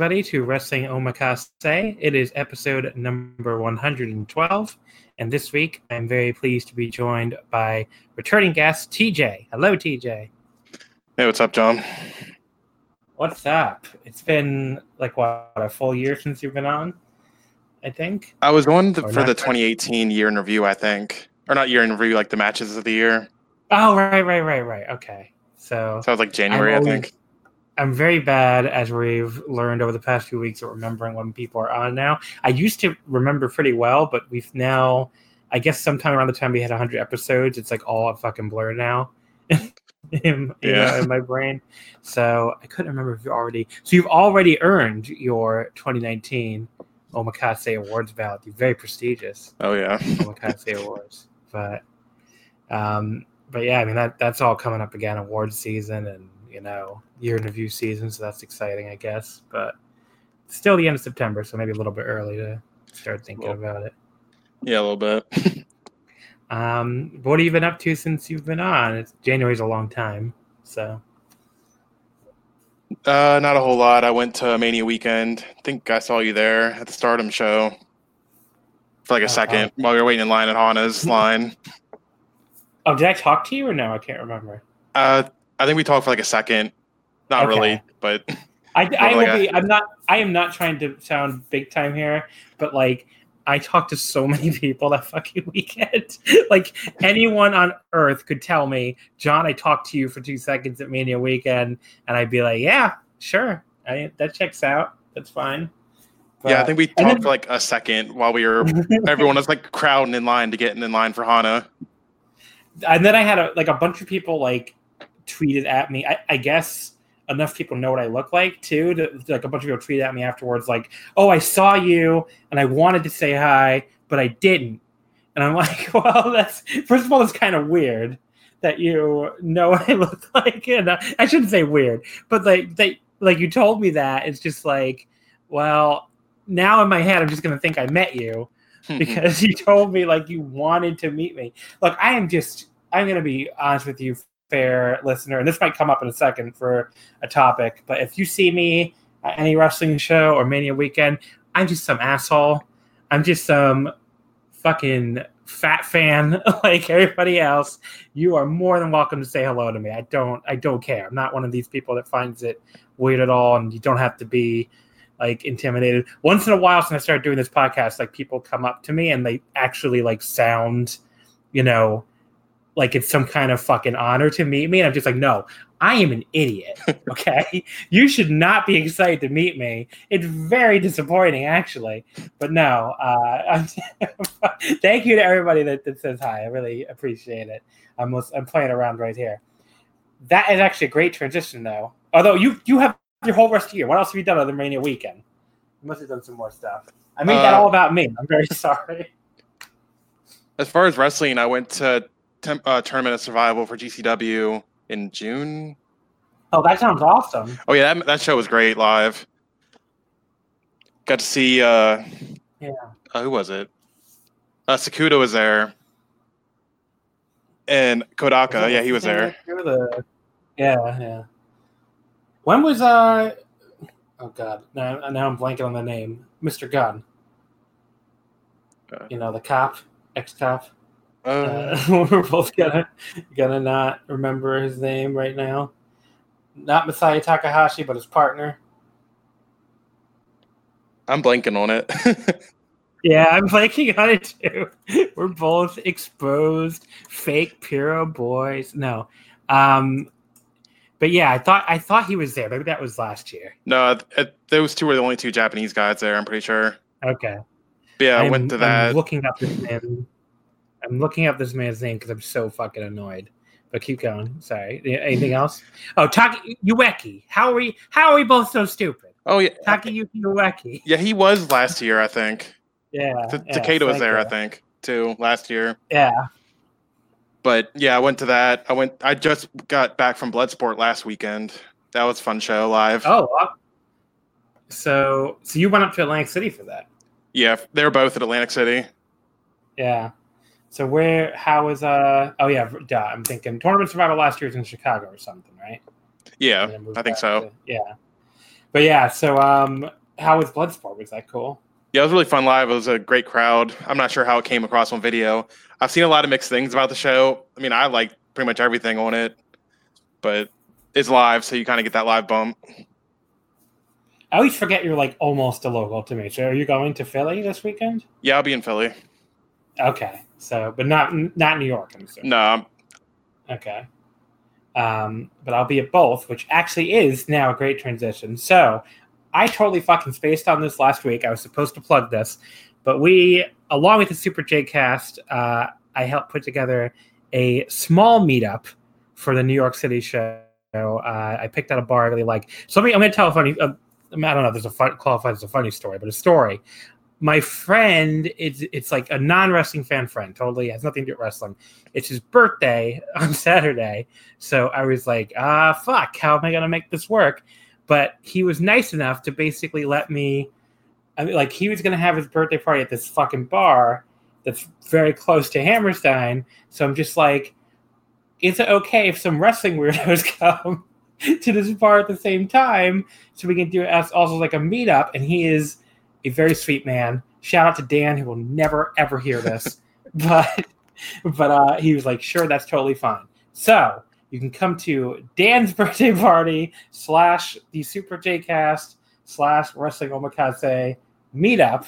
Everybody, to Wrestling Omakase. It is episode number 112. And this week, I'm very pleased to be joined by returning guest TJ. Hello, TJ. Hey, what's up, John? What's up? It's been like what, a full year since you've been on, I think? I was on the, for the 2018 year in review, I think. Or not year in review, like the matches of the year. Oh, right, right, right, right. Okay. So, so it was like January, always, I think. I'm very bad, as we've learned over the past few weeks, at remembering when people are on now. I used to remember pretty well, but we've now, I guess, sometime around the time we had 100 episodes, it's like all a fucking blur now. in, yeah. Know, in my brain. So I couldn't remember if you already. So you've already earned your 2019 Omakase Awards ballot. You're very prestigious. Oh yeah, Omakase Awards. But, um, but yeah, I mean that that's all coming up again. Awards season and you know year in review season, so that's exciting, I guess. But still the end of September, so maybe a little bit early to start thinking well, about it. Yeah, a little bit. um, what have you been up to since you've been on? It's January's a long time, so. Uh, not a whole lot. I went to Mania weekend. I think I saw you there at the Stardom show for like a uh, second uh, while we were waiting in line at Hana's line. Oh, did I talk to you or no? I can't remember. Uh, I think we talked for like a second. Not okay. really, but I, I will be. I'm not. I am not trying to sound big time here, but like I talked to so many people that fucking weekend. like anyone on earth could tell me, John, I talked to you for two seconds at Mania weekend, and I'd be like, yeah, sure, I, that checks out. That's fine. But, yeah, I think we talked then, for like a second while we were. everyone was like crowding in line to get in line for Hana. And then I had a, like a bunch of people like tweeted at me. I, I guess enough people know what I look like too. To, like a bunch of people tweeted at me afterwards, like, "Oh, I saw you and I wanted to say hi, but I didn't." And I'm like, "Well, that's first of all, it's kind of weird that you know what I look like." And uh, I shouldn't say weird, but like they like you told me that. It's just like, well, now in my head, I'm just gonna think I met you because you told me like you wanted to meet me. Look, I am just. I'm gonna be honest with you fair listener, and this might come up in a second for a topic, but if you see me at any wrestling show or Mania weekend, I'm just some asshole. I'm just some fucking fat fan like everybody else. You are more than welcome to say hello to me. I don't I don't care. I'm not one of these people that finds it weird at all, and you don't have to be like intimidated. Once in a while, since I started doing this podcast, like people come up to me and they actually like sound, you know, like it's some kind of fucking honor to meet me. And I'm just like, no, I am an idiot. Okay. you should not be excited to meet me. It's very disappointing, actually. But no, uh, thank you to everybody that, that says hi. I really appreciate it. I'm, I'm playing around right here. That is actually a great transition, though. Although you, you have your whole rest of the year. What else have you done other than Mania weekend? You must have done some more stuff. I made uh, that all about me. I'm very sorry. As far as wrestling, I went to tem- uh, tournament of survival for GCW in June. Oh, that sounds awesome. Oh yeah, that, that show was great live. Got to see. Uh, yeah. Uh, who was it? Uh, Sakuda was there, and Kodaka. Yeah, he was there. the- yeah, yeah. When was uh? Oh God, now now I'm blanking on the name. Mr. Gunn. You know the cop, ex-cop. Uh, Uh, we're both gonna gonna not remember his name right now. Not Masaya Takahashi, but his partner. I'm blanking on it. Yeah, I'm blanking on it too. We're both exposed fake Puro boys. No, um, but yeah, I thought I thought he was there. Maybe that was last year. no, uh, those two were the only two Japanese guys there. I'm pretty sure. Okay. But yeah, I I'm- went to I'm that. looking up this man. I'm looking up this man's name because I'm so fucking annoyed. But keep going. Sorry. Anything else? Oh, Taki Ueki. How are we? How are we both so stupid? oh yeah, Takayuki Ueki. yeah, he was last year, I think. Yeah. T- yeah, Takeda was there, I think, too, last year. Yeah. But yeah, I went to that. I went. I just got back from Bloodsport last weekend. That was a fun show live. Oh. uh, So, so you went up to Atlantic City for that? Yeah, they were both at Atlantic City. Yeah. So where? How was? Uh. Oh yeah. Duh, I'm thinking tournament survival last year was in Chicago or something, right? Yeah, And then moved I think so. to- yeah. But yeah. So um, how was Bloodsport? Was that cool? Yeah, it was really fun live. It was a great crowd. I'm not sure how it came across on video. I've seen a lot of mixed things about the show. I mean, I like pretty much everything on it, but it's live, so you kind of get that live bump. I always forget you're like almost a local to me. So are you going to Philly this weekend? Yeah, I'll be in Philly. Okay. So, but not not New York. I'm assuming. No, I'm, Okay. Um, but I'll be at both, which actually is now a great transition. So I totally fucking spaced on this last week. I was supposed to plug this, but we, along with the Super J cast, uh, I helped put together a small meetup for the New York City show. Uh, I picked out a bar I really like. So let me, I'm going to tell a funny, uh, I don't know if there's a fun, qualified as a funny story, but a story. My friend, it's it's like a non wrestling fan friend. Totally has nothing to do with wrestling. It's his birthday on Saturday, so I was like, ah, fuck, how am I gonna make this work? But he was nice enough to basically let me. I mean, like he was gonna have his birthday party at this fucking bar that's very close to Hammerstein. So I'm just like, is it okay if some wrestling weirdos come to this bar at the same time so we can do it as also like a meetup? And he is a very sweet man. Shout out to Dan, who will never ever hear this, but but uh, he was like, sure, that's totally fine. So you can come to Dan's birthday party slash the Super J Cast slash Wrestling Omakase meetup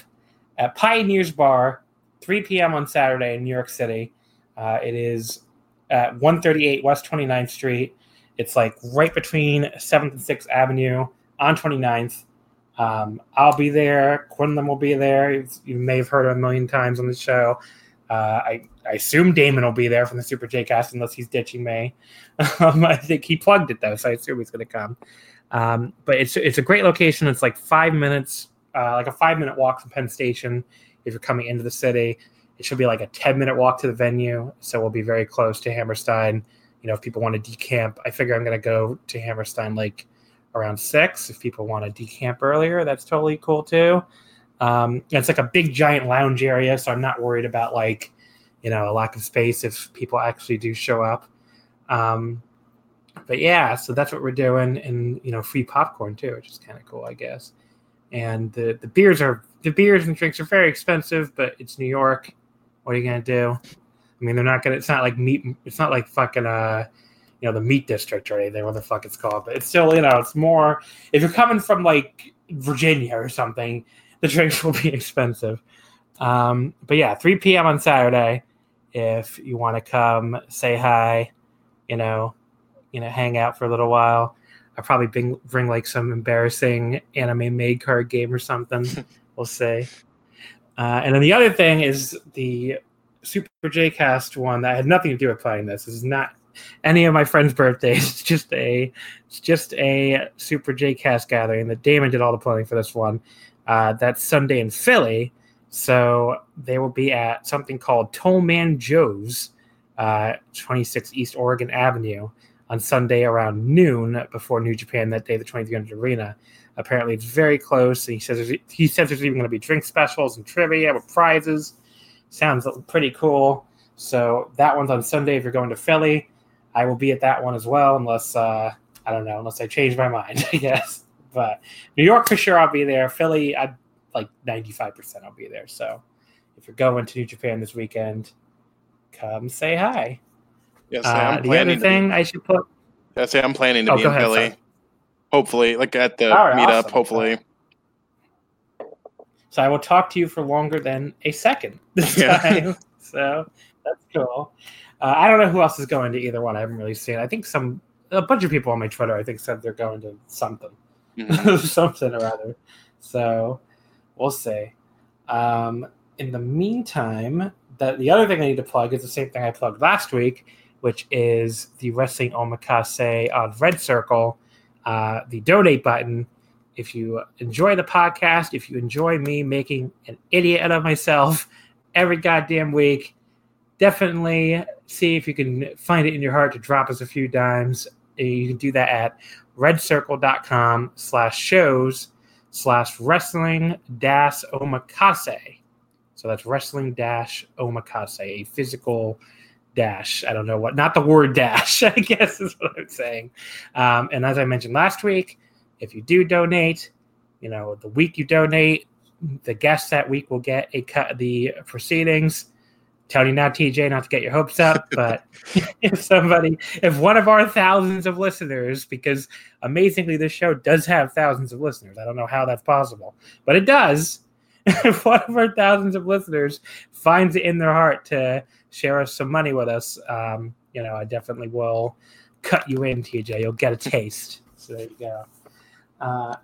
at Pioneers Bar, 3 p.m. on Saturday in New York City. Uh, it is at 138 West 29th Street. It's like right between 7th and 6th Avenue on 29th. Um, I'll be there. Quinlan will be there. You may have heard him a million times on the show. Uh, I, I assume Damon will be there from the Super J cast unless he's ditching me. Um, I think he plugged it though, so I assume he's going to come. Um, but it's it's a great location. It's like five minutes, uh, like a five minute walk from Penn Station if you're coming into the city. It should be like a ten minute walk to the venue, so we'll be very close to Hammerstein. You know, if people want to decamp, I figure I'm going to go to Hammerstein like around six. If people want to decamp earlier, that's totally cool too. Um, it's like a big giant lounge area, so I'm not worried about like, you know, a lack of space if people actually do show up. Um, but yeah, so that's what we're doing, and you know, free popcorn too, which is kind of cool, I guess. And the the beers are the beers and drinks are very expensive, but it's New York. What are you gonna do? I mean, they're not gonna. It's not like meat. It's not like fucking uh, you know, the meat district or anything. What the fuck it's called? But it's still, you know, it's more. If you're coming from like Virginia or something, the drinks will be expensive. Um, but yeah, 3 p.m. on Saturday. If you want to come, say hi, you know, you know, hang out for a little while. I'll probably bring, bring like some embarrassing anime made card game or something. we'll see. Uh, and then the other thing is the Super J Cast one that had nothing to do with playing this. This is not any of my friends' birthdays. It's just a it's just a Super J Cast gathering that Damon did all the planning for this one. Uh, that's Sunday in Philly. So they will be at something called Tollman Joe's, uh, 26 East Oregon Avenue on Sunday around noon before New Japan that day, the 2300 Arena. Apparently, it's very close. And he says he says there's even going to be drink specials and trivia with prizes. Sounds pretty cool. So that one's on Sunday. If you're going to Philly, I will be at that one as well, unless uh, I don't know, unless I change my mind, I guess. But New York for sure, I'll be there. Philly, I like 95% I'll be there. So if you're going to New Japan this weekend, come say hi. Yes, Uh, the other thing To I should put. be, yeah, say I'm planning to Oh, be in ahead, Philly. sorry. Hopefully, like at the right, meetup. awesome. Hopefully, So I will talk to you for longer than a second this Yeah. time. so that's cool. Uh, I don't know who else is going to either one. I haven't really seen. I think some a bunch of people on my Twitter I think said they're going to something. Mhm. something or other. So we'll see. Um, in the meantime, that the other thing I need to plug is the same thing I plugged last week, which is the Wrestling Omakase on Red Circle, uh, the donate button. If you enjoy the podcast, if you enjoy me making an idiot out of myself every goddamn week, definitely see if you can find it in your heart to drop us a few dimes. Uh, You can do that at redcircle.com slash shows slash wrestling dash omakase. So that's wrestling dash omakase, a physical dash. I don't know what, not the word dash, I guess is what I'm saying. Um, and as I mentioned last week, if you do donate, you know, the week you donate, the guest that week will get a cut the proceedings. Tell you now, TJ, not to get your hopes up, but if somebody, if one of our thousands of listeners, because amazingly, this show does have thousands of listeners. I don't know how that's possible, but it does. if one of our thousands of listeners finds it in their heart to share us some money with us, um, you know, I definitely will cut you in, TJ. You'll get a taste. So there you go. Uh,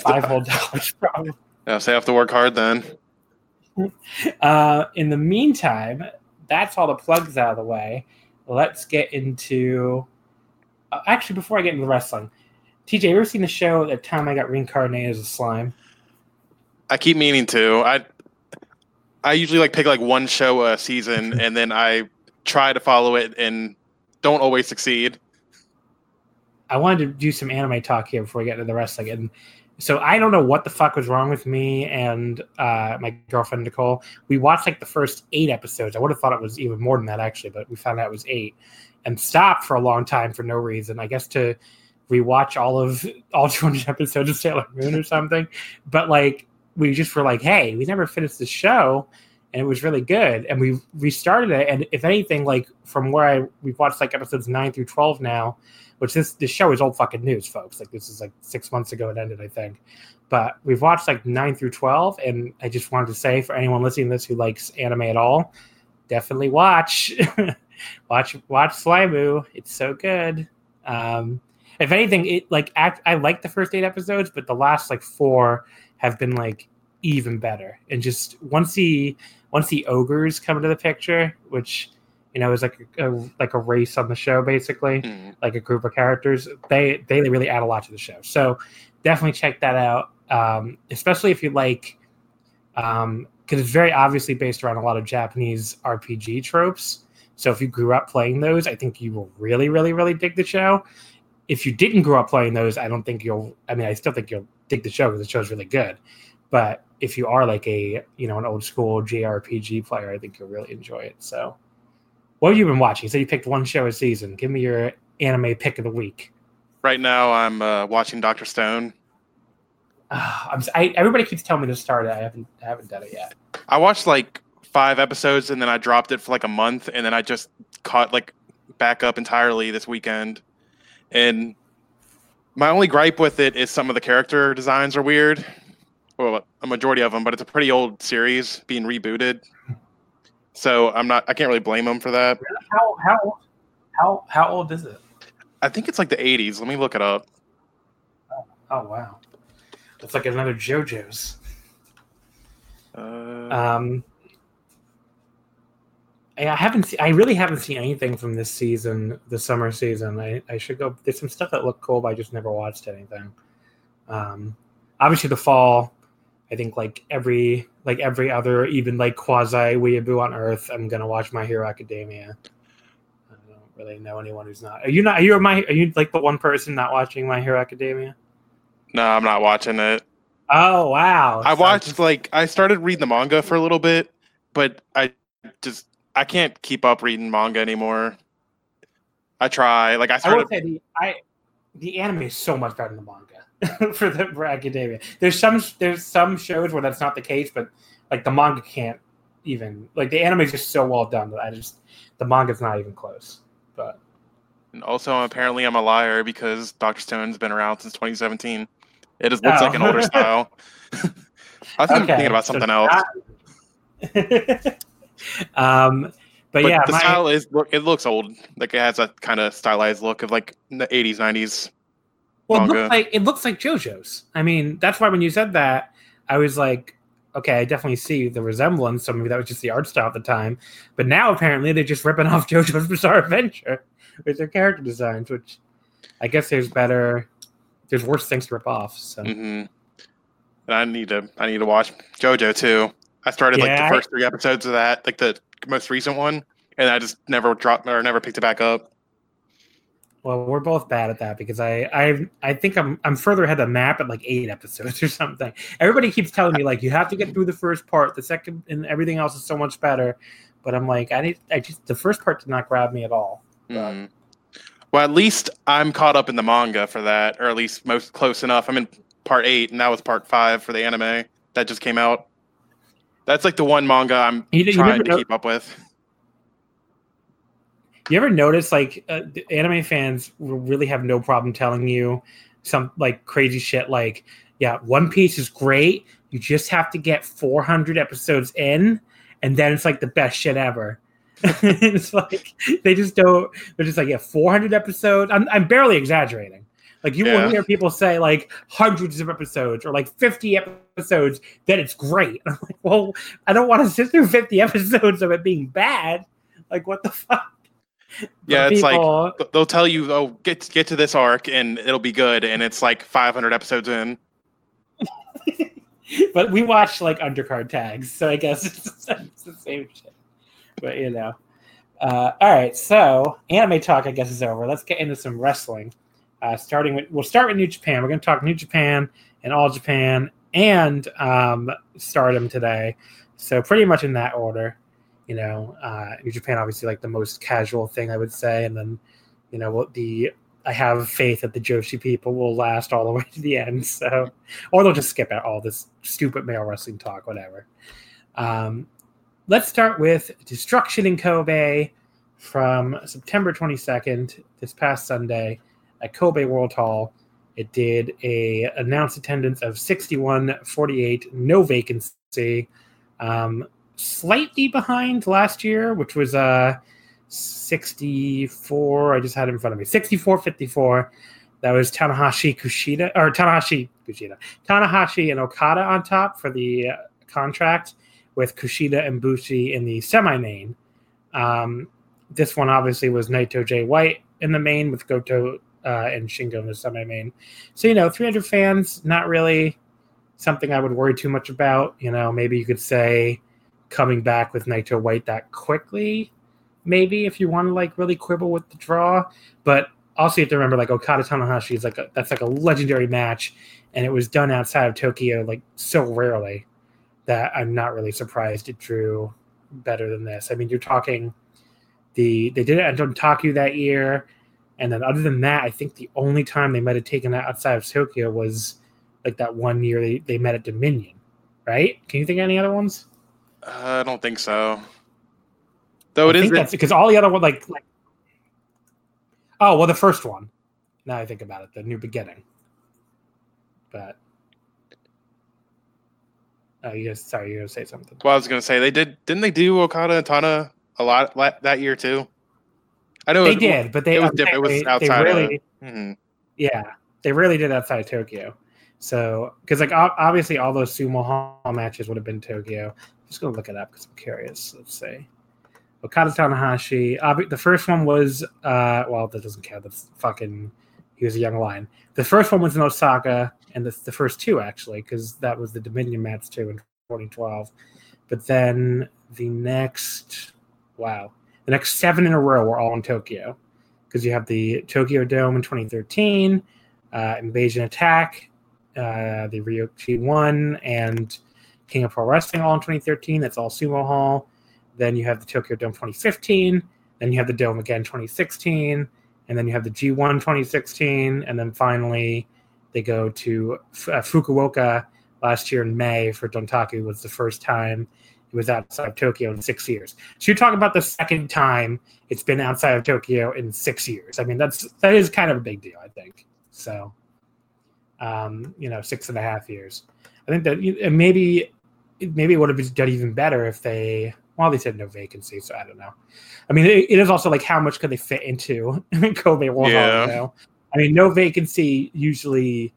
five whole dollars, probably. say I have to work hard then. Uh, in the meantime, that's all the plugs out of the way. Let's get into. Uh, actually, before I get into the wrestling, TJ, you ever seen the show "The Time I Got Reincarnated as a Slime"? I keep meaning to. I I usually like pick like one show a season, and then I try to follow it, and don't always succeed. I wanted to do some anime talk here before we get into the wrestling. And so I don't know what the fuck was wrong with me and uh, my girlfriend Nicole. We watched like the first eight episodes. I would have thought it was even more than that actually, but we found out it was eight, and stopped for a long time for no reason. I guess to rewatch all of all 200 episodes of Sailor Moon or something. But like we just were like, hey, we never finished the show. And it was really good, and we restarted it. And if anything, like from where I we've watched like episodes nine through twelve now, which this this show is old fucking news, folks. Like this is like six months ago it ended, I think. But we've watched like nine through twelve, and I just wanted to say for anyone listening to this who likes anime at all, definitely watch, watch, watch Slimu. It's so good. Um, if anything, it like act, I like the first eight episodes, but the last like four have been like even better. And just once the once the ogres come into the picture, which you know is like a, like a race on the show basically Mm. like a group of characters. They they really add a lot to the show. So definitely check that out um, especially if you like um because it's very obviously based around a lot of japanese rpg tropes. So if you grew up playing those i think you will really really really dig the show. If you didn't grow up playing those i don't think you'll i mean i still think you'll dig the show because the show's really good. But if you are like a you know an old school jrpg player i think you'll really enjoy it. So what have you been watching? So you picked one show a season. Give me your anime pick of the week. Right now, I'm uh, watching Doctor Stone. I'm, s- I, everybody keeps telling me to start it. I haven't I haven't done it yet. I watched like five episodes, and then I dropped it for like a month, and then I just caught like back up entirely this weekend. And my only gripe with it is some of the character designs are weird. Well, a majority of them, but it's a pretty old series being rebooted. So I'm not. I can't really blame them for that. How how how how old is it? I think it's like the 80s. Let me look it up. Oh wow, it's like another JoJo's. Uh, Um, I I haven't seen. I really haven't seen anything from this season, the summer season. I, I should go. There's some stuff that looked cool, but I just never watched anything. Um, obviously the fall. I think like every like every other even like quasi weeaboo on Earth, I'm gonna watch My Hero Academia. I don't really know anyone who's not. Are you not? Are you my? Are you like the one person not watching My Hero Academia? no, I'm not watching it. Oh wow! I watched like I started reading the manga for a little bit, but I just I can't keep up reading manga anymore. I try. Like I I started. say the I the anime is so much better than the manga for the for academia. There's some there's some shows where that's not the case, but like the manga can't even like the anime is just so well done that I just the manga's not even close. But and also, apparently, I'm a liar because Doctor Stone's been around since 2017. It just looks like an Oh. older style. I was thinking about so something else. not- um, but, But yeah, the my, style is it looks old. Like it has a kind of stylized look of like the 80s, 90s. Well, it looks like it looks like JoJo's. I mean, that's why when you said that, I was like, okay, I definitely see the resemblance. So maybe that was just the art style at the time. But now apparently they're just ripping off JoJo's Bizarre Adventure with their character designs, which I guess there's better, there's worse things to rip off. So Mm-hmm. And I need to. I need to watch JoJo too. I started like Yeah, I- the first three episodes of that, like the most recent one, and I just never dropped or never picked it back up. Well, we're both bad at that because I I I think I'm I'm further ahead of the map at like eight episodes or something. Everybody keeps telling me like you have to get through the first part, the second and everything else is so much better. But I'm like I need I just the first part did not grab me at all. Mm. Well, at least I'm caught up in the manga for that, or at least most close enough. I'm in part eight, and that was part five for the anime that just came out. That's like the one manga I'm You, you trying never to know, keep up with. You ever notice like uh, anime fans really have no problem telling you some like crazy shit like yeah one piece is great. You just have to get 400 episodes in and then it's like the best shit ever. It's like they just don't they're just like yeah 400 episodes. I'm, I'm barely exaggerating. Like you Yeah. will hear people say like hundreds of episodes or like 50 episodes that it's great. I'm like well i don't want to sit through 50 episodes of it being bad. Like what the fuck Yeah, it's like people- th- they'll tell you, "Oh, get get to this arc, and it'll be good," and it's like 500 episodes in. but we watch like undercard tags, so I guess it's, it's the same shit. But you know, uh, all right. So anime talk, I guess, is over. Let's get into some wrestling. Uh, starting with, we'll start with New Japan. We're going to talk New Japan and All Japan and um, Stardom today. So pretty much in that order. You know, uh, New Japan obviously like the most casual thing I would say, and then you know what the I have faith that the Joshi people will last all the way to the end. So or they'll just skip out all this stupid male wrestling talk, whatever. Um, let's start with Destruction in Kobe from September 22nd, this past Sunday at Kobe World Hall. It did a announced attendance of 61, 48, no vacancy. Um, slightly behind last year, which was uh 64. I just had it in front of me. 64 54. That was Tanahashi Kushida or Tanahashi Kushida. Tanahashi and Okada on top for the uh, contract with Kushida and Bushi in the semi main. Um, this one obviously was Naito Jay White in the main with Goto uh, and Shingo in the semi main. So, you know, 300 fans, not really something I would worry too much about. You know, maybe you could say coming back with Naito White that quickly, maybe if you want to like really quibble with the draw. But also you have to remember like Okada Tanahashi is like a, that's like a legendary match, and it was done outside of Tokyo like so rarely that I'm not really surprised it drew better than this. I mean, you're talking the they did it at Dontaku that year, and then other than that, I think the only time they might have taken that outside of Tokyo was like that one year they, they met at Dominion, right? Can you think of any other ones? Uh, I don't think so. Though it I is, think that's because all the other one like like oh well the first one. Now I think about it, the new beginning. But oh, you guys, sorry, you're gonna say something. well, I was gonna say they did. Didn't they do Okada and Tana a lot la- that year too? I know They it, did, but they it was I'm it was they, they outside of- really Mhm. yeah they really did outside of Tokyo. So because like obviously all those sumo hall matches would have been Tokyo. I'm just gonna look it up because I'm curious. Let's see. Okada Tanahashi. the first one was uh well that doesn't count. That's fucking he was a young lion. The first one was in Osaka, and the, the first two actually because that was the Dominion match too in 2012. But then the next wow the next seven in a row were all in Tokyo because you have the Tokyo Dome in 2013, uh, Invasion Attack, uh, the Ryokuchi One, and King of Pro Wrestling all in 2013. That's all Sumo Hall. Then you have the Tokyo Dome 2015. Then you have the Dome again 2016. And then you have the G1 2016. And then finally, they go to uh, Fukuoka last year in May for Dontaku was the first time it was outside of Tokyo in six years. So you're talking about the second time it's been outside of Tokyo in six years. I mean, that's that is kind of a big deal, I think. So, um, you know, six and a half years. I think that maybe maybe it would have been done even better if they well they said no vacancy, so I don't know. I mean, it, it is also like how much could they fit into Kobe World Hall? Yeah. You know? I mean, no vacancy usually,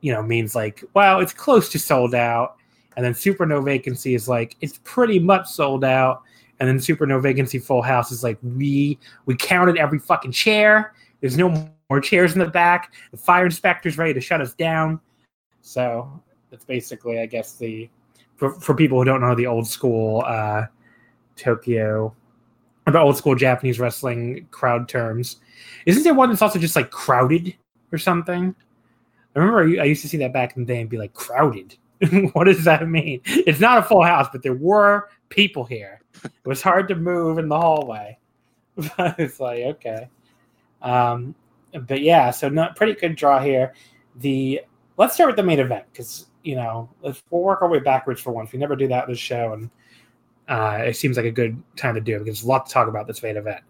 you know, means like well, it's close to sold out and then super no vacancy is like it's pretty much sold out and then super no vacancy full house is like we we counted every fucking chair there's no more chairs in the back the fire inspector's ready to shut us down so that's basically i guess the for, for people who don't know the old school uh tokyo the old school japanese wrestling crowd terms isn't there one that's also just like crowded or something i remember i used to see that back in the day and be like crowded what does that mean? It's not a full house, but there were people here. It was hard to move in the hallway. But it's like okay, um, but yeah, so not pretty good draw here. The let's start with the main event because you know we'll work our way backwards for once. We never do that in the show, and uh, it seems like a good time to do it because there's a lot to talk about this main event.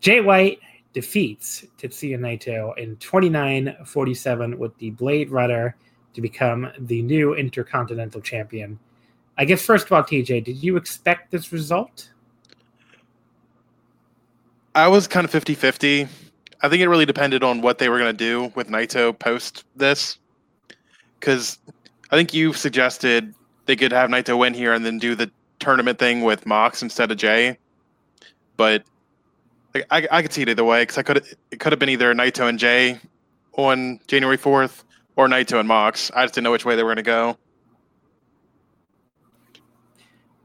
Jay White defeats Tetsuya Naito in 29-47 with the Blade Runner to become the new Intercontinental Champion. I guess first of all, TJ, did you expect this result? I was kind of 50 50. I think it really depended on what they were going to do with Naito post this. Because I think you suggested they could have Naito win here and then do the tournament thing with Mox instead of Jay. But I, I could see it either way because it could have been either Naito and Jay on January 4th or Naito and Mox. I just didn't know which way they were going to go.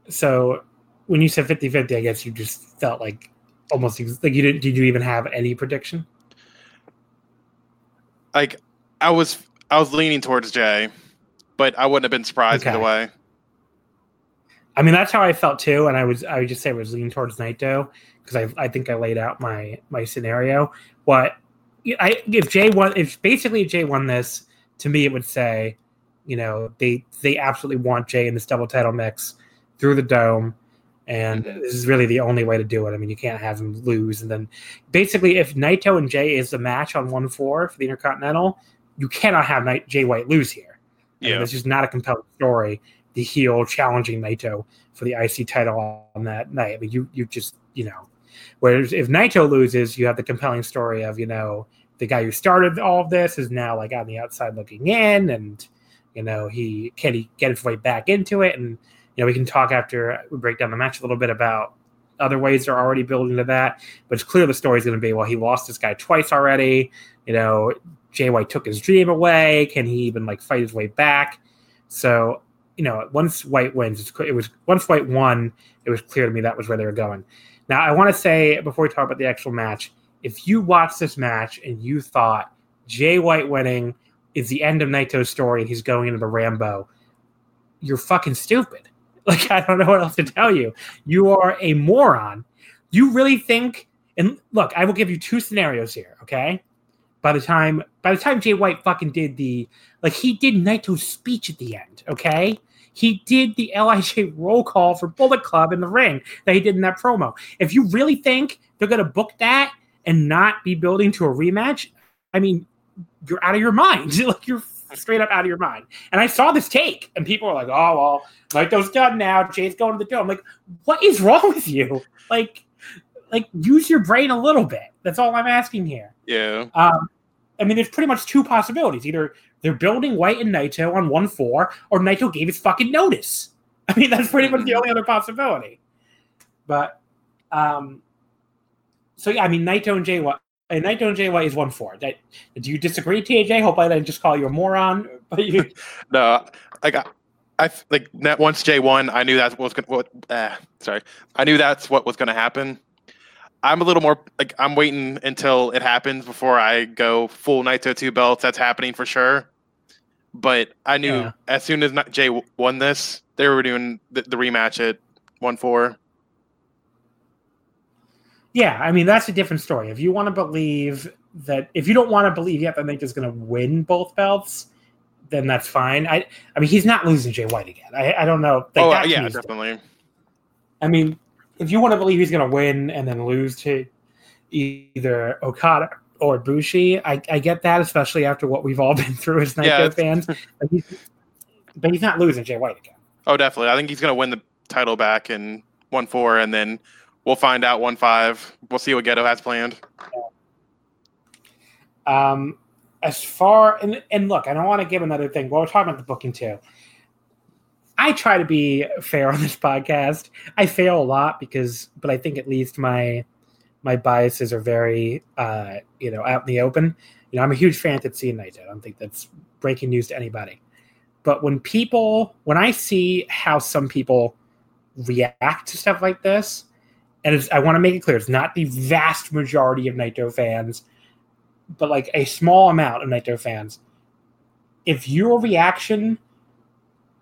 So when you said 50 50, I guess you just felt like almost like you didn't, did you even have any prediction? Like I was, I was leaning towards Jay, but I wouldn't have been surprised okay. either way. I mean, that's how I felt too. And I was, I would just say I was leaning towards Naito because I, I think I laid out my, my scenario. What I, if Jay won, if basically Jay won this, to me it would say, you know, they they absolutely want Jay in this double title mix through the dome. And mm-hmm. this is really the only way to do it. I mean, you can't have him lose. And then basically, if Naito and Jay is the match on 1 4 for the Intercontinental, you cannot have Night- Jay White lose here. I yeah. Mean, it's just not a compelling story. The heel challenging Naito for the IC title on that night. I mean, you, you just, you know, whereas if Naito loses, you have the compelling story of, you know, the guy who started all of this is now like on the outside looking in, and you know he can he get his way back into it, and you know we can talk after we break down the match a little bit about other ways they're already building to that. But it's clear the story is going to be well, he lost this guy twice already. You know, Jay White took his dream away. Can he even like fight his way back? So you know, once White wins, it was once White won, it was clear to me that was where they were going. Now, I want to say before we talk about the actual match, if you watch this match and you thought Jay White winning is the end of Naito's story and he's going into the Rambo, you're fucking stupid. Like, I don't know what else to tell you. You are a moron. You really think, and look, I will give you two scenarios here, okay? By the time by the time Jay White fucking did the like he did Naito's speech at the end, okay? He did the LIJ roll call for Bullet Club in the ring that he did in that promo. If you really think they're gonna book that and not be building to a rematch, I mean, you're out of your mind. like you're straight up out of your mind. And I saw this take, and people were like, "Oh well, Naito's done now. Jay's going to the dome." I'm like, what is wrong with you? Like, like use your brain a little bit. That's all I'm asking here. Yeah. Um, I mean, there's pretty much two possibilities. Either they're building White and Naito on one four, or Naito gave his fucking notice. I mean, that's pretty much the only other possibility. But um, so yeah, I mean Naito and Jay White. And and Jay White is one four. That, do you disagree, TJ? Hope I didn't just call you a moron. But you, no, like I, I like that once Jay won, I knew that's what was gonna. What, uh, sorry, I knew that's what was going to happen. I'm a little more like I'm waiting until it happens before I go full Naito two belts. That's happening for sure. But I knew yeah. as soon as Jay won this, they were doing the, the rematch at one four. Yeah, I mean that's a different story. If you want to believe that, if you don't want to believe yet that is going to win both belts, then that's fine. I, I mean, he's not losing Jay White again. I, I don't know. oh that yeah, definitely. I mean, if you want to believe he's going to win and then lose to either Okada or Bushi, I, I get that, especially after what we've all been through as Naito Yeah. fans. But he's, but he's not losing Jay White again. Oh, definitely. I think he's gonna win the title back in one four, and then we'll find out one five. We'll see what Gedo has planned. Um, as far and and look, I don't want to give another thing. Well, we're talking about the booking too. I try to be fair on this podcast. I fail a lot because, but I think at least my my biases are very, uh, you know, out in the open. You know, I'm a huge fan of Tetsuya Naito. I don't think that's breaking news to anybody. But when people, when I see how some people react to stuff like this, and I want to make it clear, it's not the vast majority of Naito fans but like a small amount of Naito fans, if your reaction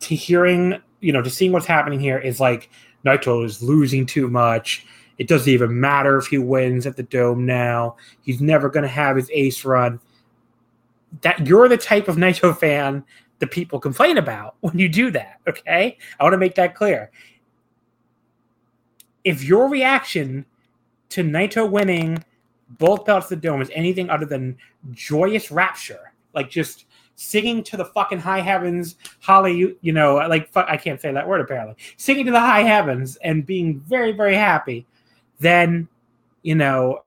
to hearing, you know, to seeing what's happening here is like Naito is losing too much. It doesn't even matter if he wins at the dome now. He's never going to have his ace run. That you're the type of Naito fan that people complain about when you do that. Okay, I want to make that clear. If your reaction to Naito winning both belts of the dome is anything other than joyous rapture, like just singing to the fucking high heavens, holly, you, know, like fu- I can't say that word apparently, singing to the high heavens and being very, very happy, then, you know,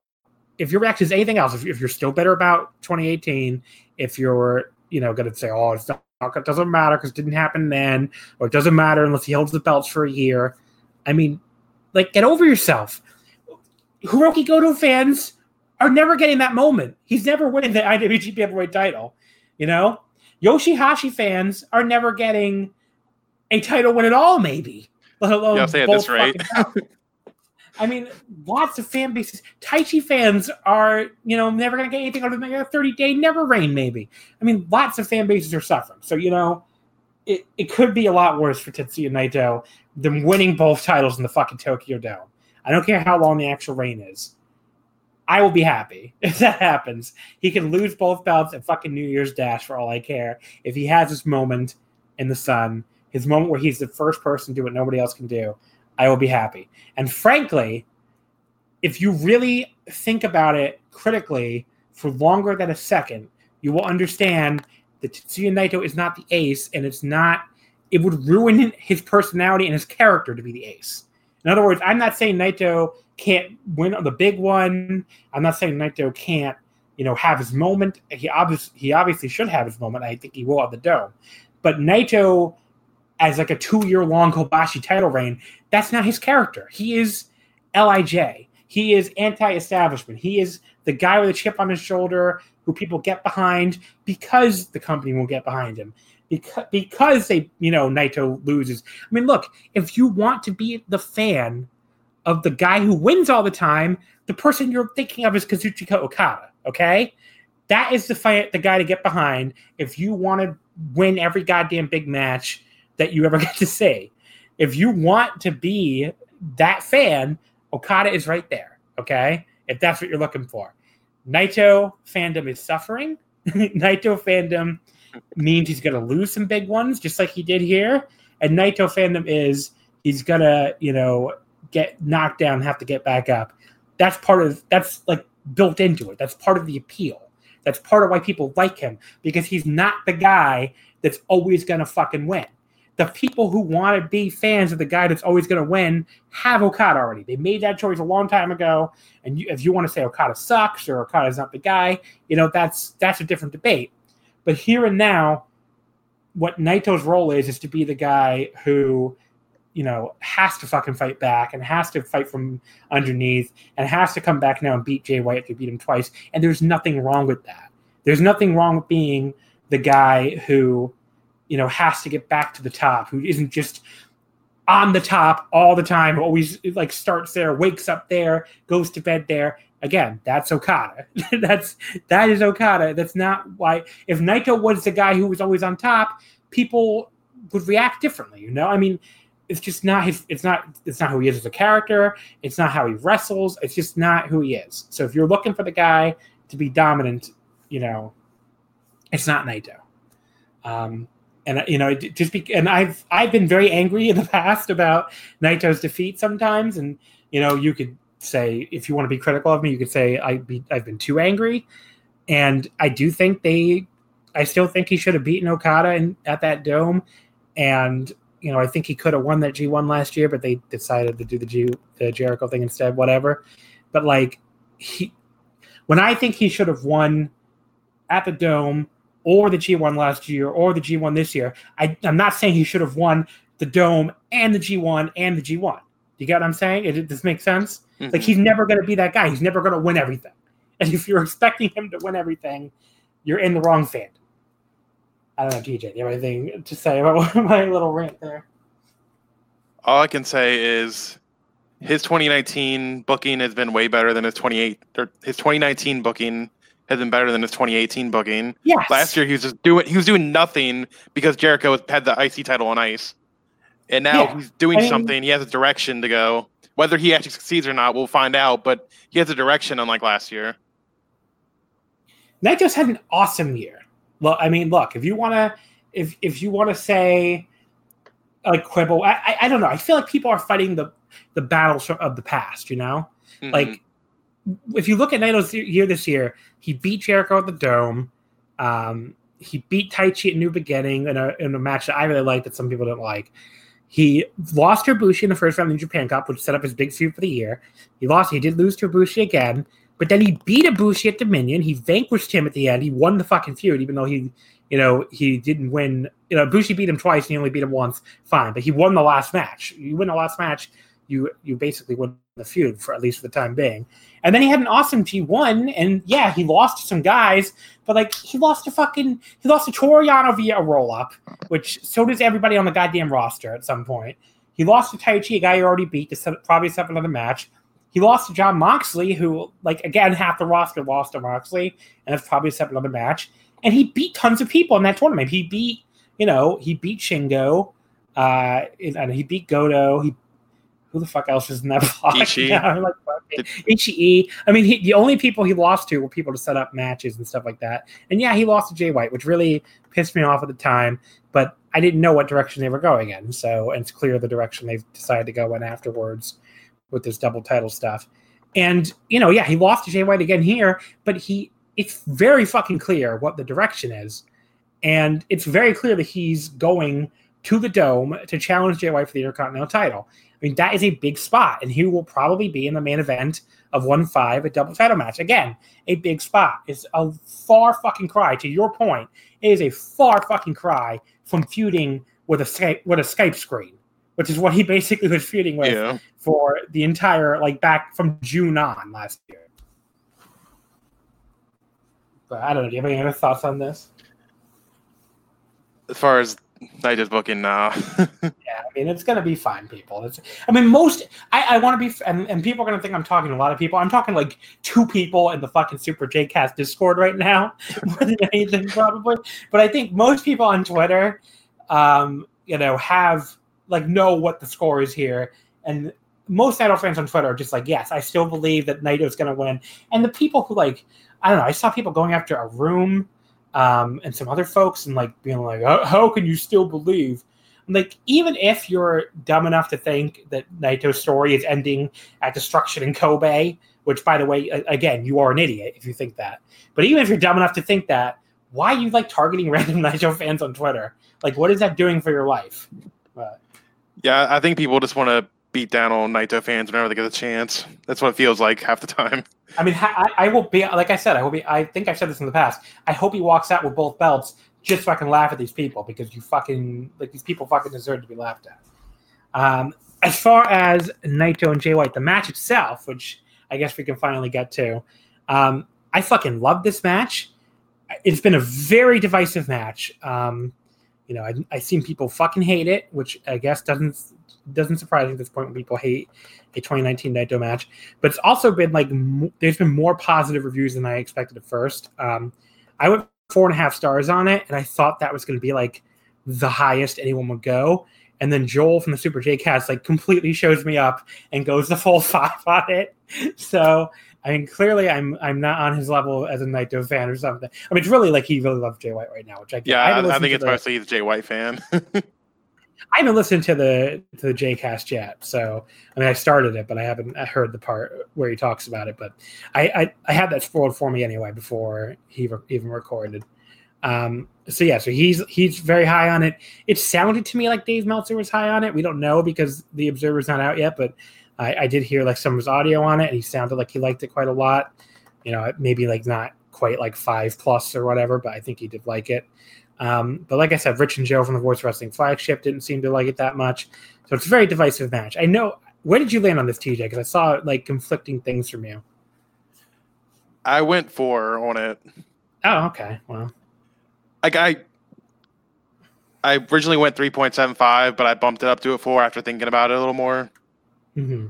if your reaction is anything else, if, if you're still bitter about 2018, if you're, you know, going to say, oh, it's not, it doesn't matter because it didn't happen then, or it doesn't matter unless he holds the belts for a year. I mean, like, get over yourself. Hiroki Goto fans are never getting that moment. He's never winning the IWGP Heavyweight title. You know, Yoshihashi fans are never getting a title win at all. Maybe, let alone Yeah, say this rate. I mean, lots of fan bases. Taichi fans are, you know, never going to get anything other than a 30 day never reign, maybe. I mean, lots of fan bases are suffering. So, you know, it, it could be a lot worse for Tetsuya Naito than winning both titles in the fucking Tokyo Dome. I don't care how long the actual reign is. I will be happy if that happens. He can lose both belts at fucking New Year's Dash for all I care. If he has this moment in the sun, his moment where he's the first person to do what nobody else can do, I will be happy. And frankly, if you really think about it critically for longer than a second, you will understand that Tetsuya Naito is not the ace, and it's not. It would ruin his personality and his character to be the ace. In other words, I'm not saying Naito can't win the big one. I'm not saying Naito can't, you know, have his moment. He obviously he obviously should have his moment. I think he will at the dome. But Naito, as like a two year long Kobashi title reign, that's not his character. He is LIJ. He is anti-establishment. He is the guy with a chip on his shoulder who people get behind because the company will get behind him. Because because they, you know, Naito loses. I mean, look, if you want to be the fan of the guy who wins all the time, the person you're thinking of is Kazuchika Okada. Okay, that is the fight, the guy to get behind if you want to win every goddamn big match that you ever get to see. If you want to be that fan, Okada is right there. Okay, if that's what you're looking for. Naito fandom is suffering. Naito fandom means he's going to lose some big ones, just like he did here. And Naito fandom is he's going to, you know, get knocked down, have to get back up. That's part of that's like built into it. That's part of the appeal. That's part of why people like him because he's not the guy that's always going to fucking win. The people who want to be fans of the guy that's always going to win have Okada already. They made that choice a long time ago. And you, if you want to say Okada sucks or Okada's not the guy, you know that's that's a different debate. But here and now, what Naito's role is is to be the guy who you know, has to fucking fight back and has to fight from underneath and has to come back now and beat Jay White after beat him twice. And there's nothing wrong with that. There's nothing wrong with being the guy who, you know, has to get back to the top, who isn't just on the top all the time, always like starts there, wakes up there, goes to bed there. Again, that's Okada. that's that is Okada. That's not why if Naito was the guy who was always on top, people would react differently. You know, I mean, it's just not his. It's not. It's not who he is as a character. It's not how he wrestles. It's just not who he is. So if you're looking for the guy to be dominant, you know, it's not Naito. Um, and you know, just be, and I've I've been very angry in the past about Naito's defeat sometimes, and you know, you could say if you want to be critical of me, you could say I be I've been too angry, and I do think they, I still think he should have beaten Okada in, at that dome, and you know, I think he could have won that G1 last year, but they decided to do the G the Jericho thing instead, whatever. But like he when I think he should have won at the dome or the G1 last year or the G1 this year, I, I'm not saying he should have won the dome and the G1 and the G1. You get what I'm saying? It, this makes sense? Mm-hmm. Like he's never going to be that guy. He's never going to win everything. And if you're expecting him to win everything, you're in the wrong fan. I don't know, DJ. Do you have anything to say about my little rant there? All I can say is his 2019 booking has been way better than his 28 or his 2019 booking has been better than his 2018 booking. Yes. Last year he was just doing he was doing nothing because Jericho had the IC title on ice. And now yeah. he's doing I mean, something. He has a direction to go. Whether he actually succeeds or not, we'll find out, but he has a direction unlike last year. Naito's had an awesome year. Well, I mean, look, if you want to, if if you want to say, like quibble, I, I, I don't know. I feel like people are fighting the the battles of the past. You know, mm-hmm. like if you look at Naito's year this year, he beat Jericho at the Dome. Um, he beat Taichi at New Beginning in a in a match that I really liked that some people didn't like. He lost to Ibushi in the first round of the Japan Cup, which set up his big feud for the year. He lost. He did lose to Ibushi again, but then he beat Ibushi at Dominion. He vanquished him at the end. He won the fucking feud, even though he, you know, he didn't win. You know, Ibushi beat him twice, and he only beat him once. Fine, but he won the last match. You win the last match, you you basically win the feud for at least for the time being. And then he had an awesome G1, and yeah, he lost to some guys, but like he lost to fucking he lost to Toru Yano via a roll up, which so does everybody on the goddamn roster at some point. He lost to Taichi, a guy he already beat, to set, probably set up another match. He lost to John Moxley, who, like, again, half the roster lost to Moxley, and that's probably set another match. And he beat tons of people in that tournament. He beat, you know, he beat Shingo, uh, and he beat Goto. He who the fuck else is in that block? Ishii. Yeah, like, Ishii. I mean, he, the only people he lost to were people to set up matches and stuff like that. And yeah, he lost to Jay White, which really pissed me off at the time. But I didn't know what direction they were going in. So, and it's clear the direction they've decided to go in afterwards with this double title stuff. And you know, yeah, he lost to Jay White again here, but he it's very fucking clear what the direction is. And it's very clear that he's going to the dome to challenge Jay White for the Intercontinental title. I mean, that is a big spot, and he will probably be in the main event of one five, a double title match. Again, a big spot. It's a far fucking cry. To your point, it is a far fucking cry from feuding with a Skype with a Skype screen which is what he basically was feuding with yeah. for the entire like back from June on last year. But I don't know. Do you have any other thoughts on this? As far as I just booking now. yeah, I mean it's gonna be fine, people. It's, I mean, most I, I want to be, and, and people are gonna think I'm talking to a lot of people. I'm talking like two people in the fucking Super J Cast Discord right now, more than anything probably. But I think most people on Twitter, um, you know, have like know what the score is here. And most Naito fans on Twitter are just like, yes, I still believe that Naito's to win. And the people who like, I don't know, I saw people going after Arum um, and some other folks and like being like, how, how can you still believe? like, even if you're dumb enough to think that Naito's story is ending at destruction in Kobe, which by the way, again, you are an idiot if you think that. But even if you're dumb enough to think that, why are you like targeting random Naito fans on Twitter? Like, what is that doing for your life? Yeah, I think people just want to beat down on Naito fans whenever they get a chance. That's what it feels like half the time. I mean, I, I will be like I said. I will be. I think I've said this in the past. I hope he walks out with both belts just so I can laugh at these people because you fucking like these people fucking deserve to be laughed at. Um, as far as Naito and Jay White, the match itself, which I guess we can finally get to, um, I fucking love this match. It's been a very divisive match. Um, you know, I, I've seen people fucking hate it, which I guess doesn't doesn't surprise me at this point when people hate a 2019 Naito match. But it's also been like m- there's been more positive reviews than I expected at first. Um, I went four and a half stars on it, and I thought that was going to be like the highest anyone would go. and then Joel from the Super J Cast like completely shows me up and goes the full five on it. So I mean, clearly I'm I'm not on his level as a Naito fan or something. I mean, it's really like he really loves Jay White right now, which I Yeah, I, I, haven't I listened think it's the, mostly he's a Jay White fan. I haven't listened to the to the J Cast yet. So I mean, I started it, but I haven't heard the part where he talks about it. But I I, I had that spoiled for me anyway before he re- even recorded. Um, so yeah, so he's he's very high on it. It sounded to me like Dave Meltzer was high on it. We don't know because the Observer's not out yet, but I, I did hear like some of his audio on it, and he sounded like he liked it quite a lot. You know, maybe like not quite like five plus or whatever, but I think he did like it. Um, but like I said, Rich and Joe from the Voice Wrestling flagship didn't seem to like it that much. So it's a very divisive match. I know. Where did you land on this, TJ? Because I saw like conflicting things from you. I went four on it. Oh, okay. Well, Like I, I originally went three point seven five, but I bumped it up to a four after thinking about it a little more. hmm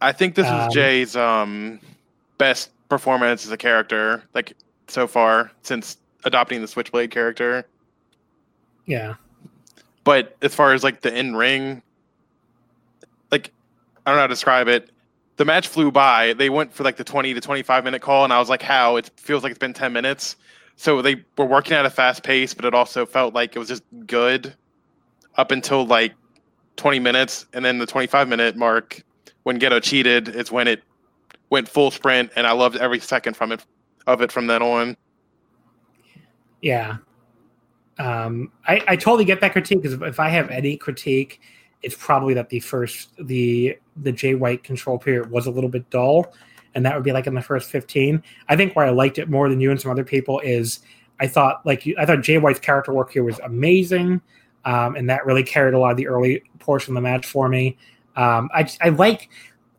I think this Um, is Jay's um best performance as a character, like so far since adopting the Switchblade character. yeah. But as far as like the in ring, like I don't know how to describe it. The match flew by. They went for like the twenty to twenty five minute call, and I was like, "How? It feels like it's been ten minutes." So they were working at a fast pace, but it also felt like it was just good up until like twenty minutes, and then the twenty five minute mark when Gedo cheated is when it went full sprint, and I loved every second from it of it from then on. Yeah. Um, I, I totally get that critique because if I have any critique, it's probably that the first the the Jay White control period was a little bit dull, and that would be like in the first fifteen. I think where I liked it more than you and some other people is I thought like you, I thought Jay White's character work here was amazing, um, and that really carried a lot of the early portion of the match for me. Um, I I like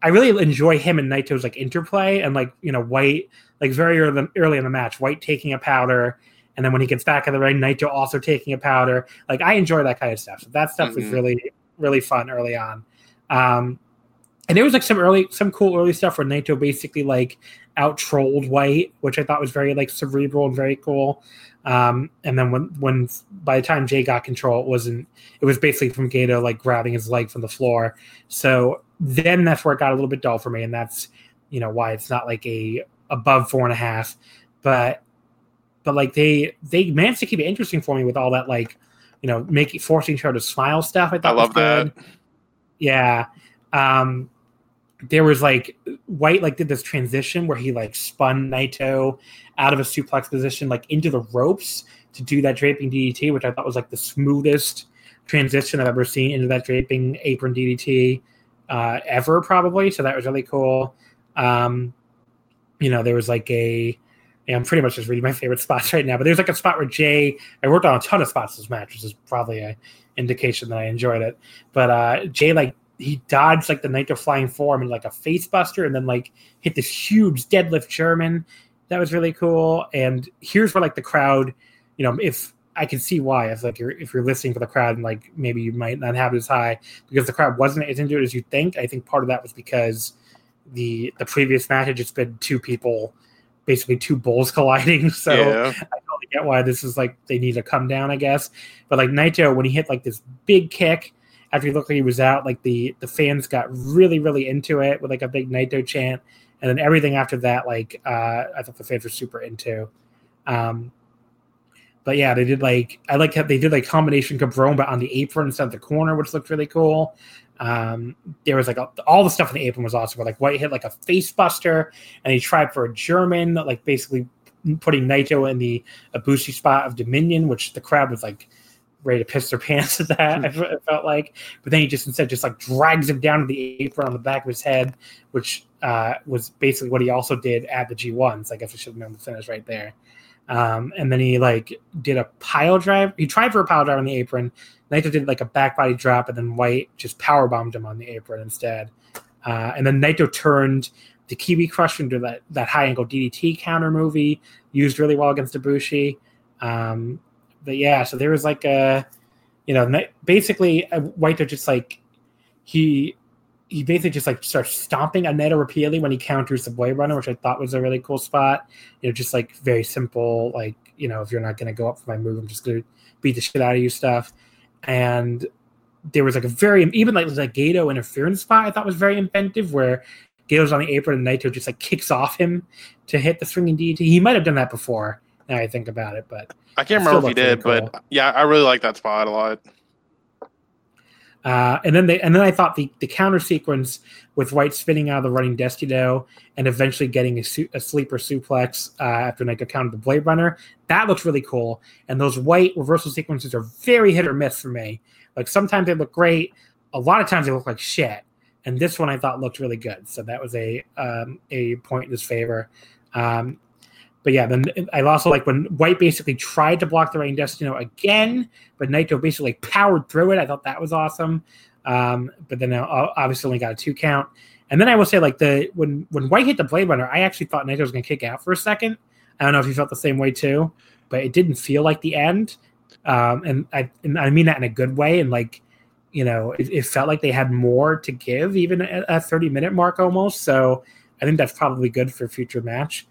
I really enjoy him and Naito's like interplay and like you know White like very early, early in the match, White taking a powder. And then when he gets back in the ring, Naito also taking a powder. Like I enjoy that kind of stuff. So that stuff was Mhm. really, really fun early on. Um, and there was like some early, some cool early stuff where Naito basically like out trolled White, which I thought was very like cerebral and very cool. Um, and then when, when by the time Jay got control, it wasn't. It was basically from Gedo like grabbing his leg from the floor. So then that's where it got a little bit dull for me, and that's you know why it's not like a above four and a half, but but like they they managed to keep it interesting for me with all that like you know making forcing other to smile stuff. I thought I was love that. good. Yeah. Um there was like White like did this transition where he like spun Naito out of a suplex position like into the ropes to do that draping DDT, which I thought was like the smoothest transition I've ever seen into that draping apron DDT uh, ever, probably. So that was really cool. Um, you know, there was like a I'm pretty much just reading my favorite spots right now, but there's like a spot where Jay, I worked on a ton of spots this match, which is probably a indication that I enjoyed it. But uh Jay like he dodged like the Naito flying form and like a face buster and then like hit this huge deadlift German. That was really cool. And here's where like the crowd, you know, if I can see why if like you're if you're listening for the crowd and like maybe you might not have it as high because the crowd wasn't as into it as you think. I think part of that was because the the previous match had just been two people, basically two bulls colliding. So yeah. I totally get why this is like they need to come down, I guess. But like Naito, when he hit like this big kick after he looked like he was out, like the the fans got really really into it with like a big Naito chant, and then everything after that, like uh, I thought the fans were super into. Um, but yeah, they did like I like how they did like combination Cabron, but on the apron instead of the corner, which looked really cool. Um, there was like a, all the stuff in the apron was awesome. Where like White hit like a face buster, and he tried for a German, like basically putting Naito in the Ibushi spot of Dominion, which the crowd was like ready to piss their pants at that. I fe- it felt like, but then he just instead just like drags him down to the apron on the back of his head, which uh, was basically what he also did at the G1s. I guess I should have known the finish right there. Um, and then he like did a pile drive. He tried for a pile drive on the apron. Naito did like a back body drop, and then White just power bombed him on the apron instead. Uh, and then Naito turned the Kiwi Crush into that that high angle DDT counter movie used really well against Ibushi. Um, but yeah, so there was like a, you know, basically uh, White just like he he basically just like starts stomping on repeatedly when he counters the Blade Runner, which I thought was a really cool spot. You know, just like very simple, like you know, if you're not going to go up for my move, I'm just going to beat the shit out of you stuff. And there was like a very even like like Gedo interference spot I thought was very inventive where Gedo's on the apron and Naito just like kicks off him to hit the swinging DDT. He might have done that before. Now I think about it, but I can't remember if he did, cool. but yeah, I really like that spot a lot. Uh, and then they and then I thought the, the counter sequence with White spinning out of the running Destino and eventually getting a, su- a sleeper suplex uh, after Naito countered the Blade Runner that looks really cool. And those White reversal sequences are very hit or miss for me. Like sometimes they look great, a lot of times they look like shit. And this one I thought looked really good, so that was a um, a point in his favor. Um, but yeah, then I also like when White basically tried to block the Rain Destino again, but Naito basically powered through it. I thought that was awesome. Um, but then uh, obviously only got a two count. And then I will say like the when when White hit the Blade Runner, I actually thought Naito was going to kick out for a second. I don't know if you felt the same way too, but it didn't feel like the end. Um, and I and I mean that in a good way. And like, you know, it, it felt like they had more to give, even at a 30 minute mark almost. So I think that's probably good for future match.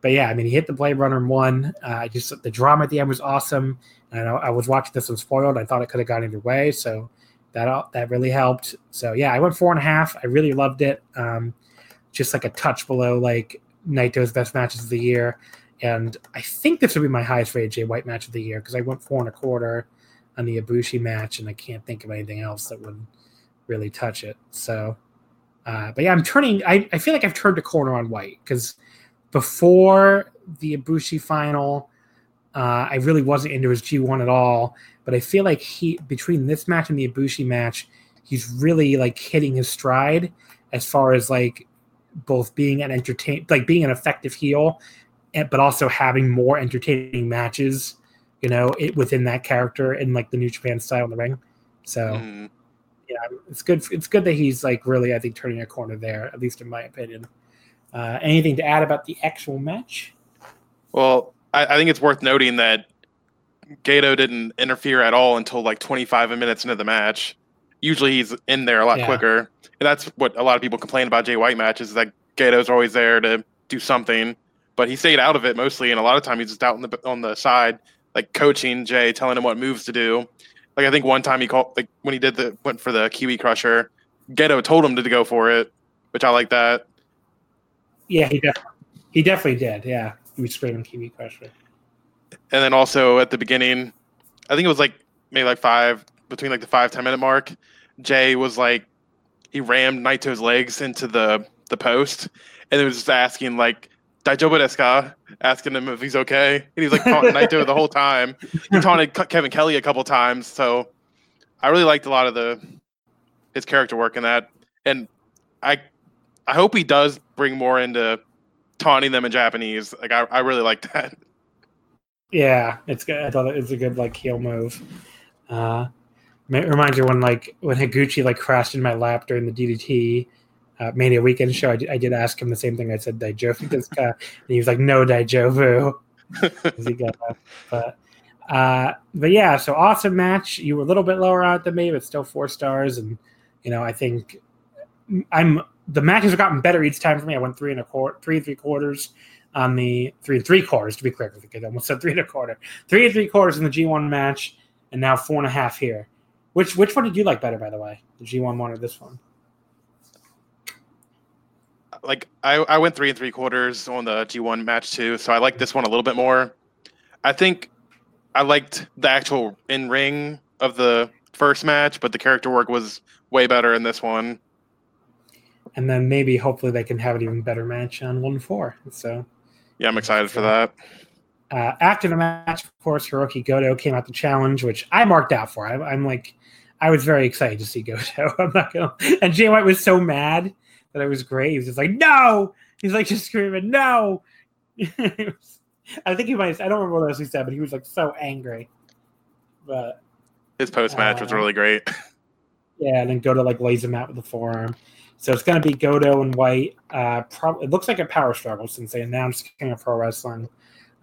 But yeah, I mean, he hit the Blade Runner and won. Uh, just the drama at the end was awesome. And I, I was watching this one spoiled. I thought it could have gone either way, so that that really helped. So yeah, I went four and a half. I really loved it. Um, just like a touch below like Naito's best matches of the year. And I think this would be my highest rated Jay White match of the year because I went four and a quarter on the Ibushi match, and I can't think of anything else that would really touch it. So, uh, but yeah, I'm turning. I, I feel like I've turned a corner on White because before the Ibushi final, uh, I really wasn't into his G1 at all. But I feel like he between this match and the Ibushi match, he's really like hitting his stride as far as like both being an entertain like being an effective heel but also having more entertaining matches, you know, it, within that character and like the New Japan style in the ring. So, mm. yeah, it's good. It's good that he's like really, I think, turning a corner there, at least in my opinion. Uh, anything to add about the actual match? Well, I, I think it's worth noting that Gedo didn't interfere at all until like 25 minutes into the match. Usually he's in there a lot yeah. quicker. And that's what a lot of people complain about Jay White matches is that Gedo's always there to do something but he stayed out of it mostly, and a lot of time he's just out on the on the side, like coaching Jay, telling him what moves to do. Like I think one time he called like when he did the went for the Kiwi Crusher, Gedo told him to go for it, which I like that. Yeah, he definitely he definitely did. Yeah, he was screaming Kiwi Crusher. And then also at the beginning, I think it was like maybe like five between like the five ten minute mark. Jay was like he rammed Naito's legs into the the post, and it was just asking like desu ka? Asking him if he's okay. And he's like taunting Naito the whole time. He taunted Kevin Kelly a couple times. So I really liked a lot of the his character work in that. And I I hope he does bring more into taunting them in Japanese. Like I, I really like that. Yeah, it's good. I thought it's a good like heel move. Uh, it reminds me when like when Higuchi like crashed in my lap during the DDT uh, Mania Weekend show, I did, I did, ask him the same thing. I said Daijobu this guy, and he was like, "No Daijobu." but uh, but yeah, so awesome match. You were a little bit lower out than me, but still four stars. And you know, I think I'm the matches have gotten better each time for me. I went three and a quarter, three and three quarters on the three and three quarters to be clear. I almost said three and a quarter, three and three quarters in the G1 match, and now four and a half here. Which which one did you like better, by the way? The G1 one or this one? like I, I went three and three quarters on the G1 match too, so I like this one a little bit more. I think I liked the actual in ring of the first match, but the character work was way better in this one. And then maybe hopefully they can have an even better match on one four. So yeah, I'm excited for that. Uh, after the match, of course, Hiroki Goto came out the challenge, which I marked out for. I, am like, I was very excited to see Goto. I'm not gonna. And Jay White was so mad that it was great. He was just like, no. He's like just screaming, no. I think he might. I don't remember what else he said, but he was like so angry. But his post match uh, was really great. Yeah, and then Goto like lays him out with the forearm. So it's going to be Goto and White. Uh, it looks like a power struggle since they announced King of Pro Wrestling,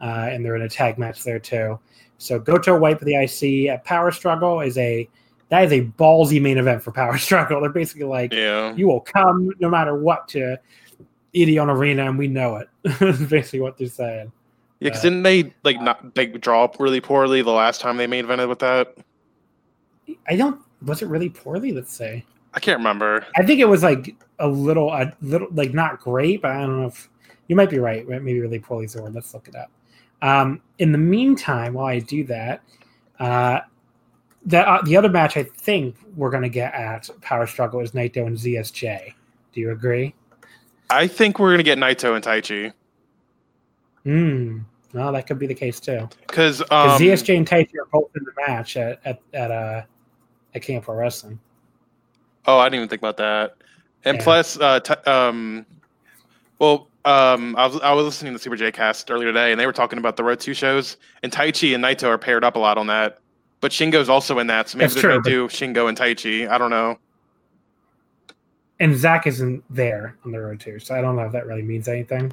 uh, and they're in a tag match there too. So Goto White for the IC. A power struggle is a that is a ballsy main event for Power Struggle. They're basically like, yeah. you will come no matter what to Edion Arena, and we know it. Basically what they're saying. Yeah, because didn't they like not they draw up really poorly the last time they main evented with that? I don't was it really poorly? Let's say. I can't remember. I think it was like a little, a little, like not great, but I don't know if you might be right. Maybe really poorly is the word. Let's look it up. Um, in the meantime, while I do that, uh, that uh, the other match I think we're going to get at Power Struggle is Naito and ZSJ. Do you agree? I think we're gonna get Naito and Taichi Hmm. Well, that could be the case too. because um, ZSJ and Taichi are both in the match at at at uh at King of Pro Wrestling. Oh, I didn't even think about that. And Yeah. plus, uh, t- um, well, um, I was I was listening to Super J Cast earlier today, and they were talking about the Road Two shows, and Taichi and Naito are paired up a lot on that. But Shingo's also in that, so maybe That's they're gonna true, do Shingo and Taichi. I don't know. And Zach isn't there on the road too, so I don't know if that really means anything.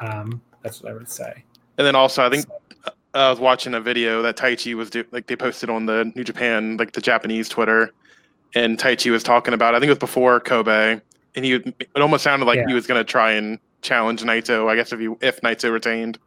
Um, that's what I would say. And then also, I think uh, I was watching a video that Taichi was do- like they posted on the New Japan, like the Japanese Twitter, and Taichi was talking about. I think it was before Kobe, and he it almost sounded like Yeah. he was gonna try and challenge Naito. I guess if he if Naito retained.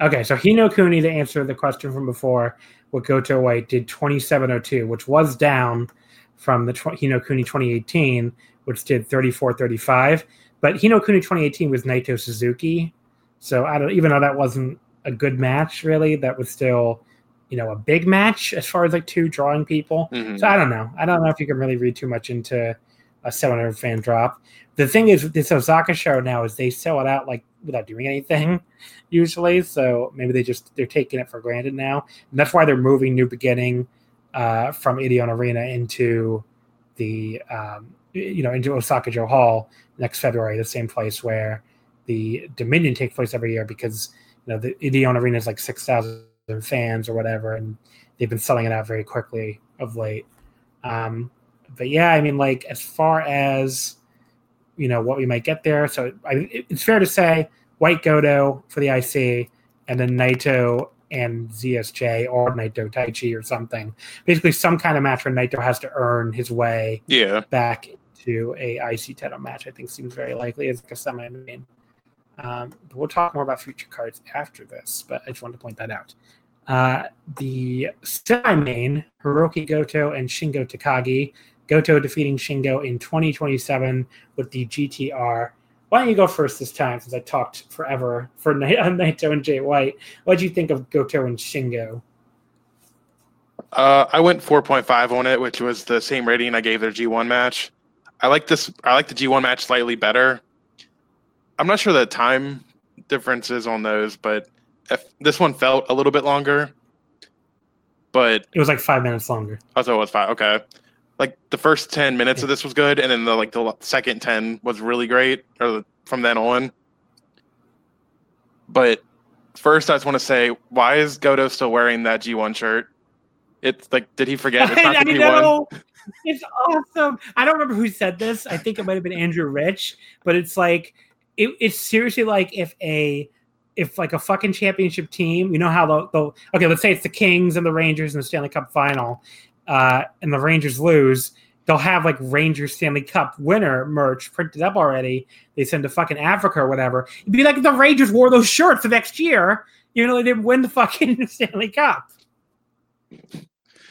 Okay, so Hino Kuni, to answer the question from before, what Goto White did 2702, which was down from the tw- Hino Kuni 2018, which did 3435. But Hino Kuni 2018 was Naito Suzuki. So I don't even though that wasn't a good match, really, that was still, you know, a big match as far as like two drawing people. Mhm. So I don't know. I don't know if you can really read too much into a 700 fan drop. The thing is, with this Osaka show now is they sell it out like without doing anything usually. So maybe they just they're taking it for granted now, and that's why they're moving New Beginning uh, from Edion Arena into the um, you know into Osaka-jo Hall next February, the same place where the Dominion takes place every year because you know the Edion Arena is like six thousand fans or whatever, and they've been selling it out very quickly of late. Um, but yeah, I mean, like as far as you know what we might get there, so I, it- it's fair to say White Goto for the IC, and then Naito and ZSJ or Naito Taichi or something. Basically, some kind of match where Naito has to earn his way Yeah. back to a IC title match. I think seems very likely as like a semi main. Um, we'll talk more about future cards after this, but I just wanted to point that out. Uh, the semi main Hiroki Goto and Shingo Takagi. Goto defeating Shingo in 2027 with the GTR. Why don't you go first this time since I talked forever for Ni- on Naito and Jay White? What would you think of Goto and Shingo? Uh, I went 4.5 on it, which was the same rating I gave their G1 match. I like this. I like the G1 match slightly better. I'm not sure the time differences on those, but if this one felt a little bit longer. But It was like five minutes longer. Oh, I thought it was fine. Okay, like the first 10 minutes of this was good, and then the like the second 10 was really great, or the, from then on. But first, I just want to say, why is Goto still wearing that G1 shirt? It's like, did he forget? It's not I G1. know. It's awesome. I don't remember who said this. I think it might have been Andrew Rich, but it's like it, it's seriously like if a if like a fucking championship team, you know how they'll, they'll okay, let's say it's the Kings and the Rangers in the Stanley Cup final, uh, and the Rangers lose, they'll have like Rangers Stanley Cup winner merch printed up already. They send to fucking Africa or whatever. It'd be like if the Rangers wore those shirts the next year, even though they didn't win the fucking Stanley Cup.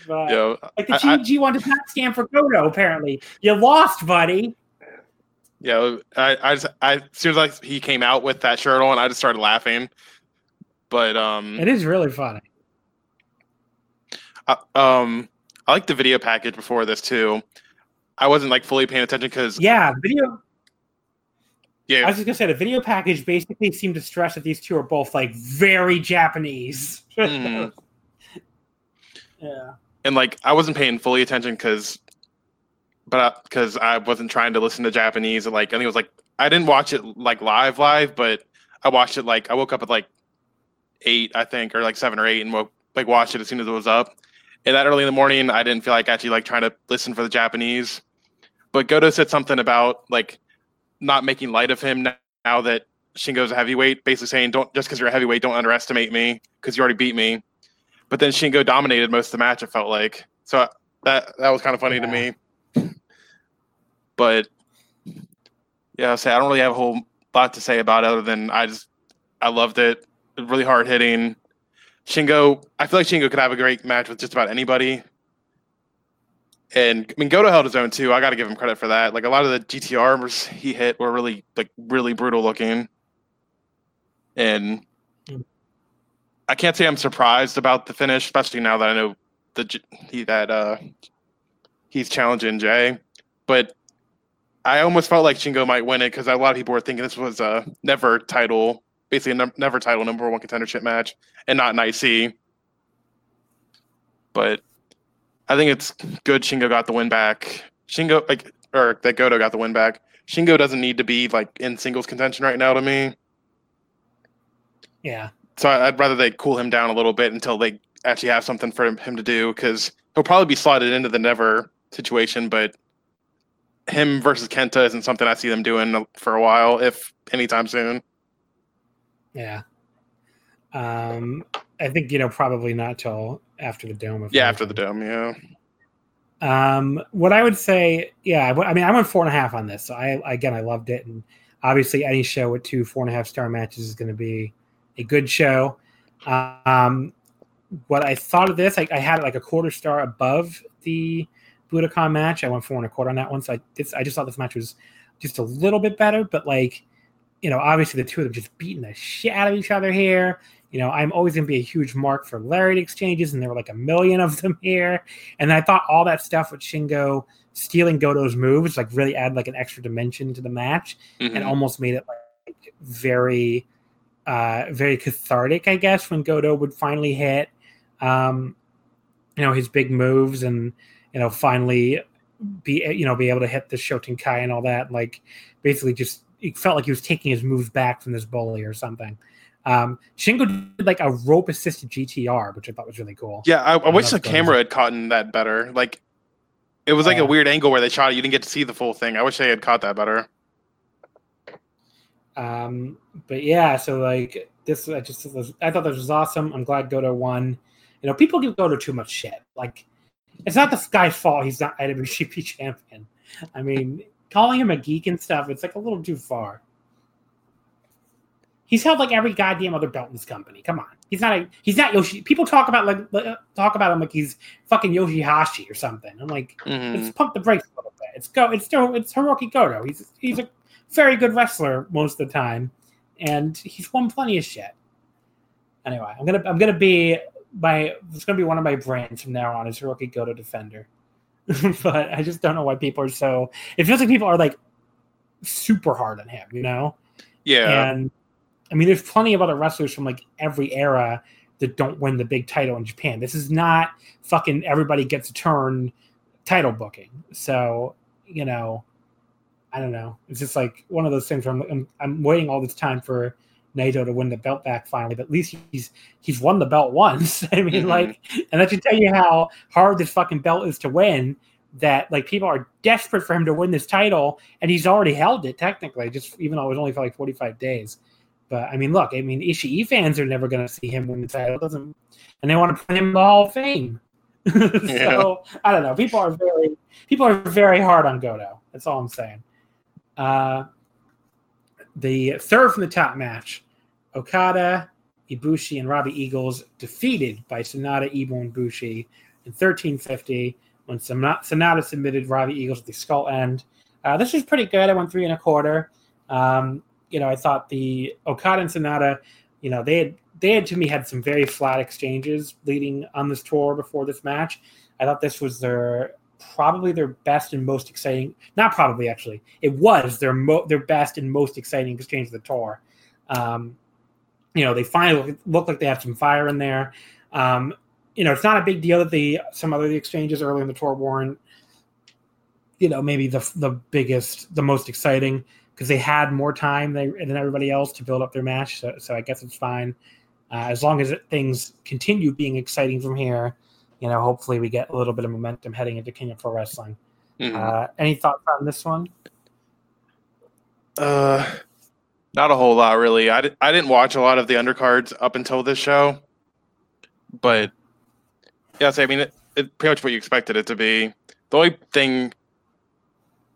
But, Yo, like the I- GG1 does not stand for Goto, apparently. You lost, buddy. Yeah, I, I, just, I, as soon as like he came out with that shirt on, I just started laughing. But um, It is really funny. I, um, I like the video package before this too. I wasn't like fully paying attention because Yeah, video. Yeah, I was just gonna say the video package basically seemed to stress that these two are both like very Japanese. Mhm. yeah. and like I wasn't paying fully attention because, but because I wasn't trying to listen to Japanese. Like I think it was like I didn't watch it like live, live, but I watched it like I woke up at like eight, I think, or like seven or eight, and woke like watched it as soon as it was up. And that early in the morning, I didn't feel like actually like trying to listen for the Japanese. But Goto said something about like not making light of him now, now that Shingo's a heavyweight, basically saying don't just because you're a heavyweight, don't underestimate me because you already beat me. But then Shingo dominated most of the match. It felt like so that that was kind of funny to me. But yeah, say I don't really have a whole lot to say about other than I just I loved it. Really hard hitting. Shingo, I feel like Shingo could have a great match with just about anybody. And I mean, Goto held his own too. I got to give him credit for that. Like a lot of the GTRs he hit were really like really brutal looking. And. I can't say I'm surprised about the finish, especially now that I know the he that uh he's challenging Jay. But I almost felt like Shingo might win it because a lot of people were thinking this was a never title, basically a num- never title number one contendership match, and not an IC. But I think it's good Shingo got the win back. Shingo like or that Goto got the win back. Shingo doesn't need to be like in singles contention right now to me. Yeah. So I'd rather they cool him down a little bit until they actually have something for him, him to do because he'll probably be slotted into the never situation, but him versus Kenta isn't something I see them doing for a while, if anytime soon. Yeah. Um, I think you know probably not till after the dome. Yeah, after the dome, yeah. Um, what I would say, yeah, I mean, I went four and a half on this. So I again, I loved it, and obviously, any show with two four and a half star matches is going to be a good show. Um, what I thought of this, I, I had it like a quarter star above the Budokan match. I went four and a quarter on that one. So I, I just thought this match was just a little bit better, but like, you know, obviously the two of them just beating the shit out of each other here. You know, I'm always going to be a huge mark for lariat exchanges, and there were like a million of them here. And I thought all that stuff with Shingo stealing Goto's moves like really add like an extra dimension to the match and Mhm. almost made it like very uh very cathartic i guess when goto would finally hit um you know his big moves and you know finally be you know be able to hit the shotenkai and all that like basically just it felt like he was taking his moves back from this bully or something um shingo did like a rope assisted gtr which i thought was really cool Yeah, I, I wish the camera had caught in that better. Like, it was like Yeah. a weird angle where they shot it. You didn't get to see the full thing. I wish they had caught that better. Um, but yeah, so like this, I just was, I thought this was awesome. I'm glad Goto won. You know, people give Goto too much shit. Like, it's not this guy's fault. He's not IWGP champion. I mean, calling him a geek and stuff, it's like a little too far. He's held like every goddamn other belt in this company. Come on, he's not a he's not Yoshi. People talk about like talk about him like he's fucking Yoshihashi or something. I'm like, Mhm. let's pump the brakes a little bit. It's go. It's still it's Hiroki Goto. He's he's a very good wrestler most of the time, and he's won plenty of shit. Anyway, I'm gonna I'm gonna be my it's gonna be one of my brands from now on is Hiroki Goto defender. but I just don't know why people are so. It feels like people are like super hard on him, you know. Yeah. And I mean, there's plenty of other wrestlers from like every era that don't win the big title in Japan. This is not fucking everybody gets a turn title booking. So, you know, I don't know. It's just like one of those things where I'm, I'm, I'm waiting all this time for Naito to win the belt back finally, but at least he's he's won the belt once. I mean, Mhm. like, and that should tell you how hard this fucking belt is to win. That like people are desperate for him to win this title, and he's already held it technically, just even though it was only for like 45 days. But I mean, look, I mean, Ishii fans are never going to see him win the title, doesn't, and they want to put him in the Hall of Fame. so I don't know. People are very people are very hard on Goto. That's all I'm saying. Uh, the third from the top match, Okada, Ibushi, and Robbie Eagles defeated by Sanada, Evil, and Bushi in 1350 when Sanada submitted Robbie Eagles at the skull end. Uh, this was pretty good. I went three and a quarter. Um, you know, I thought the Okada and Sanada, you know, they had they had to me had some very flat exchanges leading on this tour before this match. I thought this was their probably their best and most exciting. Not probably actually, it was their mo- their best and most exciting exchange of the tour. Um, you know, they finally look, look like they have some fire in there. Um, you know, it's not a big deal that the some other exchanges early in the tour weren't, you know, maybe the the biggest, the most exciting because they had more time than, everybody else to build up their match. So, so I guess it's fine uh, as long as things continue being exciting from here. You know, hopefully we get a little bit of momentum heading into King of Pro Wrestling. Mhm. Uh, any thoughts on this one? Uh, not a whole lot really. I, di- I didn't watch a lot of the undercards up until this show, but yeah, so, I mean, it, it pretty much what you expected it to be. The only thing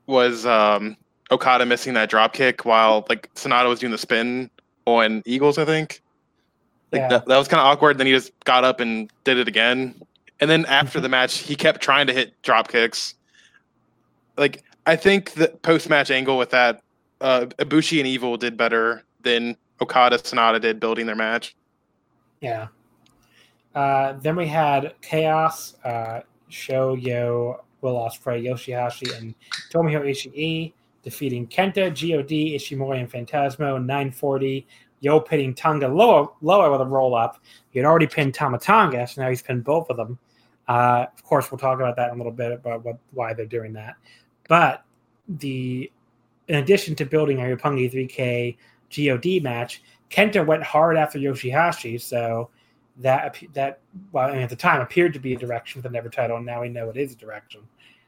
was um, Okada missing that drop kick while like Sanada was doing the spin on Eagles. I think like Yeah. that, that was kind of awkward. Then he just got up and did it again. And then after the match, he kept trying to hit drop kicks. Like I think the post match angle with that, uh, Ibushi and Evil did better than Okada Sanada did building their match. Yeah. Uh, then we had Chaos, uh, Sho, Yo, Will Ospreay, Yoshihashi, and Tomohiro Ishii defeating Kenta, God, Ishimori, and Phantasmo. 940. Yo pitting Tanga Loa, lower with a roll up. He had already pinned Tama Tonga, so now he's pinned both of them. Uh, of course, we'll talk about that in a little bit about what, why they're doing that. But the in addition to building a Roppongi 3K God match, Kenta went hard after Yoshihashi, so that that well at the time appeared to be a direction for the Never title, and now we know it is a direction.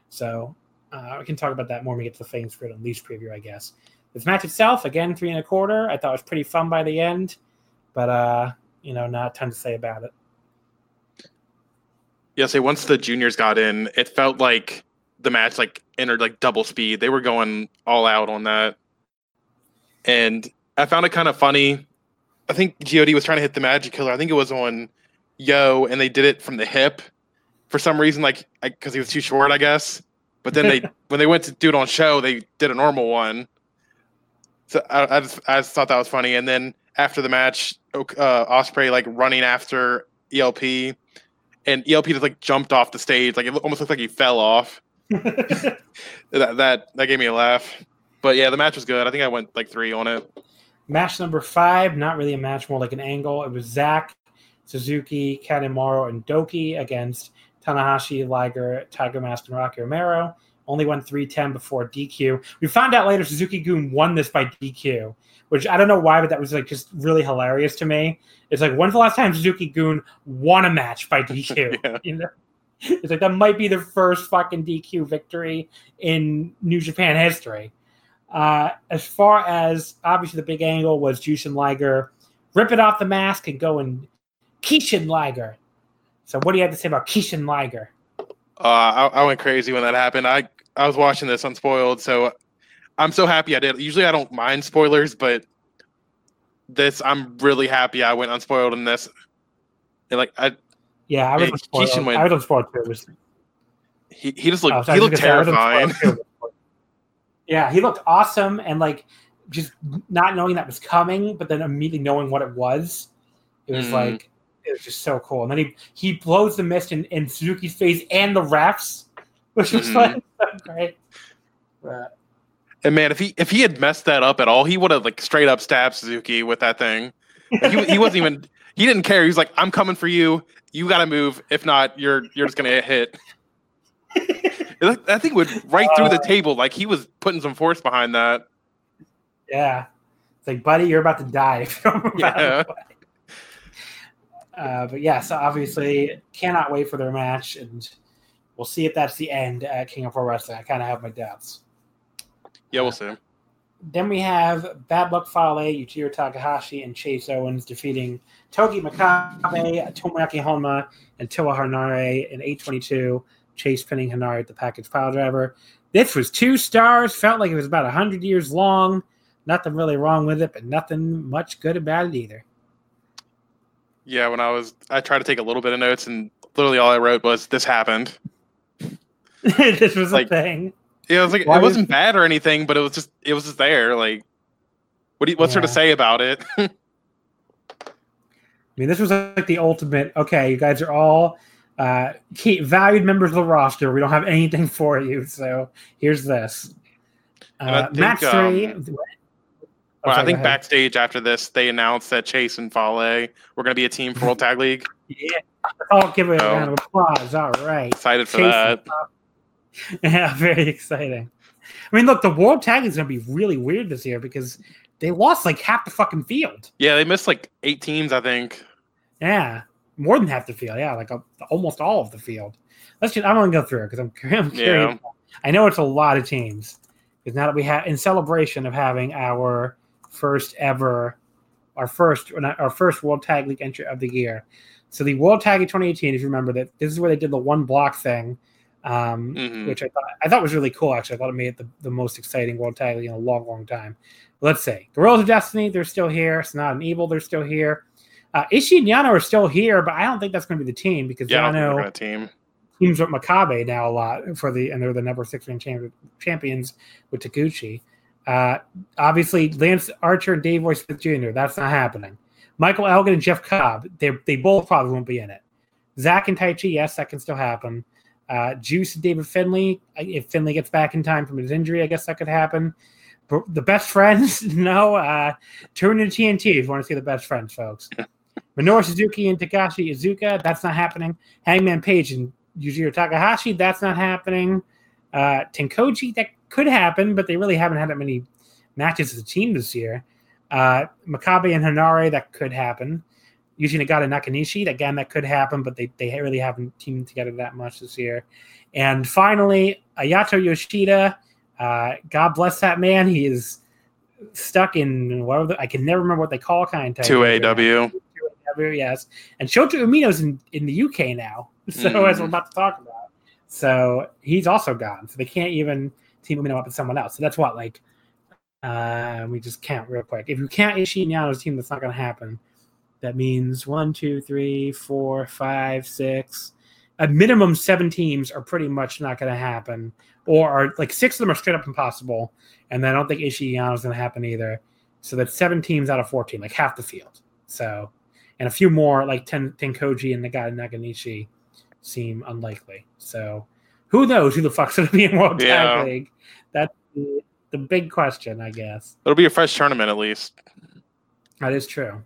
So uh, we can talk about that more when we get to the Flames Grid Unleashed preview, I guess. This match itself, again, three and a quarter. I thought was pretty fun by the end, but uh, you know, not a ton to say about it. Yeah, say once the juniors got in, it felt like the match like entered like double speed. They were going all out on that. And I found it kind of funny. I think God was trying to hit the magic killer. I think it was on Yo, and they did it from the hip for some reason, like because he was too short, I guess. But then they when they went to do it on Sho, they did a normal one. So I, I just I just thought that was funny. And then after the match, uh, Ospreay like running after ELP, and ELP just like jumped off the stage, like it almost looked like he fell off. that, that that gave me a laugh. But yeah, the match was good. I think I went like three on it. Match number five, not really a match, more like an angle. It was Zack, Suzuki, Kanemaru, and Douki against Tanahashi, Liger, Tiger Mask, and Rocky Romero. Only won 310 before DQ. We found out later Suzuki-gun won this by DQ, which I don't know why, but that was like just really hilarious to me. It's like, when's the last time Suzuki-gun won a match by DQ? yeah. You know? It's like that might be the first fucking DQ victory in New Japan history. Uh, as far as obviously the big angle was Jushin Liger ripping off the mask and going Kishin Liger. So what do you have to say about Kishin Liger? Uh, I, I, went crazy when that happened. I I was watching this unspoiled, so I'm so happy I did. Usually I don't mind spoilers, but this I'm really happy I went unspoiled in this. And like I yeah, I was unspoiled. Went, I was unspoiled too. Was, he he just looked oh, he looked terrifying. yeah, he looked awesome and like just not knowing that was coming, but then immediately knowing what it was. It was mm. like it was just so cool. And then he he blows the mist in, in Suzuki's face and the refs, which was mm-hmm. so great. But, and man, if he if he had messed that up at all, he would have like straight up stabbed Suzuki with that thing. Like, he, he wasn't even he didn't care. He was like, "I'm coming for you. You got to move. If not, you're you're just gonna get hit." that thing went right through the uh, table. Like he was putting some force behind that. Yeah, it's like, buddy, you're about to die. yeah. Uh, but yeah, so obviously cannot wait for their match, and we'll see if that's the end at King of Pro Wrestling. I kind of have my doubts. Yeah, we'll see. Then we have Bad Luck Fale, Yujiro Takahashi, and Chase Owens defeating Togi Makabe, Tomoaki Honma, and Toa Henare in 822. Chase pinning Henare at the package pile driver. This was two stars. Felt like it was about 100 years long. Nothing really wrong with it, but nothing much good about it either. Yeah, when I was, I tried to take a little bit of notes, and literally all I wrote was, "This happened." this was like, a thing. Yeah, it was like Why it wasn't is... bad or anything, but it was just it was just there. Like, what do you, what's yeah. there to say about it? I mean, this was like the ultimate. Okay, you guys are all uh, key, valued members of the roster. We don't have anything for you, so here's this. Uh, think, match three. Um, well, sorry, I think backstage after this, they announced that Chase and Fale were going to be a team for World Tag League. Yeah, I'll give it a round of applause. All right, excited for Chase that. Yeah, very exciting. I mean, look, the World Tag is going to be really weird this year because they lost like half the fucking field. Yeah, they missed like eight teams, I think. Yeah, more than half the field. Yeah, like a, almost all of the field. Let's just, I'm going to go through it because I'm, I'm curious. Yeah. I know it's a lot of teams because now that we have in celebration of having our first ever, our first, our first World Tag League entry of the year. So the World Tag League 2018, if you remember that, this is where they did the one block thing, um, mm-hmm. which I thought I thought was really cool. Actually, I thought it made it the, the most exciting World Tag League in a long, long time. Let's say Guerrillas of Destiny, they're still here. It's not an evil, they're still here. Uh, Ishii and Yano are still here, but I don't think that's going to be the team because Yeah, I don't think Yano team. teams with Makabe now a lot for the and they're the number six ring champion, champions with Taguchi. Uh, obviously, Lance Archer and Dave Smith Jr. That's not happening. Michael Elgin and Jeff Cobb. They they both probably won't be in it. Zach and Taichi, yes, that can still happen. Uh, Juice and David Finlay. If Finlay gets back in time from his injury, I guess that could happen. But the best friends, no. Uh, turn to TNT if you want to see the best friends, folks. Minoru Suzuki and Takashi Iizuka, that's not happening. Hangman Page and Yujiro Takahashi, that's not happening. Uh, Tenkoji, that could happen, but they really haven't had that many matches as a team this year. Uh, Makabe and Hanare, that could happen. Yuji Nagata and Nakanishi, again, that could happen, but they, they really haven't teamed together that much this year. And finally, Ayato Yoshida, uh, God bless that man. He is stuck in whatever the, I can never remember what they call kind of Two AW. AW, yes. And Shota Umino's in, in the UK now. So Mm. as we're about to talk about. So he's also gone. So they can't even team Umino up with someone else. So that's what, like uh we just count real quick. If you count Ishii and Yano's team, that's not gonna happen. That means one, two, three, four, five, six. A minimum seven teams are pretty much not gonna happen. Or are like six of them are straight up impossible. And then I don't think Ishii and Yano's gonna happen either. So that's seven teams out of 14, like half the field. So and a few more like Ten, Tenkoji and the guy Nakanishi seem unlikely. So who knows who the fuck's going to be in World Yeah. Tag League? That's the, the big question, I guess. It'll be a fresh tournament at least. That is true.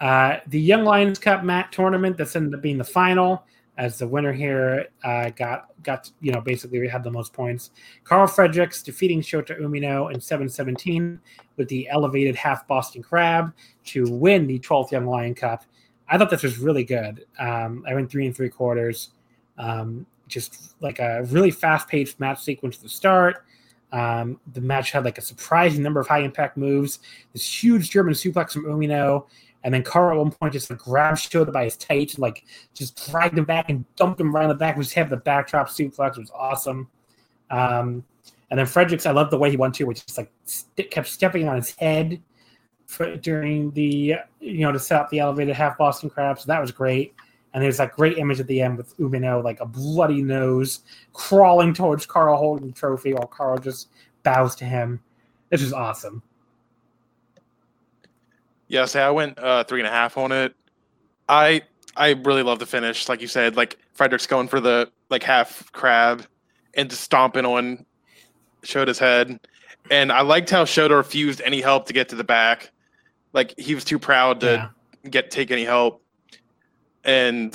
Uh, the Young Lions Cup mat tournament that's ended up being the final, as the winner here uh, got got you know basically we had the most points. Karl Fredericks defeating Shota Umino in 7-17 with the elevated half Boston Crab to win the 12th Young Lion Cup. I thought this was really good. Um, I went three and three quarters. Um, just like a really fast paced match sequence to the start. Um, the match had like a surprising number of high impact moves. This huge German suplex from Umino. And then Karl at one point just like grabbed Shota by his tights and like just dragged him back and dumped him right the back of his head. The backdrop suplex was awesome. Um, and then Fredericks, I love the way he went to, which is like st- kept stepping on his head for, during the you know to set up the elevated half Boston crab. So that was great. And there's that great image at the end with Umino like a bloody nose crawling towards Karl holding the trophy while Karl just bows to him. This is awesome. Yeah, say I went uh, three and a half on it. I I really love the finish, like you said, like Frederick's going for the like half crab and just stomping on Shota's head. And I liked how Shota refused any help to get to the back. Like he was too proud to Yeah. get take any help. And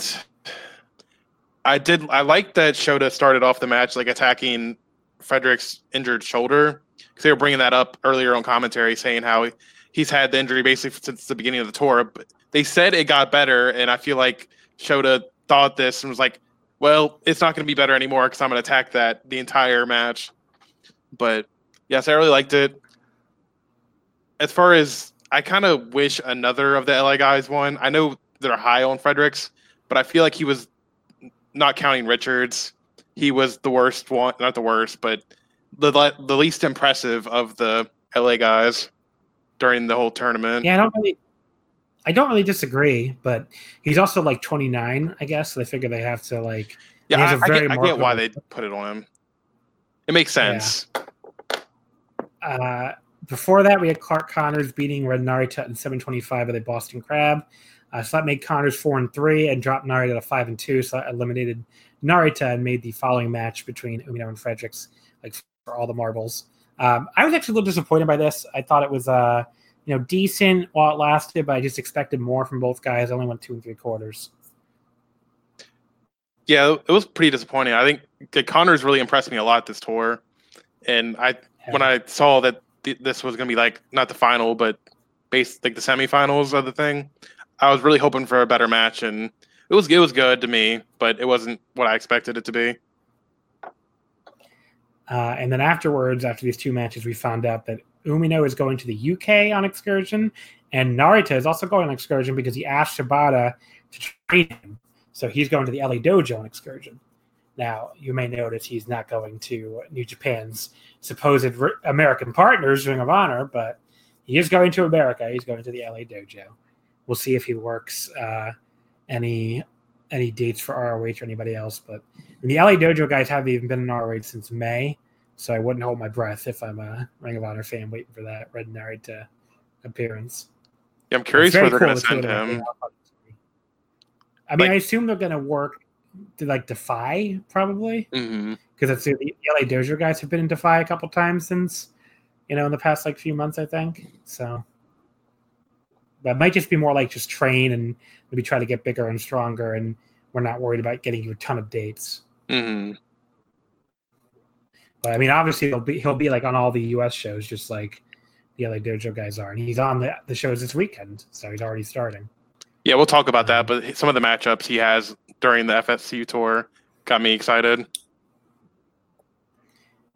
I did I liked that Shota started off the match like attacking Frederick's injured shoulder because they were bringing that up earlier on commentary, saying how he's had the injury basically since the beginning of the tour. But they said it got better, and I feel like Shota thought this and was like, "Well, it's not going to be better anymore because I'm going to attack that the entire match." But yes, I really liked it. As far as I kind of wish another of the LA guys won. I know they're high on Fredericks, but I feel like he was not counting Richards. He was the worst one, not the worst, but the the least impressive of the LA guys during the whole tournament. Yeah, I don't really, I don't really disagree, but he's also like 29, I guess. So they figure they have to like. Yeah, I, a I get, I get why they put it on him. It makes sense. Uh, before that, we had Clark Connors beating Ren Narita in 725 of the Boston Crab. Uh, so that made Connors four and three and dropped Narita to five and two. So that eliminated Narita and made the following match between Umino and Fredericks like for all the marbles. Um, I was actually a little disappointed by this. I thought it was uh, you know decent while it lasted, but I just expected more from both guys. I only went two and three quarters. Yeah, it was pretty disappointing. I think Connors really impressed me a lot this tour, and I when I saw that th- this was going to be like not the final, but based like the semifinals of the thing, I was really hoping for a better match, and it was it was good to me, but it wasn't what I expected it to be. Uh, and then afterwards, after these two matches, we found out that Umino is going to the UK on excursion, and Narita is also going on excursion because he asked Shibata to train him. So he's going to the LA Dojo on excursion. Now, you may notice he's not going to New Japan's supposed American partners, Ring of Honor, but he is going to America. He's going to the LA Dojo. we'll see if he works uh, any any dates for ROH or anybody else. But the LA Dojo guys haven't even been in ROH since May, so I wouldn't hold my breath if I'm a Ring of Honor fan waiting for that Ren Narita appearance. Yeah, I'm curious where they're going to send him. I mean, like, I assume they're going to work to like Defy probably because mm-hmm. it's the, the LA Dojo guys have been in Defy a couple times since you know in the past like few months, I think. So, it might just be more like just train and maybe try to get bigger and stronger, and we're not worried about getting you a ton of dates. Mm-hmm. But I mean, obviously he'll be he'll be like on all the U.S. shows, just like the LA Dojo guys are, and he's on the the shows this weekend, so he's already starting. Yeah, we'll talk about that. But some of the matchups he has during the FSU tour got me excited.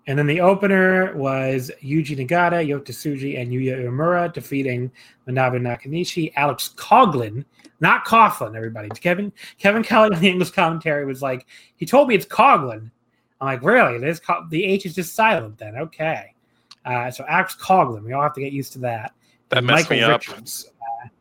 And then the opener was Yuji Nagata, Yota Tsuji, and Yuya Uemura defeating Manabu Nakanishi. Alex Coughlin, not Coughlin, everybody. Kevin Kevin Kelly on the English commentary was like, he told me it's Coughlin. I'm like, really? It is the H is just silent then. Okay. Uh, so Alex Coughlin, we all have to get used to that. That and messed Michael me Richards, up.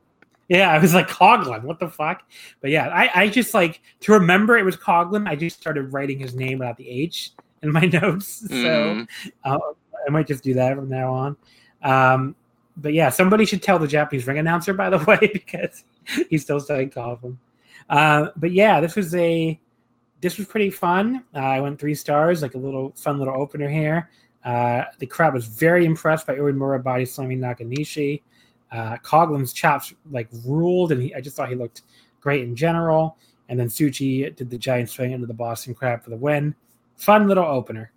Yeah, I was like Coglin, What the fuck? But yeah, I, I just like to remember it was Coglin. I just started writing his name without the H in my notes. So mm. uh, I might just do that from now on. Um, but yeah, somebody should tell the Japanese ring announcer, by the way, because he's still saying Coughlin. Uh, but yeah, this was a this was pretty fun. Uh, I went three stars, like a little fun little opener here. Uh, the crowd was very impressed by Uemura body slamming Nakanishi. Uh, Coughlin's chops like ruled, and he, I just thought he looked great in general. And then Tsuji did the giant swing into the Boston Crab for the win. Fun little opener.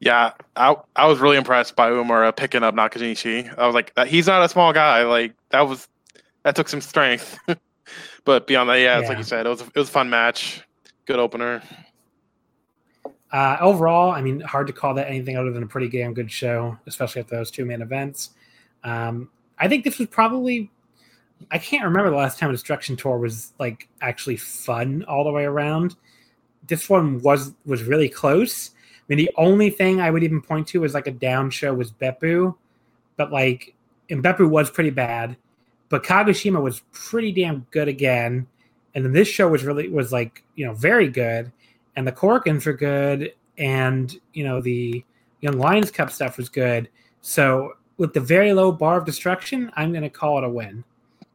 Yeah, I I was really impressed by Uemura picking up Nakanishi. I was like, he's not a small guy. Like that was that took some strength. but beyond that, yeah, it's yeah. like you said, it was it was a fun match, good opener. Uh, overall, I mean, hard to call that anything other than a pretty damn good show, especially at those two main events. Um, I think this was probably I can't remember the last time a destruction tour was like actually fun all the way around. This one was was really close. I mean, the only thing I would even point to as like a down show was Beppu, but like, and Beppu was pretty bad, but Kagoshima was pretty damn good again. And then this show was really was like you know very good, and the Korakuens were good, and you know the Young Lions Cup stuff was good. So with the very low bar of destruction, I'm going to call it a win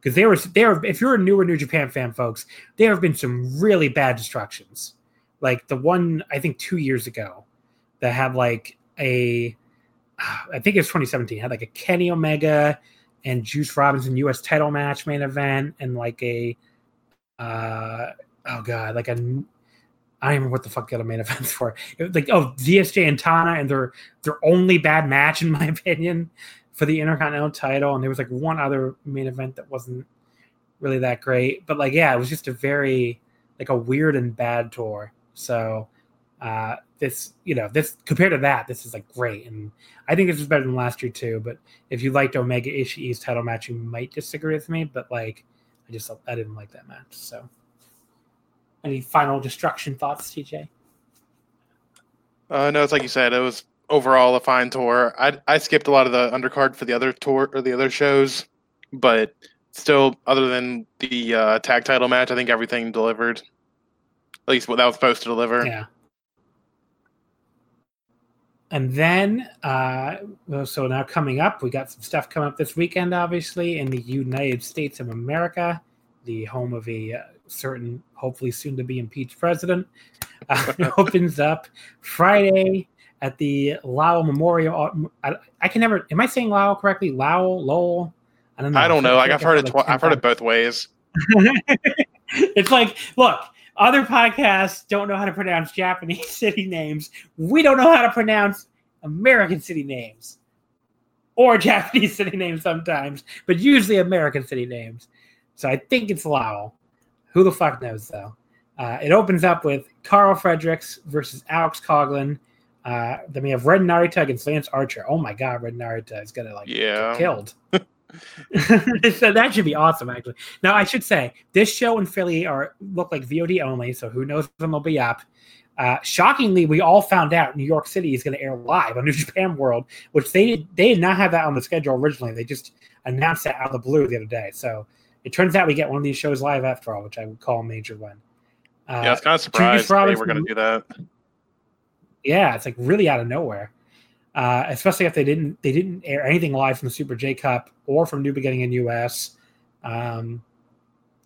because there was there. If you're a newer New Japan fan, folks, there have been some really bad destructions, like the one I think two years ago that had like a, I think it was 2017, had like a Kenny Omega and Juice Robinson U.S. title match main event, and like a, uh, oh god, like a I don't remember what the fuck the other main events for. Like oh ZSJ and Tana and their their only bad match in my opinion for the Intercontinental title, and there was like one other main event that wasn't really that great. But like yeah, it was just a very like a weird and bad tour. So uh this you know this compared to that this is like great and i think this is better than last year too but if you liked omega Ishii's title match you might disagree with me but like i just i didn't like that match so any final destruction thoughts, TJ? Uh, no, it's like you said. It was overall a fine tour. I I skipped a lot of the undercard for the other tour or the other shows, but still, other than the uh, tag title match, I think everything delivered. At least what that was supposed to deliver. Yeah. And then, uh, so now coming up, we got some stuff coming up this weekend, obviously, in the United States of America, the home of a uh, certain, hopefully soon to be impeached president. Uh, opens up Friday at the Lau Memorial. I, I, can never. Am I saying Lau correctly? Lau Lowell. I don't know. I don't know. Like I've heard it. Tw- I've heard it both ways. it's like, look, other podcasts don't know how to pronounce Japanese city names. We don't know how to pronounce American city names or Japanese city names sometimes, but usually American city names. So I think it's Lowell. Who the fuck knows though? Uh, it opens up with Karl Fredericks versus Alex Coughlin. Uh, then we have Ren Narita against Lance Archer. Oh my god, Ren Narita is gonna like yeah. get killed. so that should be awesome, actually. Now I should say this show in Philly are look like VOD only, so who knows when they'll be up. Uh, shockingly, we all found out New York City is going to air live on New Japan World, which they did, they did not have that on the schedule originally. They just announced that out of the blue the other day. So it turns out we get one of these shows live after all, which I would call a major win. Uh, yeah, I was kind of surprised they were going to do that. Yeah, it's like really out of nowhere. Uh, especially if they didn't they didn't air anything live from the Super J Cup or from New Beginning in US. Um,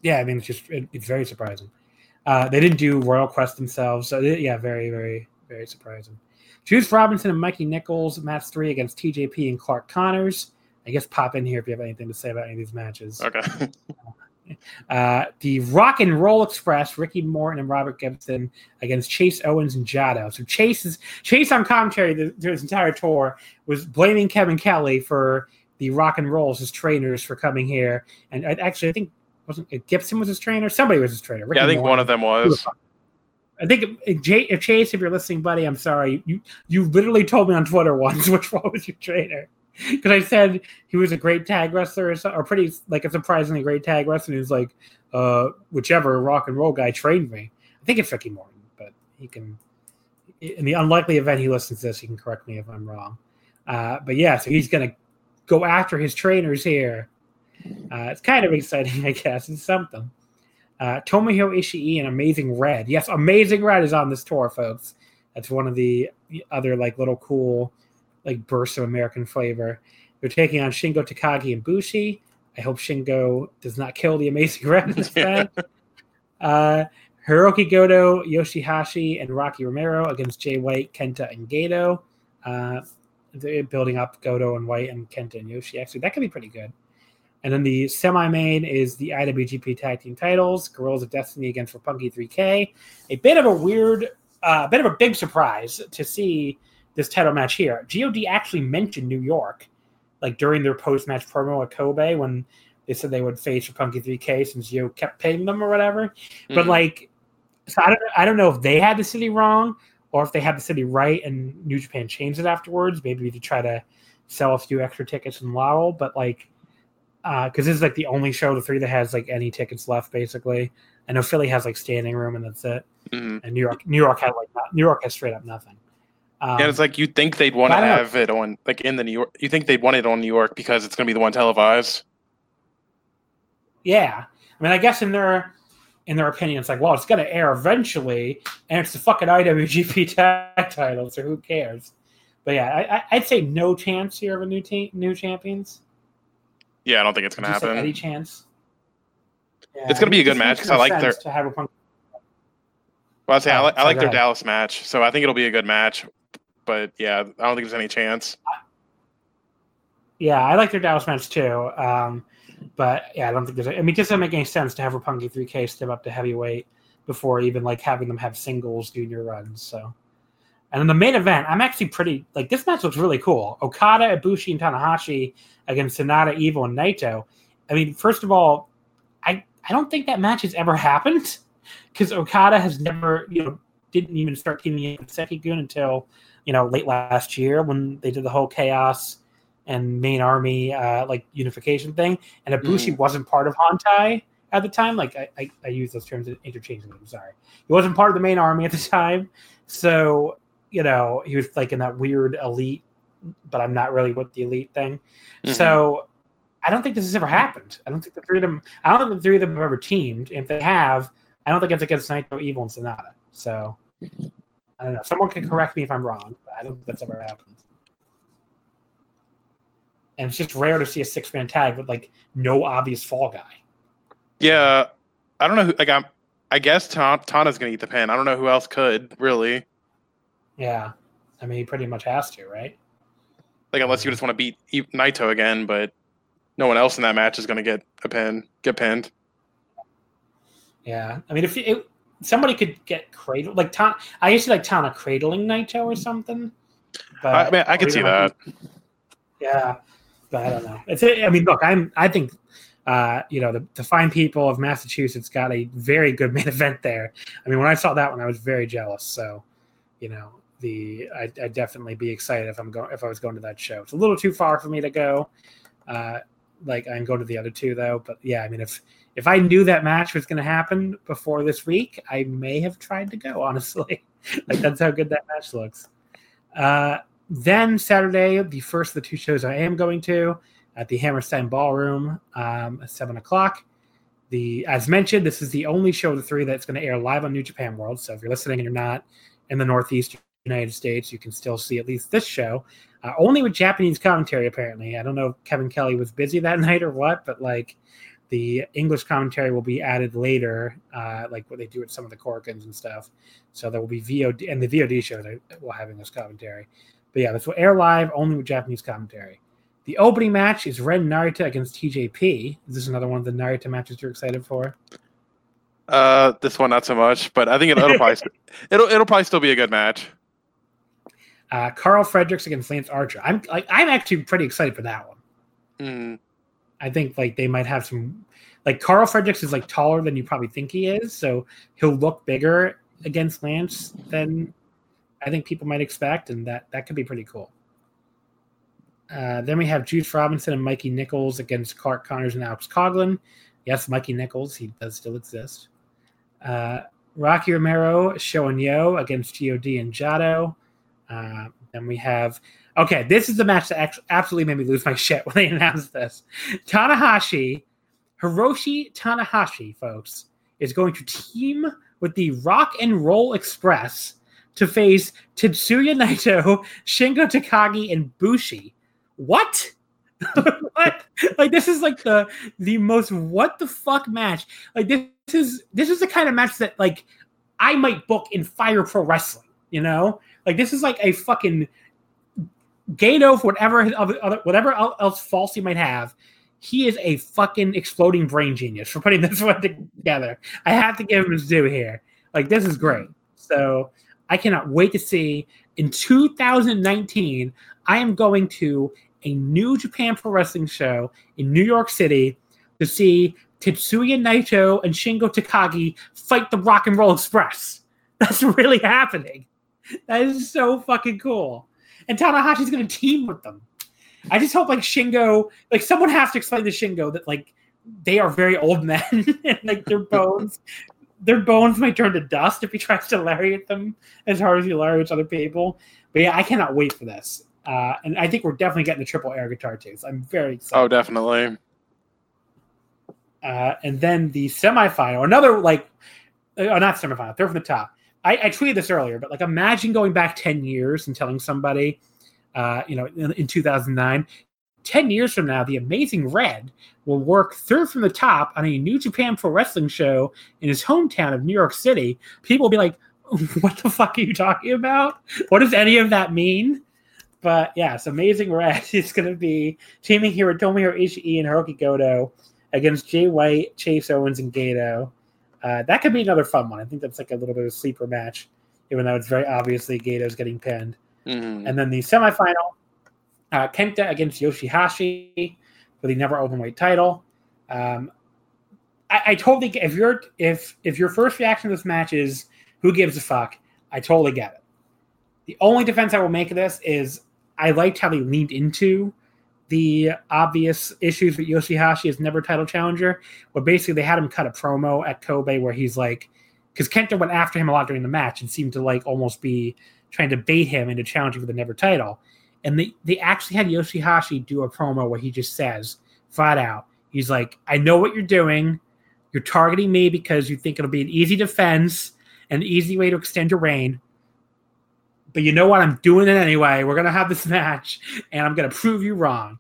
yeah, I mean it's just it, it's very surprising. Uh, they didn't do Royal Quest themselves, so they, yeah, very very very surprising. Juice Robinson and Mikey Nichols match three against TJP and Clark Connors. I guess pop in here if you have anything to say about any of these matches. Okay. Uh, the Rock and Roll Express, Ricky Morton and Robert Gibson against Chase Owens and Jado. So Chase is Chase on commentary through his entire tour was blaming Kevin Kelly for the Rock and Rolls as trainers for coming here, and I, actually I think wasn't it Gibson was his trainer? Somebody was his trainer. Ricky yeah, I think Morton. one of them was. I think if Chase, if you're listening, buddy, I'm sorry. You you literally told me on Twitter once which one was your trainer because I said he was a great tag wrestler or, or, pretty like a surprisingly great tag wrestler. Was like, uh, whichever rock and roll guy trained me. I think it's Ricky Morton, but he can. In the unlikely event he listens to this, he can correct me if I'm wrong. Uh, but yeah, so he's gonna go after his trainers here. Uh, it's kind of exciting, I guess. It's something. Uh, Tomohiro Ishii and Amazing Red. Yes, Amazing Red is on this tour, folks. That's one of the other like little cool like bursts of American flavor. They're taking on Shingo Takagi and Bushi. I hope Shingo does not kill the Amazing Red instead. uh, Hiroki Goto, Yoshihashi, and Rocky Romero against Jay White, Kenta, and Gedo. Uh, they're building up Goto and White and Kenta and Yoshi. Actually, that could be pretty good. And then the semi-main is the IWGP Tag Team Titles: Guerrillas of Destiny against Roppongi 3K. A bit of a weird, a uh, bit of a big surprise to see this title match here. God actually mentioned New York, like during their post match promo at Kobe when they said they would face Punky 3K since Yo kept paying them or whatever. Mm-hmm. But like, so I don't I don't know if they had the city wrong or if they had the city right and New Japan changed it afterwards, maybe to try to sell a few extra tickets in Lowell. But like, because uh, this is like the only show of the three that has like any tickets left, basically. I know Philly has like standing room and that's it. Mm-hmm. And New York, New York had like not, New York has straight up nothing. Um, yeah, it's like you think they'd want to have know. it on like in the New York. You think they'd want it on New York because it's going to be the one televised. Yeah, I mean, I guess in their in their opinion, it's like, well, it's going to air eventually, and it's the fucking IWGP tag title, so who cares? But yeah, I, would say no chance here of a new team, new champions. Yeah, I don't think it's going to happen. any chance? Yeah, it's going to be a good match because I like their. To have a punk- well, I say I, like, I like their Dallas match, so I think it'll be a good match but yeah, I don't think there's any chance. Yeah, I like their Dallas match too. Um, but yeah, I don't think there's. I mean, it doesn't make any sense to have Roppongi 3K step up to heavyweight before even like having them have singles junior runs. So, and then the main event, I'm actually pretty like this match looks really cool. Okada, Ibushi, and Tanahashi against Sanada, Evil, and Naito. I mean, first of all, I I don't think that match has ever happened because Okada has never you know didn't even start teaming in with Seikigun until you know, late last year when they did the whole chaos and main army uh, like unification thing, and Ibushi mm. wasn't part of Hontai at the time. Like I, I, I use those terms interchangeably. I'm sorry, he wasn't part of the main army at the time, so you know he was like in that weird elite, but I'm not really with the elite thing. Mm-hmm. So I don't think this has ever happened. I don't think the three of them. I don't think the three of them have ever teamed. If they have, I don't think it's against Naito, Evil, and Sanada. So I don't know. Someone can correct me if I'm wrong, but I don't think that's ever happened. And it's just rare to see a six man tag with like no obvious fall guy. Yeah, I don't know. Who, like I'm, I guess Ta- Tana's gonna eat the pin. I don't know who else could really. Yeah, I mean he pretty much has to, right? Like unless you just want to beat Naito again, but no one else in that match is gonna get a pin, get pinned. Yeah, I mean if it, somebody could get cradled like Tana. I used to like Tana cradling Naito or something. But I mean, I could see that. yeah, but I don't know. It's. I mean, look, I'm. I think. Uh, you know, the, the fine people of Massachusetts got a very good main event there. I mean, when I saw that one, I was very jealous. So, you know, the I, would definitely be excited if I'm going if I was going to that show. It's a little too far for me to go. Uh, like I'm going to the other two though, but yeah, I mean, if if I knew that match was going to happen before this week, I may have tried to go. Honestly, like that's how good that match looks. Uh, then Saturday, the first of the two shows I am going to at the Hammerstein Ballroom um, at seven o'clock. The as mentioned, this is the only show of the three that's going to air live on New Japan World. So if you're listening and you're not in the Northeast United States, you can still see at least this show, uh, only with Japanese commentary. Apparently, I don't know if Kevin Kelly was busy that night or what, but like the English commentary will be added later, uh, like what they do with some of the Korakuens and stuff. So there will be VOD and the VOD shows will have English commentary. But yeah, this will air live only with Japanese commentary. The opening match is Ren Narita against TJP. Is this another one of the Narita matches you're excited for? Uh, this one not so much, but I think it'll, it'll probably it'll it'll probably still be a good match. Uh, Karl Fredericks against Lance Archer. I'm like I'm actually pretty excited for that one. Mm. I think like they might have some like Karl Fredericks is like taller than you probably think he is, so he'll look bigger against Lance than I think people might expect, and that that could be pretty cool. Uh, then we have Juice Robinson and Mikey Nichols against Clark Connors and Alex Coughlin. Yes, Mikey Nichols, he does still exist. Uh, Rocky Romero, Sho and Yo against God and Jado. Uh, then we have, okay, this is the match that absolutely made me lose my shit when they announced this. Tanahashi, Hiroshi Tanahashi, folks, is going to team with the Rock and Roll Express to face Tetsuya Naito, Shingo Takagi, and Bushi what? what? Like this is like the the most what the fuck match. Like this is this is the kind of match that like I might book in Fire Pro Wrestling. You know, like this is like a fucking Gedo for whatever other whatever else false he might have. He is a fucking exploding brain genius for putting this one together. I have to give him his due here. Like this is great. So I cannot wait to see in 2019. I am going to a New Japan Pro Wrestling show in New York City to see Tetsuya Naito and Shingo Takagi fight the Rock and Roll Express. That's really happening. That is so fucking cool. And Tanahashi's going to team with them. I just hope like Shingo, like someone has to explain to Shingo that like they are very old men and like their bones, their bones might turn to dust if he tries to lariat them as hard as he lariats other people. But yeah, I cannot wait for this. Uh, and I think we're definitely getting the triple air guitar too. So I'm very excited. Oh, definitely. Uh, and then the semifinal, another like, uh, not semifinal, third from the top. I, I, tweeted this earlier, but like, imagine going back ten years and telling somebody, uh, you know, in, in 2009, 10 years from now, the Amazing Red will work third from the top on a New Japan Pro Wrestling show in his hometown of New York City. People will be like, what the fuck are you talking about? What does any of that mean? But yeah, it's Amazing Red is going to be teaming here with Tomohiro Ishii and Hiroki Goto against Jay White, Chase Owens, and Gedo. Uh, that could be another fun one. I think that's like a little bit of a sleeper match, even though it's very obviously Gedo's getting pinned. Mm-hmm. And then the semifinal, uh, Kenta against Yoshihashi for the never open weight title. Um, I, I totally get if your if if your first reaction to this match is who gives a fuck, I totally get it. The only defense I will make of this is I liked how they leaned into the obvious issues with Yoshihashi is never title challenger, where basically they had him cut a promo at Kobe where he's like, because Kenta went after him a lot during the match and seemed to like almost be trying to bait him into challenging for the never title. And they, they actually had Yoshihashi do a promo where he just says, flat out, he's like, I know what you're doing. You're targeting me because you think it'll be an easy defense, and an easy way to extend your reign but you know what? I'm doing it anyway. We're gonna have this match, and I'm gonna prove you wrong.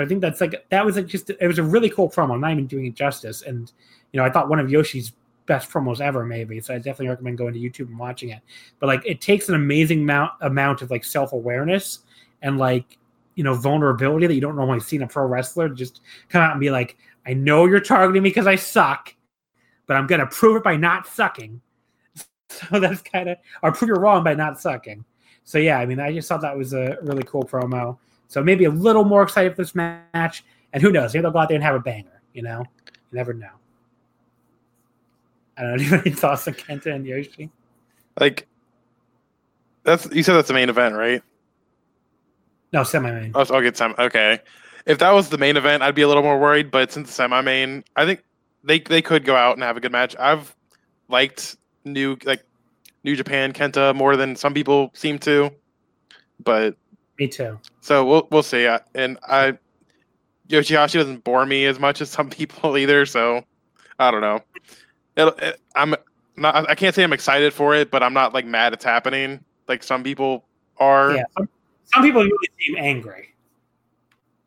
I think that's like that was like just it was a really cool promo. I'm not even doing it justice, and you know I thought one of Yoshi's best promos ever, maybe. So I definitely recommend going to YouTube and watching it. But like it takes an amazing amount amount of like self awareness and like you know vulnerability that you don't normally see in a pro wrestler. to Just come out and be like, I know you're targeting me because I suck, but I'm gonna prove it by not sucking. So that's kind of or prove you're wrong by not sucking. So yeah, I mean, I just thought that was a really cool promo. So maybe a little more excited for this match, and who knows? Maybe they'll go out there and have a banger. You know, you never know. I don't know. Any thoughts on Kenta and Yoshi? Like, that's you said that's the main event, right? No, semi-main. Oh, okay, semi. Okay, if that was the main event, I'd be a little more worried. But since the semi-main, I think they they could go out and have a good match. I've liked new like New Japan Kenta more than some people seem to. But Me too. so we'll we'll see. And I Yoshihashi doesn't bore me as much as some people either. So I don't know. It, I'm not. I can't say I'm excited for it, but I'm not like mad it's happening like some people are. Yeah. Some, some people really seem angry.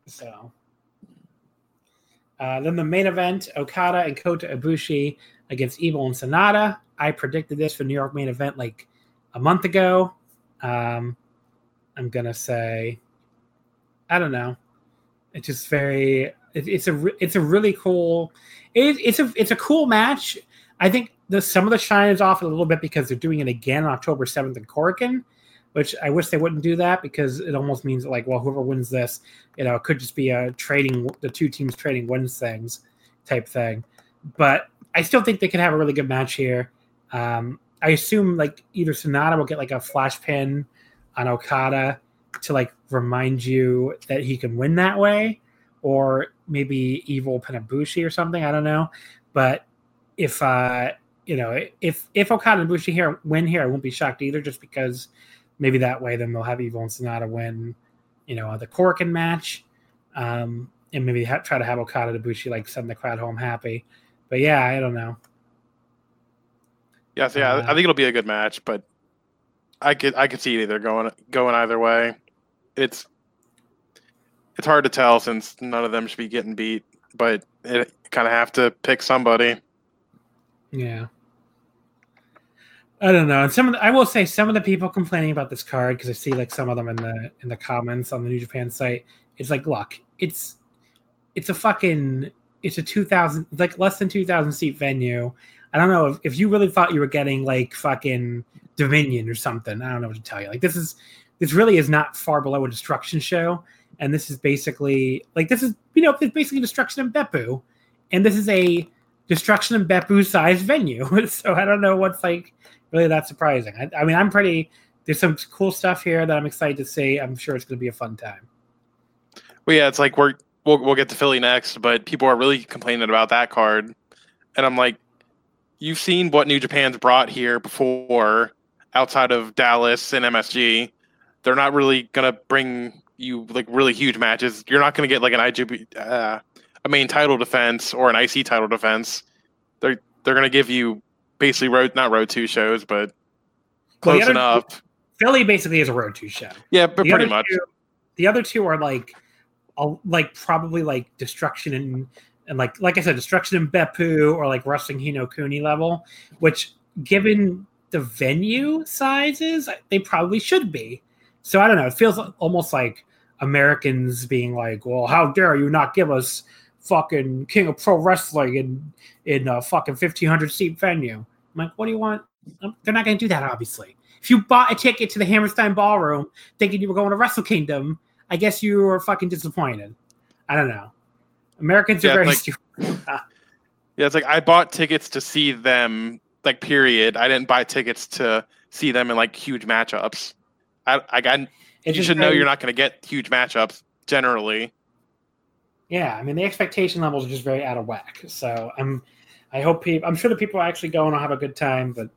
So. Uh, then the main event: Okada and Kota Ibushi against Evil and Sanada. I predicted this for New York main event like a month ago. Um, I'm gonna say, I don't know. It's just very. It, it's a. It's a really cool. It, it's a. It's a cool match. I think the some of the shine is off a little bit because they're doing it again on October 7th in Korakuen, which I wish they wouldn't do that because it almost means like, well, whoever wins this, you know, it could just be a trading the two teams trading wins things type thing. But I still think they could have a really good match here. Um, I assume like either Sanada will get like a flash pin on Okada to like remind you that he can win that way, or maybe Evil Penabushi or something. I don't know, but if uh you know if if Okada and Bushi here win here, I won't be shocked either, just because maybe that way then they'll have Evil and Sanada win, you know, the Korakuen match, um, and maybe ha- try to have Okada and Bushi like send the crowd home happy. But yeah, I don't know. Yeah, so yeah, Uh, I think it'll be a good match, but I could I could see it either going going either way. It's it's hard to tell since none of them should be getting beat, but it kind of have to pick somebody. Yeah. I don't know. And some of the, I will say some of the people complaining about this card because I see like some of them in the in the comments on the New Japan site. It's like, look, it's it's a fucking it's a two thousand like less than two thousand seat venue. I don't know if, if you really thought you were getting like fucking Dominion or something. I don't know what to tell you. Like this is this really is not far below a destruction show, and this is basically like this is you know it's basically destruction in Beppu, and this is a destruction in Beppu size venue. so I don't know what's like really that surprising. I, I mean, I'm pretty. There's some cool stuff here that I'm excited to see. I'm sure it's going to be a fun time. Well, yeah, it's like we're we'll we'll get to Philly next, but people are really complaining about that card, and I'm like, you've seen what New Japan's brought here before, outside of Dallas and MSG. They're not really gonna bring you like really huge matches. You're not gonna get like an IGP, uh, a main title defense or an IC title defense. They're they're gonna give you basically road not road two shows, but close other- enough. Philly basically is a road two show. Yeah, but The pretty much. two- the other two are like, like probably like destruction and and like like I said, destruction in Beppu or like wrestling Hino Kuni level, which given the venue sizes, they probably should be. So I don't know. It feels almost like Americans being like, "Well, how dare you not give us fucking King of Pro Wrestling in in a fucking fifteen hundred seat venue?" I'm like, "What do you want?" Um, They're not going to do that, obviously. If you bought a ticket to the Hammerstein Ballroom thinking you were going to Wrestle Kingdom, I guess you were fucking disappointed. I don't know. Americans are Yeah, very like- stupid. Yeah, it's like I bought tickets to see them, like period. I didn't buy tickets to see them in like huge matchups. I, I got. It's you should know you're not going to get huge matchups generally. Yeah, I mean the expectation levels are just very out of whack. So I'm, I hope people. I'm sure the people are actually going will have a good time, but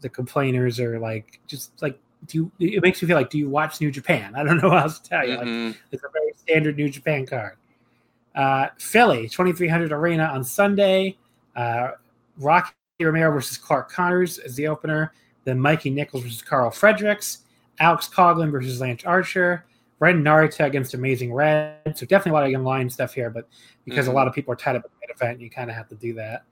the complainers are like, just like, do you? It makes me feel like, do you watch New Japan? I don't know how else to tell you. Like, Mhm. It's a very standard New Japan card. Uh, Philly, 2300 Arena on Sunday. Uh, Rocky Romero versus Clark Connors as the opener. Then Mikey Nichols versus Karl Fredericks. Alex Coughlin versus Lance Archer. Ren Narita against Amazing Red. So definitely a lot of young line stuff here, but because a Mhm. lot of people are tied up at the event, you kind of have to do that.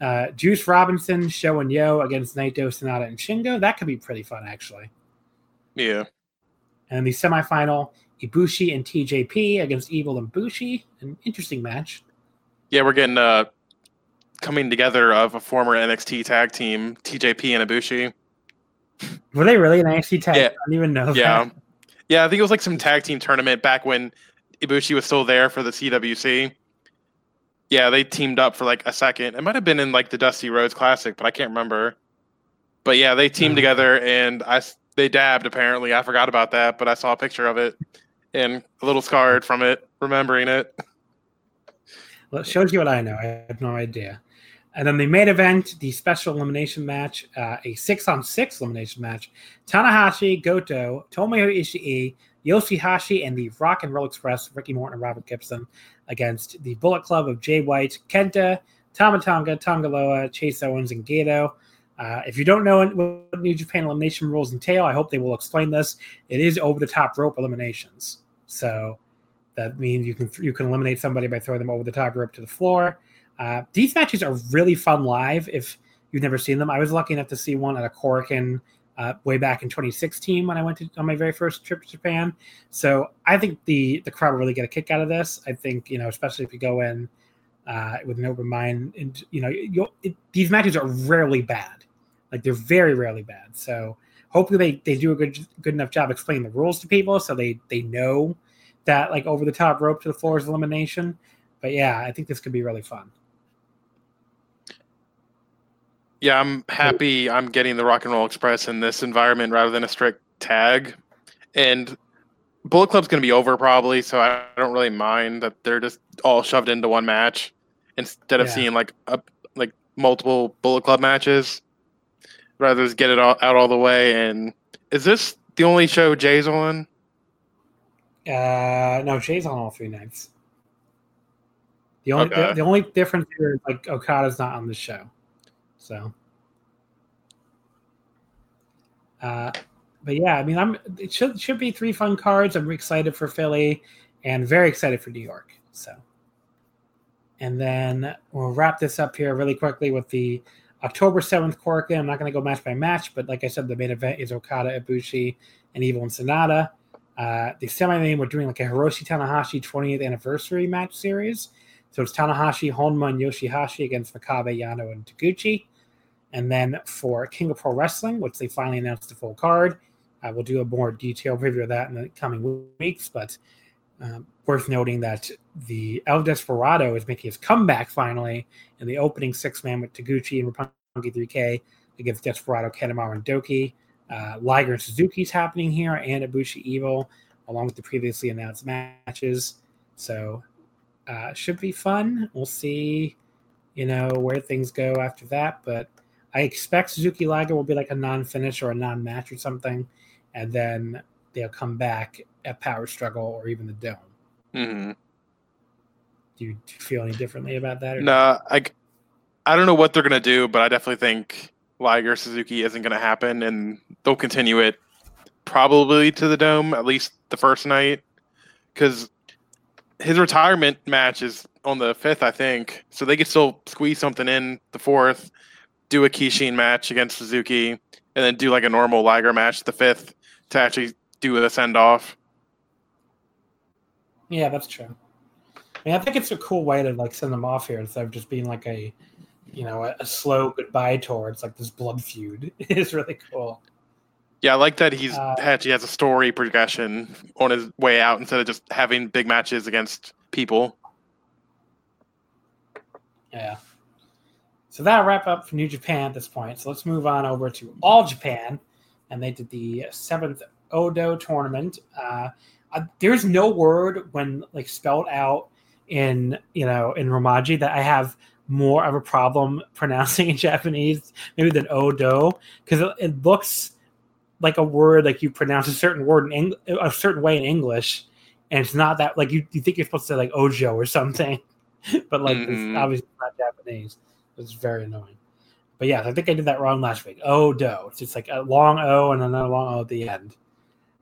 Uh, Juice Robinson, Sho and Yo against Naito, Sanada, and Shingo. That could be pretty fun, actually. Yeah, And the semifinal, Ibushi and TJP against Evil and Bushi. An interesting match. yeah, we're getting uh coming together of a former NXT tag team, TJP and Ibushi. Were they really an NXT tag? Yeah. I don't even know. Yeah, that. yeah, I think it was like some tag team tournament back when Ibushi was still there for the CWC. Yeah, they teamed up for like a second. It might have been in like the Dusty Rhodes Classic, but I can't remember. But yeah, they teamed Oh. together and I they dabbed apparently. I forgot about that, but I saw a picture of it and a little scarred from it, remembering it. Well, it shows you what I know. I have no idea. And then the main event, the special elimination match, uh, a six on six elimination match. Tanahashi, Goto, Tomohiro Ishii, Yoshihashi, and the Rock and Roll Express, Ricky Morton and Robert Gibson, against the Bullet Club of Jay White, Kenta, Tama Tonga, Tanga Loa, Chase Owens, and Gedo. Uh, if you don't know what New Japan elimination rules entail, I hope they will explain this. It is over the top rope eliminations. So that means you can you can eliminate somebody by throwing them over the top rope to the floor. Uh, these matches are really fun live. If you've never seen them, I was lucky enough to see one at a Korakuen uh, way back in 2016 when I went to, on my very first trip to Japan. So I think the the crowd will really get a kick out of this. I think you know, especially if you go in uh, with an open mind, and you know, it, these matches are rarely bad. Like they're very rarely bad. So hopefully they, they do a good good enough job explaining the rules to people so they they know that like over the top rope to the floor is elimination. But yeah, I think this could be really fun. Yeah, I'm happy I'm getting the Rock and Roll Express in this environment rather than a strict tag. And Bullet Club's going to be over probably, so I don't really mind that they're just all shoved into one match instead of yeah. seeing like a like multiple Bullet Club matches. Rather just get it all, out all the way. And is this the only show Jay's on? Uh, no, Jay's on all three nights. The only okay. the, the, only difference here is like Okada's not on the show, so. Uh, but yeah, I mean, I'm it should should be three fun cards. I'm excited for Philly, and very excited for New York. So, and then we'll wrap this up here really quickly with the October seventh Korakuen. I'm not going to go match by match, but like I said, the main event is Okada, Ibushi, and Evil and Sanada. Uh, the semi-main, we're doing like a Hiroshi Tanahashi 20th anniversary match series. So it's Tanahashi, Honma, and Yoshihashi against Makabe, Yano, and Taguchi. And then for King of Pro Wrestling, which they finally announced the full card, uh, we'll do a more detailed preview of that in the coming weeks. But um, worth noting that the El Desperado is making his comeback finally in the opening six man with Taguchi and Roppongi 3K against Desperado, Kanemaru, and Douki. Uh, Liger and Suzuki's happening here, and Ibushi Evil, along with the previously announced matches. So uh, should be fun. We'll see, you know, where things go after that. But I expect Suzuki Liger will be like a non-finish or a non-match or something, and then they'll come back at Power Struggle or even the Dome. Mm-hmm. Do, you, do you feel any differently about that? No, nah, I, I don't know what they're gonna do, but I definitely think Liger Suzuki isn't gonna happen, and they'll continue it probably to the Dome at least the first night, because his retirement match is on the fifth, I think. So they could still squeeze something in the fourth, do a Kishin match against Suzuki, and then do like a normal Liger match the fifth to actually do a send off. Yeah, that's true. I mean, I think it's a cool way to like send them off here instead of just being like a, you know, a, a slow goodbye tour. It's like this blood feud. it's really cool. Yeah, I like that he's uh, actually has a story progression on his way out instead of just having big matches against people. Yeah. So that'll wrap up for New Japan at this point. So let's move on over to All Japan, and they did the seventh Odo tournament. Uh, uh, there's no word when like spelled out in you know in Romaji that I have more of a problem pronouncing in Japanese maybe than Odo because it, it looks like a word like you pronounce a certain word in Eng- a certain way in English, and it's not that like you, you think you're supposed to say like Ojo or something, but like mm-hmm. it's obviously not Japanese. It's very annoying. But yeah, I think I did that wrong last week. Odo. It's just like a long O and another long O at the end.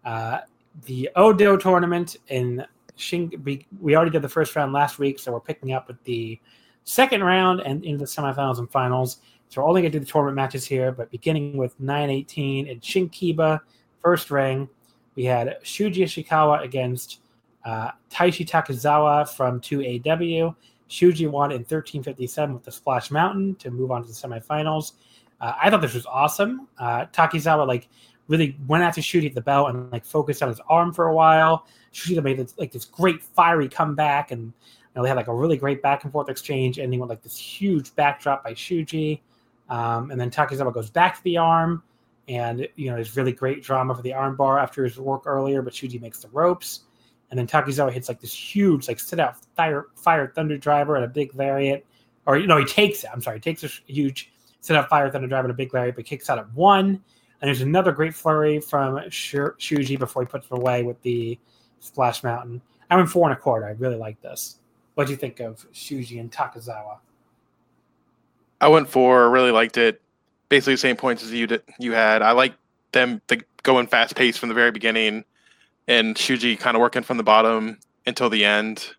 Uh, the Odo tournament in Shin. We, already did the first round last week, so we're picking up with the second round and into the semifinals and finals. So we're only going to do the tournament matches here, but beginning with 918 in Shinkiba, first ring, we had Shuji Ishikawa against uh, Taishi Takizawa from 2AW. Shuji won in 1357 with the Splash Mountain to move on to the semifinals. Uh, I thought this was awesome. Uh, Takizawa like really went after Shuji at the belt and like focused on his arm for a while. Shuji made this, like this great fiery comeback, and you know, they had like a really great back and forth exchange, ending with like this huge backdrop by Shuji. Um, and then Takizawa goes back to the arm, and you know there's really great drama for the armbar after his work earlier, but Shuji makes the ropes, and then Takizawa hits like this huge like sit out fire fire thunder driver at a big variant or you know, he takes it. I'm sorry, he takes a huge set up fire thunder driver and a big Larry, but kicks out at one. And there's another great flurry from Shuji before he puts it away with the Splash Mountain. I went four and a quarter. I really like this. What do you think of Shuji and Takizawa? I went four. Really liked it. Basically, the same points as you did, you had. I like them to going fast paced from the very beginning, and Shuji kind of working from the bottom until the end.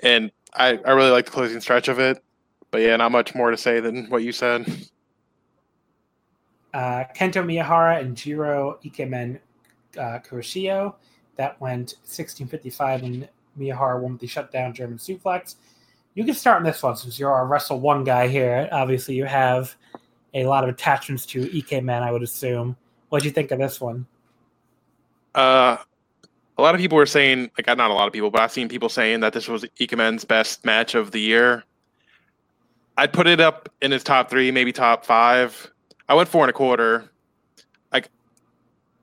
And I, I really like the closing stretch of it. But yeah, not much more to say than what you said. Uh, Kento Miyahara and Jiro Ikemen uh, Kuroshio. That went 1655, and Miyahara won with the shutdown German suplex. You can start on this one since you're our Wrestle One guy here. Obviously, you have a lot of attachments to Ikemen, I would assume. What do you think of this one? Uh, a lot of people were saying, like, uh, not a lot of people, but I've seen people saying that this was Ikemen's best match of the year. I'd put it up in his top three, maybe top five. I went four and a quarter. Like,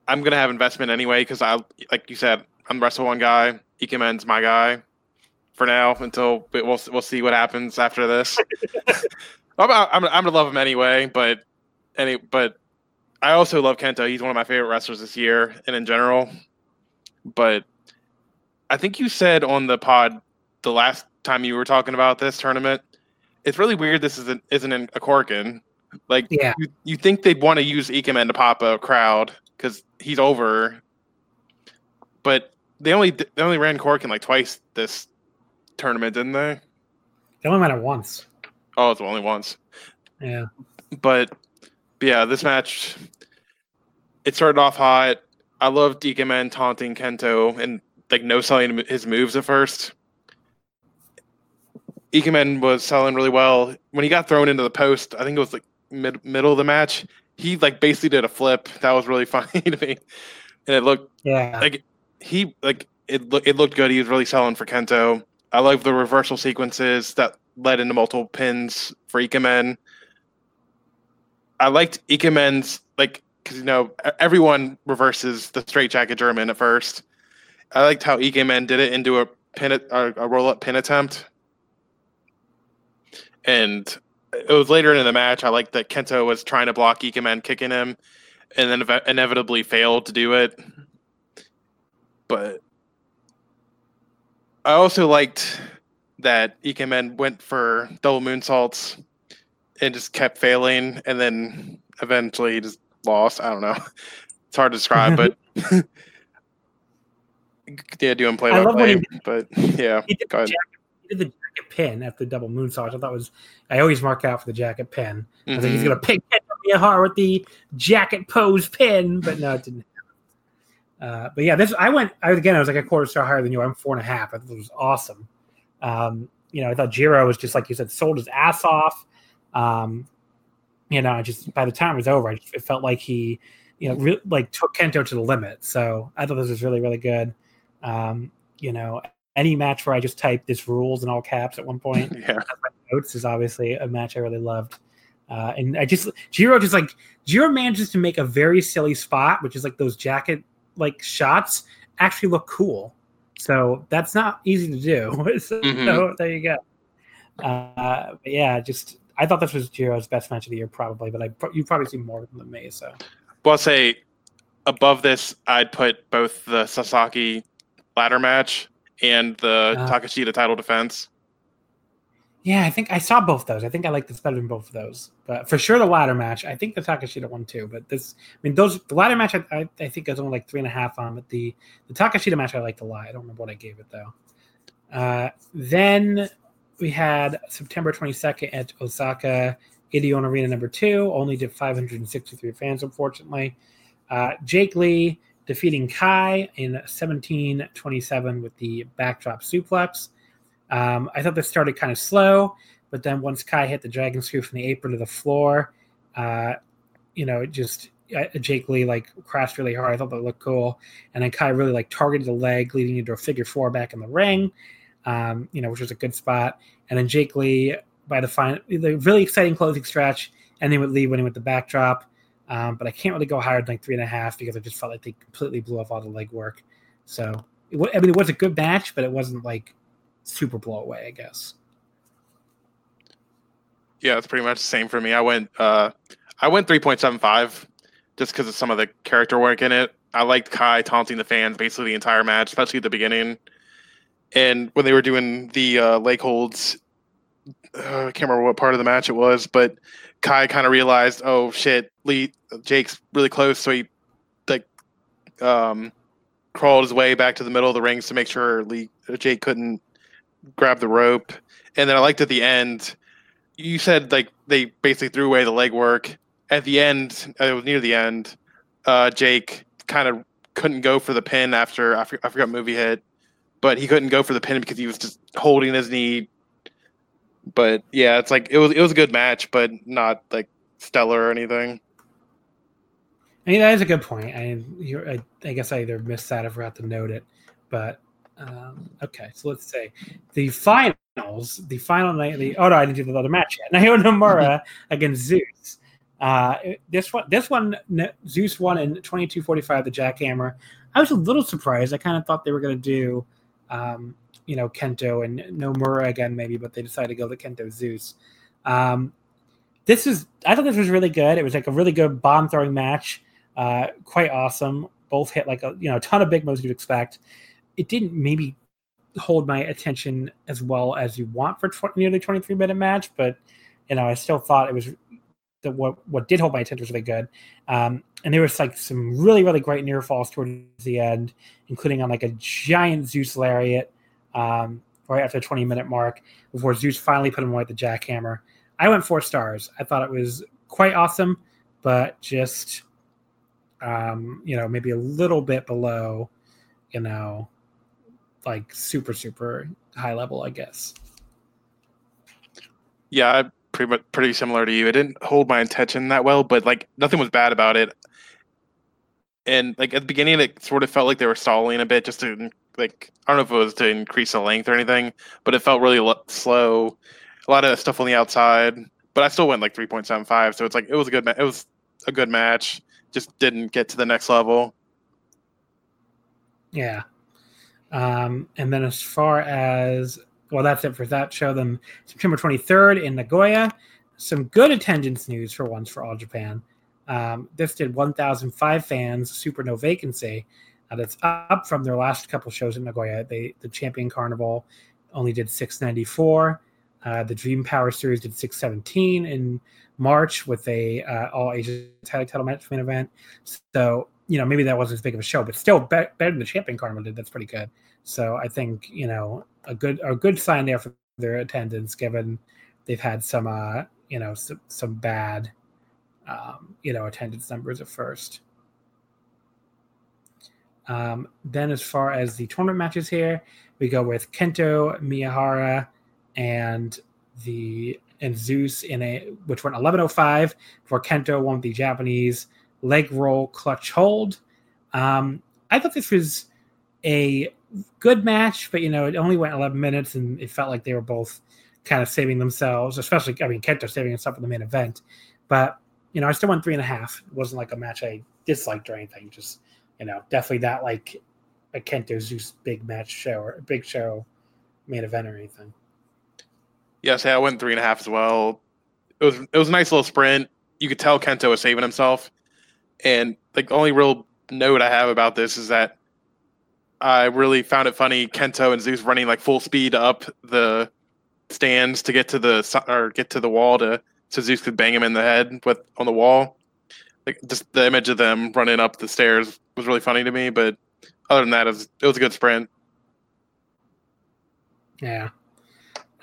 I'm gonna have investment anyway because I, like you said, I'm the Wrestle One guy. Ikemen's my guy for now until we'll we'll see what happens after this. I'm, I'm I'm gonna love him anyway, but any but I also love Kento. He's one of my favorite wrestlers this year and in general. But I think you said on the pod the last time you were talking about this tournament, it's really weird. This isn't isn't in a Korakuen. Like, yeah. you, you think they'd want to use Ikemen to pop a crowd because he's over, but they only they only ran Korakuen like twice this tournament, didn't they? They only ran it once. Oh, it's only once. Yeah. But yeah, this match it started off hot. I loved Ikemen taunting Kento and like no selling his moves at first. Ikemen was selling really well. When he got thrown into the post, I think it was like mid middle of the match. He like basically did a flip. That was really funny to me, and it looked yeah like he like it. Lo- it looked good. He was really selling for Kento. I love the reversal sequences that led into multiple pins for Ikemen. I liked Ikemen's like because you know everyone reverses the straight jacket German at first. I liked how Ikemen did it into a pin a, a roll up pin attempt, and it was later in the match. I liked that Kento was trying to block Ikemen kicking him, and then ev- inevitably failed to do it. But I also liked that Ikemen went for double moonsaults and just kept failing, and then eventually just lost. I don't know. It's hard to describe, but yeah, doing play I by play. But yeah, He did, go the ahead. jacket, he did the jacket pin after the double moonsault. I thought was I always mark out for the jacket pin. I was like, he's gonna pick Miyahara with the jacket pose pin, but no, it didn't. Uh, but yeah, this I went. I again, I was like a quarter star higher than you. I'm four and a half. I thought it was awesome. Um, you know, I thought Jiro was just like you said, sold his ass off. Um, you know, I just by the time it was over, I just, it felt like he, you know, re- like took Kento to the limit. So I thought this was really, really good. Um, you know, any match where I just type this rules in all caps at one point Yeah. notes is obviously a match I really loved. Uh, and I just Jiro just like Jiro manages to make a very silly spot, which is like those jacket like shots actually look cool. So that's not easy to do. so Mhm. there you go. Uh, but yeah, just I thought this was Jiro's best match of the year probably, but I you probably see more than me. So Well, I'll say above this, I'd put both the Sasaki ladder match and the Uh. Takeshita title defense. yeah, I think I saw both those. I think I like this better than both of those. But for sure, the ladder match. I think the Takeshita one too. But this, I mean, those the ladder match. I, I, I think is only like three and a half on. But the the Takeshita match, I liked a lot. I don't remember what I gave it though. Uh, then we had September twenty second at Osaka Edion Arena number two. Only did five hundred and sixty three fans, unfortunately. Uh, Jake Lee defeating Kai in seventeen twenty seven with the backdrop suplex. Um, I thought this started kind of slow, but then once Kai hit the dragon screw from the apron to the floor, uh, you know, it just uh, Jake Lee like crashed really hard. I thought that looked cool, and then Kai really like targeted the leg, leading into a figure four back in the ring, um, you know, which was a good spot. And then Jake Lee by the final, the really exciting closing stretch, and then with Lee winning with the backdrop. Um, but I can't really go higher than like three and a half because I just felt like they completely blew off all the leg work. So, it, I mean, it was a good match, but it wasn't like super blow away, I guess. Yeah, it's pretty much the same for me. I went uh I went 3.75 just because of some of the character work in it. I liked Kai taunting the fans basically the entire match, especially at the beginning. And when they were doing the uh, leg holds, uh, I can't remember what part of the match it was, but Kai kind of realized, oh shit, Lee Jake's really close, so he like um, crawled his way back to the middle of the rings to make sure Lee Jake couldn't grab the rope. And then I liked at the end, you said like they basically threw away the leg work. At the end, uh, it was near the end. Uh, Jake kind of couldn't go for the pin after I forgot movie hit, but he couldn't go for the pin because he was just holding his knee. But yeah, it's like it was it was a good match, but not like stellar or anything. I mean, that is a good point. I, I, I guess I either missed that or forgot to note it. But um, okay, so let's say the finals, the final night. The oh no, I didn't do the other match yet. Naoya Nomura against Zeus. Uh, this one, this one, Zeus won in twenty two forty five. The jackhammer. I was a little surprised. I kind of thought they were going to do, um, you know, Kento and Nomura again, maybe, but they decided to go to Kento Zeus. Um, this is, I thought this was really good. It was like a really good bomb throwing match. Uh, quite awesome. Both hit like a you know a ton of big moves you'd expect. It didn't maybe hold my attention as well as you want for tw- nearly 23 minute match, but you know I still thought it was that what what did hold my attention was really good. Um, and there was like some really really great near falls towards the end, including on like a giant Zeus lariat um, right after the 20 minute mark before Zeus finally put him away with the jackhammer. I went four stars. I thought it was quite awesome, but just um, you know, maybe a little bit below, you know, like super, super high level, I guess. Yeah, pretty much pretty similar to you. It didn't hold my attention that well, but like nothing was bad about it. And like at the beginning, it sort of felt like they were stalling a bit, just to like I don't know if it was to increase the length or anything, but it felt really lo- slow. A lot of stuff on the outside, but I still went like three point seven five. So it's like it was a good. Ma- it was a good match just didn't get to the next level. Yeah. Um, and then as far as well, that's it for that show. Then September 23rd in Nagoya, some good attendance news for once for All Japan. Um, this did 1,005 fans, super no vacancy. Uh, that's up from their last couple shows in Nagoya. They the Champion Carnival only did 694. Uh, the Dream Power Series did 617 in March with a uh, all Asia tag title match main event. So you know maybe that wasn't as big of a show, but still be- better than the Champion Carnival did. That's pretty good. So I think you know a good a good sign there for their attendance, given they've had some uh, you know some, some bad um, you know attendance numbers at first. Um, then, as far as the tournament matches here, we go with Kento Miyahara and the and Zeus in a which went 11:05 for Kento won the Japanese leg roll clutch hold. Um, I thought this was a good match, but you know it only went 11 minutes, and it felt like they were both kind of saving themselves. Especially, I mean, Kento saving himself in the main event, but you know I still went three and a half. It wasn't like a match I disliked or anything. Just you know, definitely not like a Kento Zeus big match show or big show main event or anything. Yes, yeah, I went three and a half as well. It was it was a nice little sprint. You could tell Kento was saving himself. And like the only real note I have about this is that I really found it funny Kento and Zeus running like full speed up the stands to get to the or get to the wall to so Zeus could bang him in the head with on the wall. Like just the image of them running up the stairs was really funny to me. But other than that, it was, it was a good sprint. Yeah,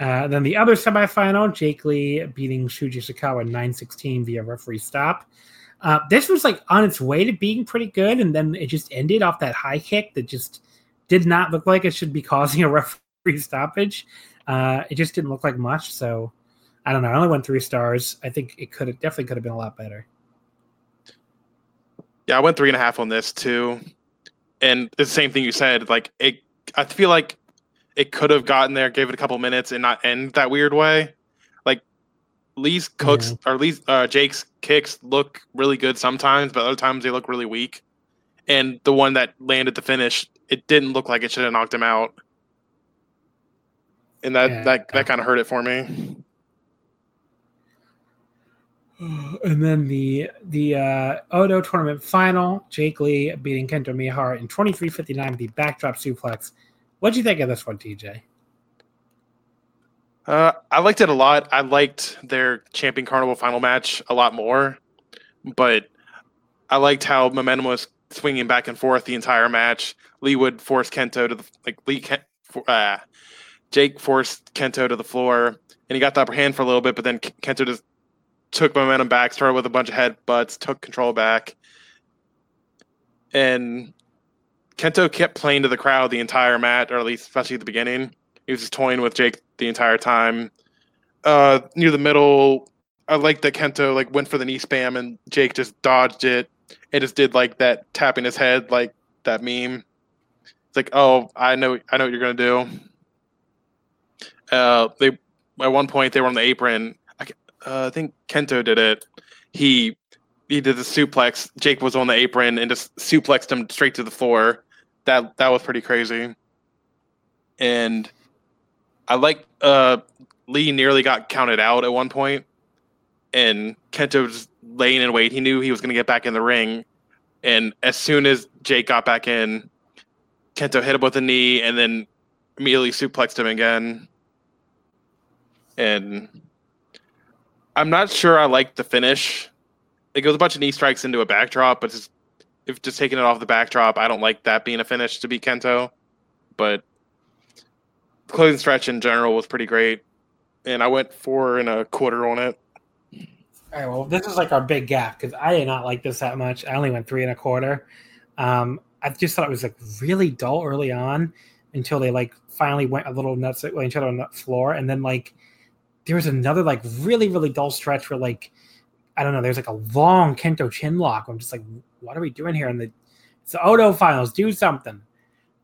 uh, then the other semifinal, Jake Lee beating Shuji Ishikawa 9-16 via referee stop. Uh, this was like on its way to being pretty good, and then it just ended off that high kick that just did not look like it should be causing a referee stoppage. Uh, it just didn't look like much. So I don't know. I only went three stars. I think it could have definitely could have been a lot better. Yeah, I went three and a half on this too, and the same thing you said. Like it, I feel like it could have gotten there, gave it a couple minutes, and not end that weird way. Lee's cooks yeah. or Lee's uh, Jake's kicks look really good sometimes, but other times they look really weak. And the one that landed the finish, it didn't look like it should have knocked him out, and that yeah. that that kind of hurt it for me. And then the the uh, Odo tournament final, Jake Lee beating Kento Miyahara in 23:59 with the backdrop suplex. What do you think of this one, TJ? Uh, I liked it a lot. I liked their Champion Carnival final match a lot more, but I liked how momentum was swinging back and forth the entire match. Lee would force Kento to the like Lee Ken, uh, Jake forced Kento to the floor, and he got the upper hand for a little bit, but then Kento just took momentum back, started with a bunch of headbutts, took control back, and Kento kept playing to the crowd the entire match, or at least especially at the beginning. He was toying with Jake the entire time. Uh, near the middle, I like that Kento like went for the knee spam and Jake just dodged it. It just did like that tapping his head like that meme. It's like, oh, I know, I know what you're gonna do. Uh, they at one point they were on the apron. I, uh, I think Kento did it. He he did the suplex. Jake was on the apron and just suplexed him straight to the floor. That that was pretty crazy. And I like uh, Lee nearly got counted out at one point, and Kento was laying in wait. He knew he was going to get back in the ring, and as soon as Jake got back in, Kento hit him with a knee and then immediately suplexed him again. And I'm not sure I like the finish. It goes a bunch of knee strikes into a backdrop, but just, if just taking it off the backdrop, I don't like that being a finish to be Kento. But closing stretch in general was pretty great, and I went four and a quarter on it. All right, well, this is like our big gap because I did not like this that much. I only went three and a quarter. Um, I just thought it was like really dull early on until they like finally went a little nuts at each other on the floor, and then like there was another like really really dull stretch where like I don't know, there's like a long Kento chin lock. I'm just like, what are we doing here? And the it's the Odo finals, do something.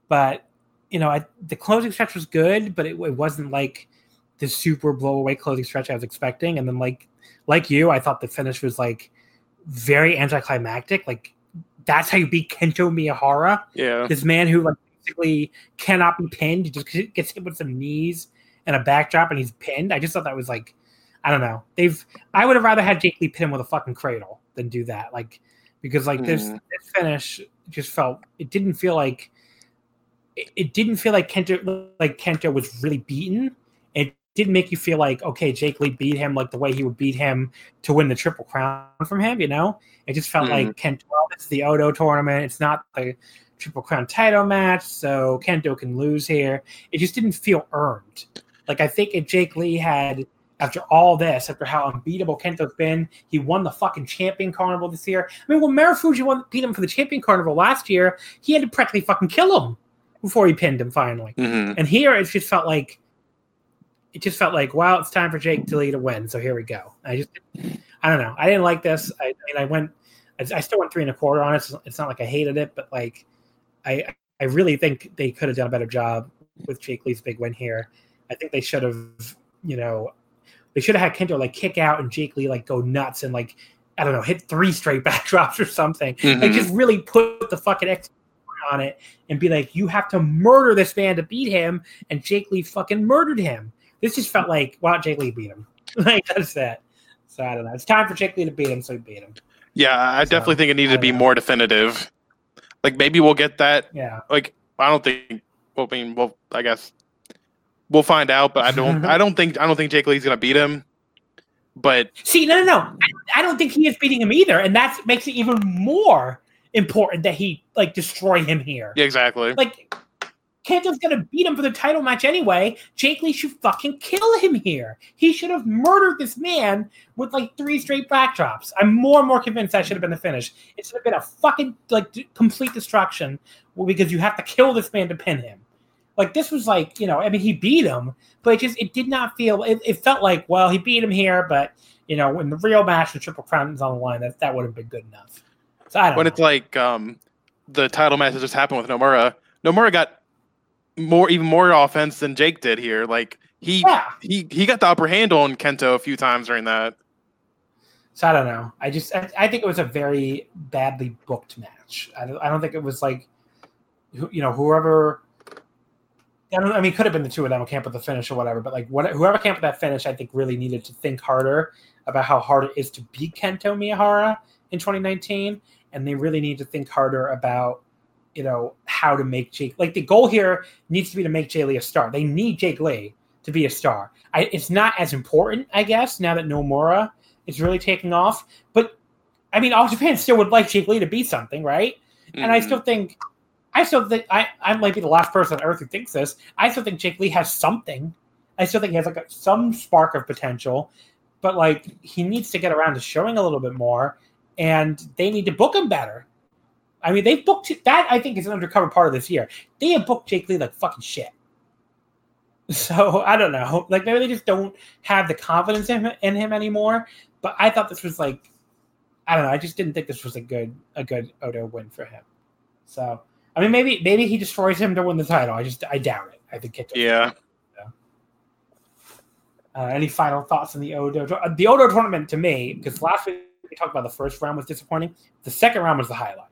But you know, I, the closing stretch was good, but it, it wasn't like the super blow away closing stretch I was expecting. And then like like you, I thought the finish was like very anticlimactic. Like that's how you beat Kento Miyahara. Yeah. This man who like basically cannot be pinned. He just gets hit with some knees and a backdrop and he's pinned. I just thought that was like I don't know. They've I would have rather had Jake Lee pin him with a fucking cradle than do that. Like because like mm. this, this finish just felt it didn't feel like it didn't feel like Kento like Kento was really beaten. It didn't make you feel like okay, Jake Lee beat him like the way he would beat him to win the triple crown from him. You know, it just felt mm-hmm. like Kento. Well, it's the Odo tournament. It's not the triple crown title match, so Kento can lose here. It just didn't feel earned. Like I think if Jake Lee had after all this, after how unbeatable Kento's been, he won the fucking champion carnival this year. I mean, when Marufuji won beat him for the champion carnival last year, he had to practically fucking kill him before he pinned him finally. Mm-hmm. And here it just felt like it just felt like, wow, it's time for Jake Lee to win. So here we go. I just, I don't know. I didn't like this. I, I mean, I went, I, I, still went three and a quarter on it. It's, it's not like I hated it, but like, I, I really think they could have done a better job with Jake Lee's big win here. I think they should have, you know, they should have had Kento like kick out and Jake Lee like go nuts and like, I don't know, hit three straight backdrops or something, mm-hmm. and just really put the fucking X on it and be like, you have to murder this man to beat him, and Jake Lee fucking murdered him. This just felt like, why don't Jake Lee beat him? like that's that. So I don't know. It's time for Jake Lee to beat him, so he beat him. Yeah, I so, definitely think it needed to be know. more definitive. Like maybe we'll get that. Yeah. Like I don't think. Well, I mean, well, I guess we'll find out. But I don't. I don't think. I don't think Jake Lee's gonna beat him. But see, no, no, no. I, I don't think he is beating him either, and that makes it even more important that he like destroy him here. Yeah, exactly. Like Kento's gonna beat him for the title match anyway. Jake Lee should fucking kill him here. He should have murdered this man with like three straight backdrops. I'm more and more convinced that should have been the finish. It should have been a fucking like d- complete destruction because you have to kill this man to pin him. Like this was like you know I mean he beat him, but it just it did not feel it, it felt like well he beat him here, but you know in the real match the triple crown is on the line that that would have been good enough. So when know. it's like um, the title match that just happened with Nomura, Nomura got more, even more offense than Jake did here. Like he yeah. he he got the upper hand on Kento a few times during that. So I don't know. I just I, I think it was a very badly booked match. I don't, I don't think it was like, you know, whoever I, don't, I mean, could have been the two of them up with the finish or whatever, but like what, whoever came up with that finish, I think really needed to think harder about how hard it is to beat Kento Miyahara in 2019, and they really need to think harder about you know how to make Jake like the goal here needs to be to make Jay Lee a star. They need Jake Lee to be a star. I, it's not as important, I guess, now that Nomura is really taking off. But I mean, all Japan still would like Jake Lee to be something, right? Mm-hmm. And I still think, I still think I, I might be the last person on earth who thinks this. I still think Jake Lee has something. I still think he has like a, some spark of potential, but like he needs to get around to showing a little bit more, and they need to book him better. I mean, they booked that. I think is an undercover part of this year. They have booked Jake Lee like fucking shit. So I don't know. Like maybe they just don't have the confidence in him, in him anymore. But I thought this was like, I don't know. I just didn't think this was a good a good Odo win for him. So I mean, maybe maybe he destroys him to win the title. I just I doubt it. I think it. Yeah. Uh, any final thoughts on the Odo? The Odo tournament to me, because last week we talked about the first round was disappointing. The second round was the highlight.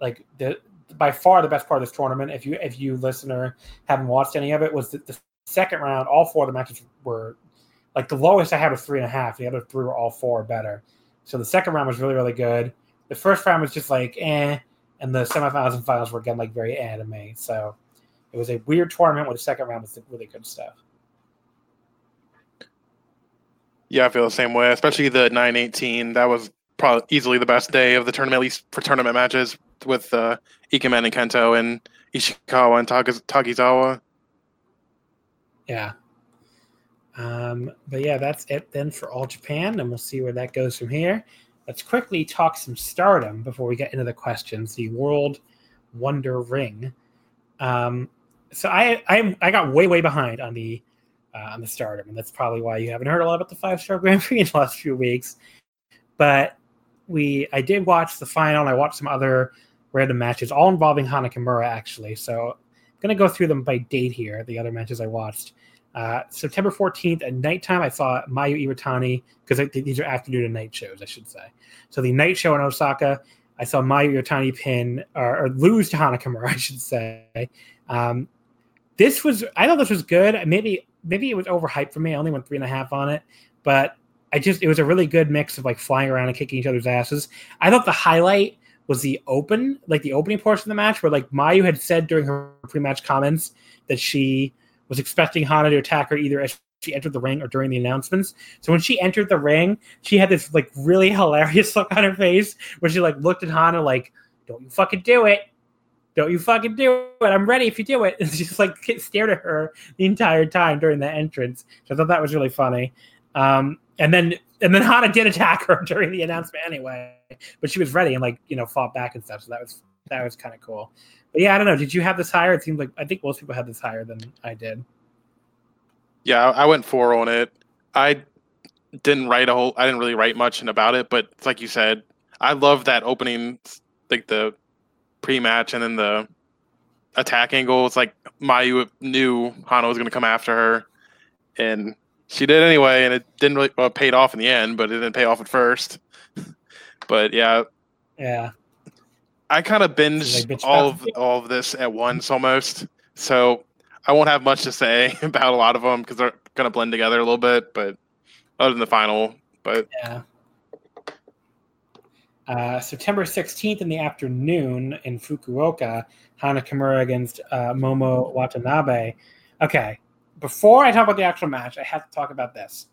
Like the by far the best part of this tournament. If you if you listener haven't watched any of it, was the, the second round. All four of the matches were like the lowest I had was three and a half. The other three were all four better. So the second round was really really good. The first round was just like eh, and the semifinals and finals were again like very anime. So it was a weird tournament where the second round was really good stuff. Yeah, I feel the same way. Especially the nine eighteen. That was probably easily the best day of the tournament, at least for tournament matches with uh, Ikemen and Kento and Ishikawa and Takizawa. Yeah. Um, but yeah, that's it then for All Japan, and we'll see where that goes from here. Let's quickly talk some stardom before we get into the questions. The World Wonder Ring. Um, so I, I I got way way behind on the uh, on the stardom, and that's probably why you haven't heard a lot about the five star Grand Prix in the last few weeks. But we I did watch the final. And I watched some other random matches, all involving Hana Kimura actually. So I'm gonna go through them by date here. The other matches I watched. Uh, September 14th at nighttime, I saw Mayu Iwatani because these are afternoon and night shows, I should say. So the night show in Osaka, I saw Mayu Iwatani pin or, or lose to Hana Kimura, I should say. Um, this was, I thought this was good. Maybe, maybe it was overhyped for me. I only went three and a half on it, but I just, it was a really good mix of like flying around and kicking each other's asses. I thought the highlight was the open, like the opening portion of the match, where like Mayu had said during her pre-match comments that she was expecting Hana to attack her either as she entered the ring or during the announcements. So when she entered the ring, she had this like really hilarious look on her face where she like looked at Hana like, "Don't you fucking do it." Don't you fucking do it. I'm ready if you do it. And she just like stared at her the entire time during the entrance. So I thought that was really funny. Um, and then and then Hana did attack her during the announcement anyway, but she was ready and like you know fought back and stuff. So that was that was kind of cool. But yeah, I don't know. Did you have this higher? It seemed like I think most people had this higher than I did. Yeah, I went four on it. I didn't write a whole. I didn't really write much about it, but like you said, I love that opening, like the pre-match and then the attack angle. It's like Mayu knew Hana was going to come after her, and she did anyway, and it didn't really well, paid off in the end, but it didn't pay off at first. but yeah, yeah, I kind of binged all of all of this at once almost, so I won't have much to say about a lot of them because they're gonna blend together a little bit. But other than the final, but yeah. Uh, September 16th in the afternoon in Fukuoka, Hana Kimura against uh, Momo Watanabe. Okay, before I talk about the actual match, I have to talk about this.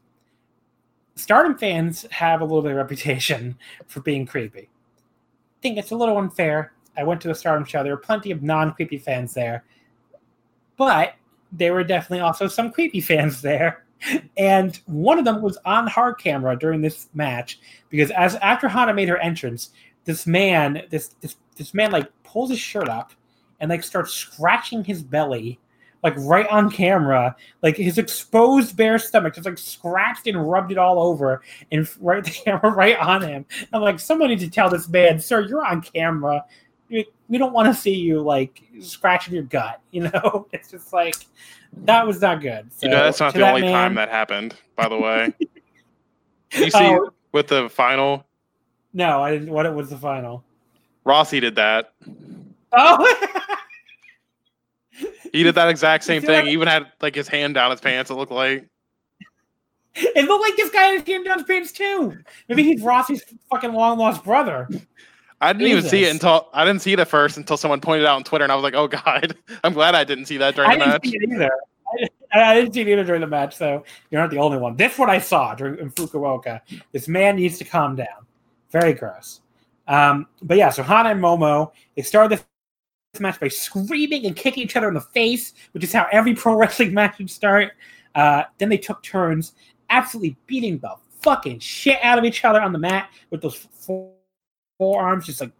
Stardom fans have a little bit of reputation for being creepy I think it's a little unfair. I went to a Stardom show. There were plenty of non creepy fans there, but there were definitely also some creepy fans there. And one of them was on hard camera during this match because as after Hana made her entrance, this man, this this this man like pulls his shirt up and like starts scratching his belly like right on camera, like his exposed bare stomach, just like scratched and rubbed it all over, and right the camera right on him. I'm like, someone needs to tell this man, sir, you're on camera. We, we don't want to see you like scratching your gut. You know, it's just like that was not good. So, you know, that's not the only man, time that happened. By the way, you see oh, with the final. No, I didn't. What it was the final? Rossi did that. Oh. He did that exact same thing. like- He even had like his hand down his pants. It looked like. It looked like this guy had his hand down his pants too. Maybe he's Rossi's fucking long lost brother. I didn't even see it until I didn't see it at first until someone pointed out on Twitter, and I was like, "Oh God!" I'm glad I didn't see that during I the didn't match. see it either. I didn't, I didn't see it either during the match, so you're not the only one. This what I saw during in Fukuoka. This man needs to calm down. Very gross. Um, but yeah, so Hana and Momo they started this match by screaming and kicking each other in the face, which is how every pro wrestling match should start. Uh, then they took turns, absolutely beating the fucking shit out of each other on the mat with those four, forearms, just like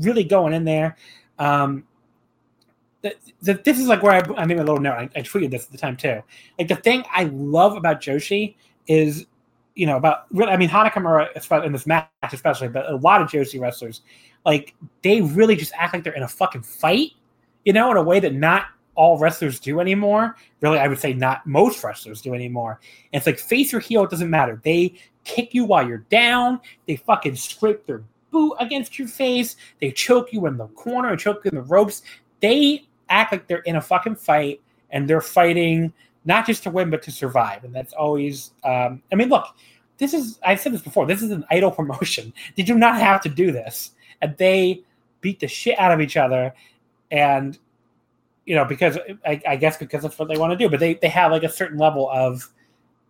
really going in there. Um, the, the, this is like where I, I made a little note. I, I tweeted this at the time too. Like the thing I love about Joshi is, you know, about really. I mean, Hana Kimura in this match especially, but a lot of Joshi wrestlers, like they really just act like they're in a fucking fight, you know, in a way that not all wrestlers do anymore. Really, I would say not most wrestlers do anymore. And it's like face or heel, it doesn't matter. They kick you while you're down. They fucking scrape their boot against your face. They choke you in the corner and choke you in the ropes. They act like they're in a fucking fight and they're fighting not just to win but to survive. And that's always. Um, I mean, look, this is. I've said this before. This is an idol promotion. They do not have to do this, and they beat the shit out of each other, and you know because I, I guess because that's what they want to do. But they they have like a certain level of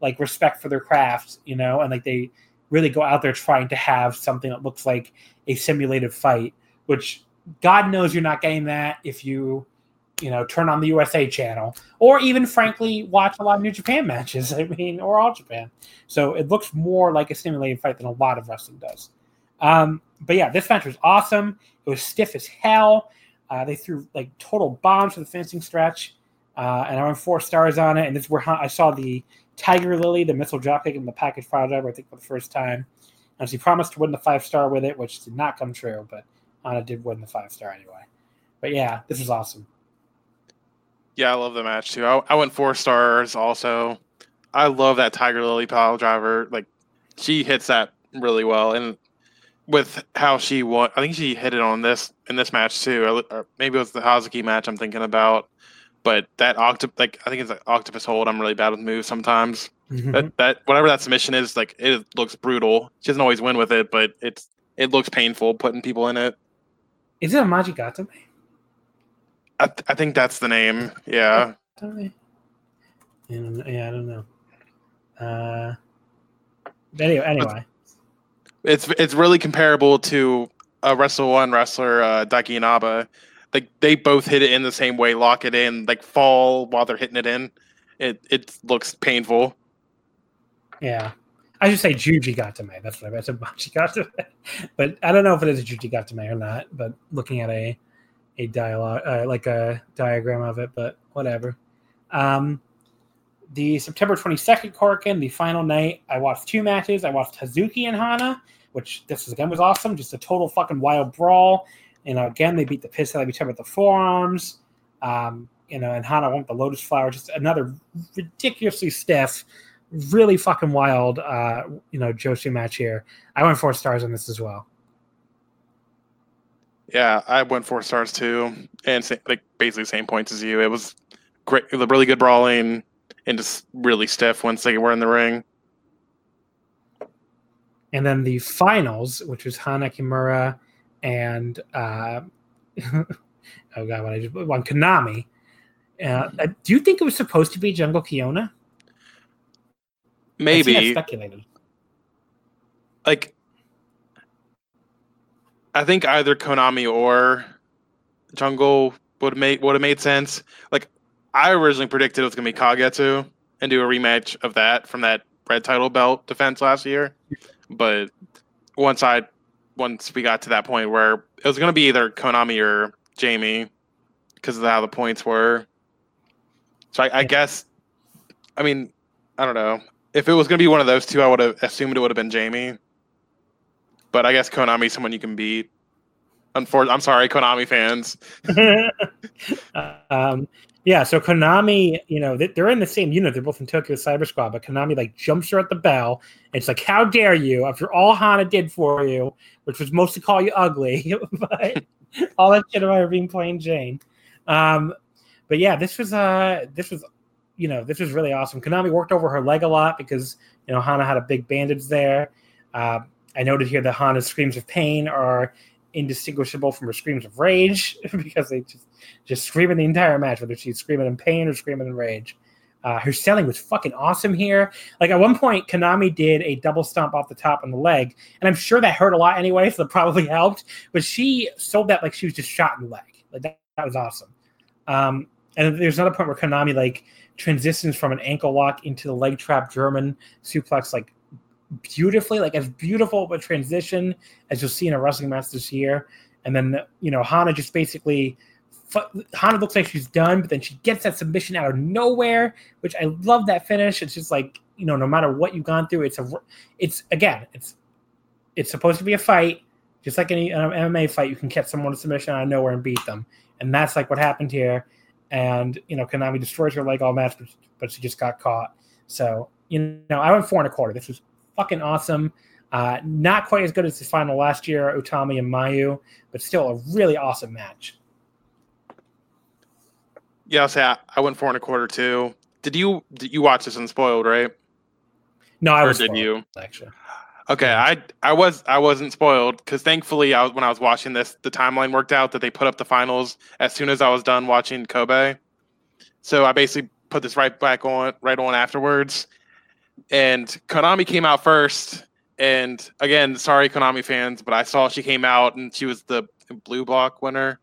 like respect for their craft, you know, and like they really go out there trying to have something that looks like a simulated fight, which God knows you're not getting that if you, you know, turn on the USA channel or even frankly watch a lot of New Japan matches. I mean, or All Japan. So it looks more like a simulated fight than a lot of wrestling does. Um, but yeah, this match was awesome. It was stiff as hell. Uh, they threw like total bombs for the fencing stretch, uh, and I went four stars on it. And this is where I saw the Tiger Lily, the missile dropkick, and the package pile driver. I think for the first time. And she promised to win the five star with it, which did not come true, but Hana did win the five star anyway. But yeah, this was awesome. Yeah, I love the match too. I, I went four stars also. I love that Tiger Lily pile driver. Like she hits that really well, and with how she won, I think she hit it on this in this match too. Or- maybe it was the Hazuki match I'm thinking about. But that octopus, like I think it's an octopus hold. I'm really bad with moves sometimes. Mm-hmm. That that whatever that submission is, like it looks brutal. She doesn't always win with it, but it's it looks painful putting people in it. Is it a Majigatame? I, th- I think that's the name. Yeah. Gatame? Yeah, I don't- yeah, I don't know. Uh, anyway, anyway. It's it's really comparable to a Wrestle One wrestler, uh, Daiki Inaba. Like they both hit it in the same way, lock it in, like fall while they're hitting it in. It it looks painful. Yeah. I should say Juji Gatame. That's what I meant. I said Machi but I don't know if it is a Juji Gatame or not, but looking at a a dialogue uh, like a diagram of it, but whatever. Um the September 22nd Korakuen, the final night, I watched two matches. I watched Hazuki and Hana, which this again was awesome. Just a total fucking wild brawl. You know, again, they beat the piss out of each other with the forearms. Um, you know, and Hana won the Lotus Flower. Just another ridiculously stiff, really fucking wild, uh, you know, Joshi match here. I went four stars on this as well. Yeah, I went four stars too, and like basically same points as you. It was great, really good brawling, and just really stiff once they were in the ring. And then the finals, which was Hana Kimura and uh, oh god, what I just on Konami. Uh, uh, do you think it was supposed to be Jungle Kyona? I've seen that Maybe speculated. like I think either Konami or Jungle would make would have made sense. Like I originally predicted it was gonna be Kagetsu and do a rematch of that from that red title belt defense last year. But once I once we got to that point where it was gonna be either Konami or Jamie because of how the points were. So I, I guess I mean, I don't know. If it was gonna be one of those two, I would have assumed it would have been Jamie. But I guess Konami's someone you can beat. Unfor- I'm sorry, Konami fans. um, yeah, so Konami, you know, they- they're in the same unit. They're both in Tokyo Cyber Squad, but Konami like jumps her at the bell. It's like, how dare you? After all Hana did for you, which was mostly call you ugly, but all that shit about her being plain Jane. Um, but yeah, this was uh this was you know this was really awesome. Konami worked over her leg a lot because you know Hana had a big bandage there. Uh, I noted here that Hana's screams of pain are indistinguishable from her screams of rage because they just just screaming the entire match, whether she's screaming in pain or screaming in rage. Uh, her selling was fucking awesome here. Like at one point, Konami did a double stomp off the top on the leg, and I'm sure that hurt a lot anyway, so that probably helped. But she sold that like she was just shot in the leg. Like that, that was awesome. Um, and there's another point where Konami like transitions from an ankle lock into the leg trap German suplex like beautifully, like as beautiful of a transition as you'll see in a wrestling match this year. And then you know Hana just basically Hana looks like she's done, but then she gets that submission out of nowhere, which I love that finish. It's just like you know, no matter what you've gone through, it's a, it's again, it's it's supposed to be a fight, just like any um, MMA fight. You can catch someone a submission out of nowhere and beat them, and that's like what happened here. And you know, Konami destroys her leg all match, but, but she just got caught. So you know, I went four and a quarter. This was fucking awesome. Uh, not quite as good as the final last year, Utami and Mayu, but still a really awesome match. Yeah, I'll say I, I went four and a quarter too. Did you did you watch this unspoiled, right? No, I or was did spoiled, you? actually. Okay, I I was I wasn't spoiled because thankfully I was, when I was watching this, the timeline worked out that they put up the finals as soon as I was done watching Kobe. So I basically put this right back on right on afterwards, and Konami came out first. And again, sorry Konami fans, but I saw she came out and she was the blue block winner.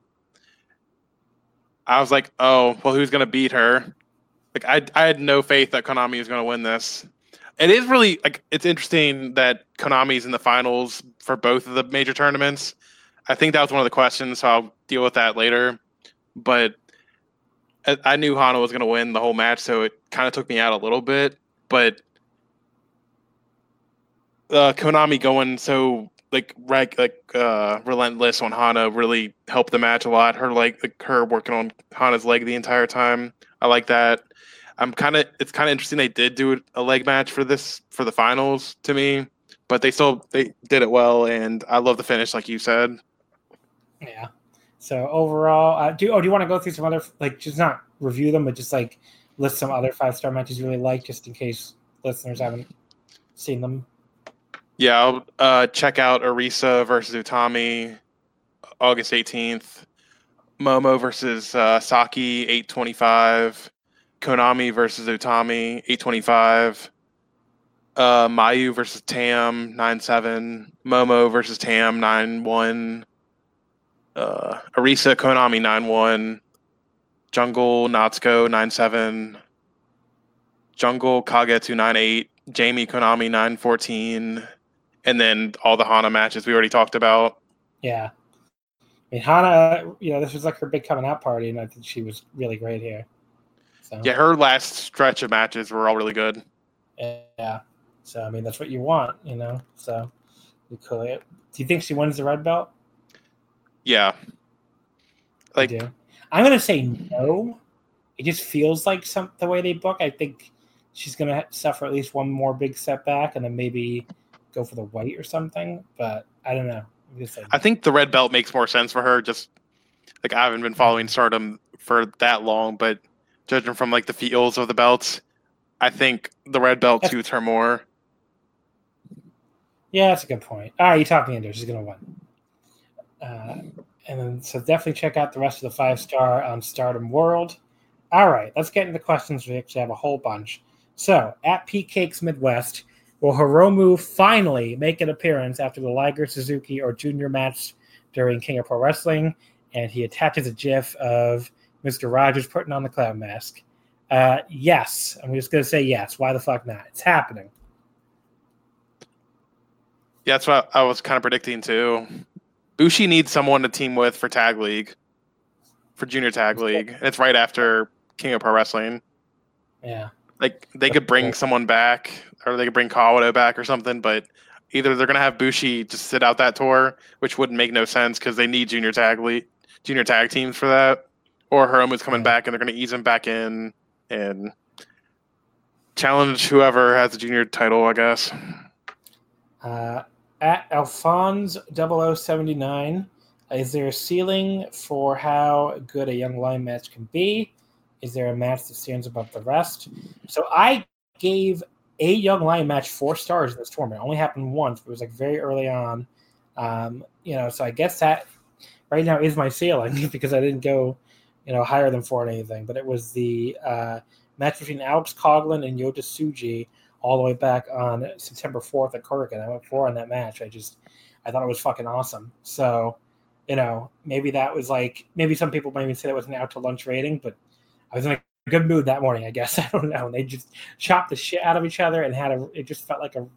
I was like, oh well, who's gonna beat her? Like I I had no faith that Konami was gonna win this. It is really like it's interesting that Konami's in the finals for both of the major tournaments. I think that was one of the questions, so I'll deal with that later. But I, I knew Hana was going to win the whole match, so it kind of took me out a little bit. But uh, Konami going so like reg, like uh, relentless on Hana really helped the match a lot. Her like, like her working on Hana's leg the entire time. I like that. I'm kind of it's kind of interesting they did do a leg match for this for the finals to me, but they still they did it well, and I love the finish, like you said. Yeah. So overall, uh, do oh, do you want to go through some other like just not review them, but just like list some other five star matches you really like, just in case listeners haven't seen them. Yeah, I'll uh, check out Arisa versus Utami, August 18th. Momo versus uh, Saki, 825. Konami versus Utami, 825. Uh, Mayu versus Tam, 9-7. Momo versus Tam, 9-1. Uh, Arisa, Konami, 9-1. Jungle, Natsuko, 9-7. Jungle, Kagetsu, 9-8. Jamie, Konami, 9-14. And then all the Hana matches we already talked about. Yeah. I mean, Hana, you know, this was like her big coming out party, and I think she was really great here. So Yeah, her last stretch of matches were all really good. yeah. So I mean, that's what you want, you know. So you could. Do you think she wins the red belt? Yeah. I Like, do. I'm gonna say no. It just feels like some the way they book. I think she's gonna suffer at least one more big setback, and then maybe go for the white or something. But I don't know. I think the red belt makes more sense for her. Just like I haven't been following Stardom for that long, but judging from like the feels of the belts, I think the red belt suits her more. Yeah, that's a good point. All right, you talked me into it. She's to win. Uh, and then, so definitely check out the rest of the five star on Stardom World. All right, let's get into the questions. We actually have a whole bunch. So, at P Cakes Midwest, will Hiromu finally make an appearance after the Liger Suzuki or Junior match during King of Pro Wrestling? And he attaches a GIF of Mr. Rogers putting on the clown mask. Uh, yes, I'm just going to say yes. Why the fuck not? It's happening. Yeah, that's what I was kind of predicting too. Bushi needs someone to team with for Tag League, for Junior Tag League. And it's right after King of Pro Wrestling. Yeah. Like they could bring someone back, or they could bring Kawato back or something. But either they're gonna have Bushi just sit out that tour, which wouldn't make no sense because they need Junior Tag League, Junior Tag teams for that, or Hiromu's coming Yeah. back and they're gonna ease him back in and challenge whoever has the Junior title. I guess. Uh, at Alphonse 0079, is there a ceiling for how good a young lion match can be? Is there a match that stands above the rest? So I gave a Young Lion match four stars in this tournament. It only happened once. It was like very early on. Um, you know, so I guess that right now is my ceiling because I didn't go, you know, higher than four or anything. But it was the uh, match between Alex Coughlin and Yota Tsuji all the way back on September 4th at Korakuen. I went four on that match. I just, I thought it was fucking awesome. So, you know, maybe that was like, maybe some people might even say that was an out to lunch rating, but I was in a good mood that morning, I guess. I don't know. And they just chopped the shit out of each other and had a, it just felt like a,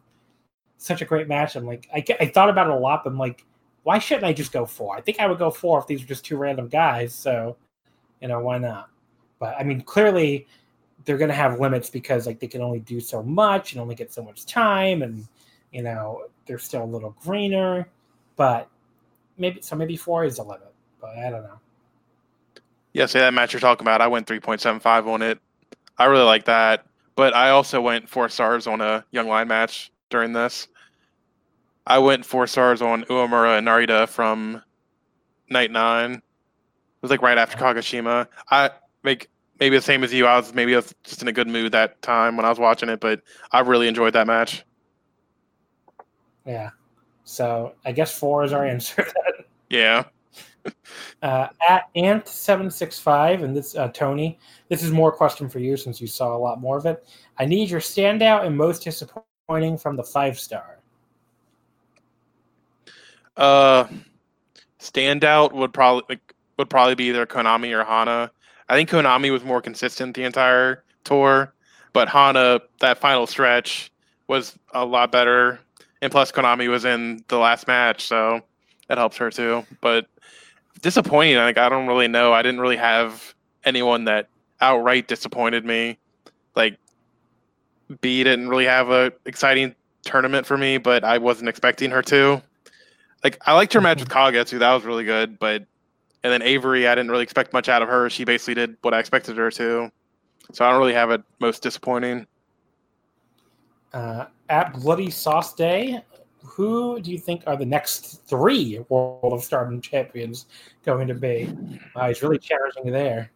such a great match. I'm like, I, I thought about it a lot, but I'm like, why shouldn't I just go four? I think I would go four if these were just two random guys. So, you know, why not? But I mean, clearly they're going to have limits because like they can only do so much and only get so much time, and you know they're still a little greener. But maybe so maybe four is a limit, but I don't know. Yeah, say that match you're talking about. I went 3.75 on it. I really like that, but I also went four stars on a Young Lion match during this. I went four stars on Uemura and Narita from night nine. It was like right after Kagoshima. I make maybe the same as you. I was maybe I was just in a good mood that time when I was watching it, but I really enjoyed that match. Yeah. So I guess four is our answer. yeah. Uh, at ant seven six five, and this uh, Tony, this is more question for you since you saw a lot more of it. I need your standout and most disappointing from the five star. Uh, standout would probably like, would probably be either Konami or Hana. I think Konami was more consistent the entire tour, but Hana that final stretch was a lot better. And plus, Konami was in the last match, so that helps her too. But disappointing, like I don't really know. I didn't really have anyone that outright disappointed me. Like Bea didn't really have a exciting tournament for me, but I wasn't expecting her to. Like I liked her match with mm-hmm. Kagetsu, that was really good, but and then Avery, I didn't really expect much out of her. She basically did what I expected her to. So I don't really have it most disappointing. Uh, at Bloody Sauce Day, who do you think are the next three World of Stardom champions going to be? Uh, he's really challenging there.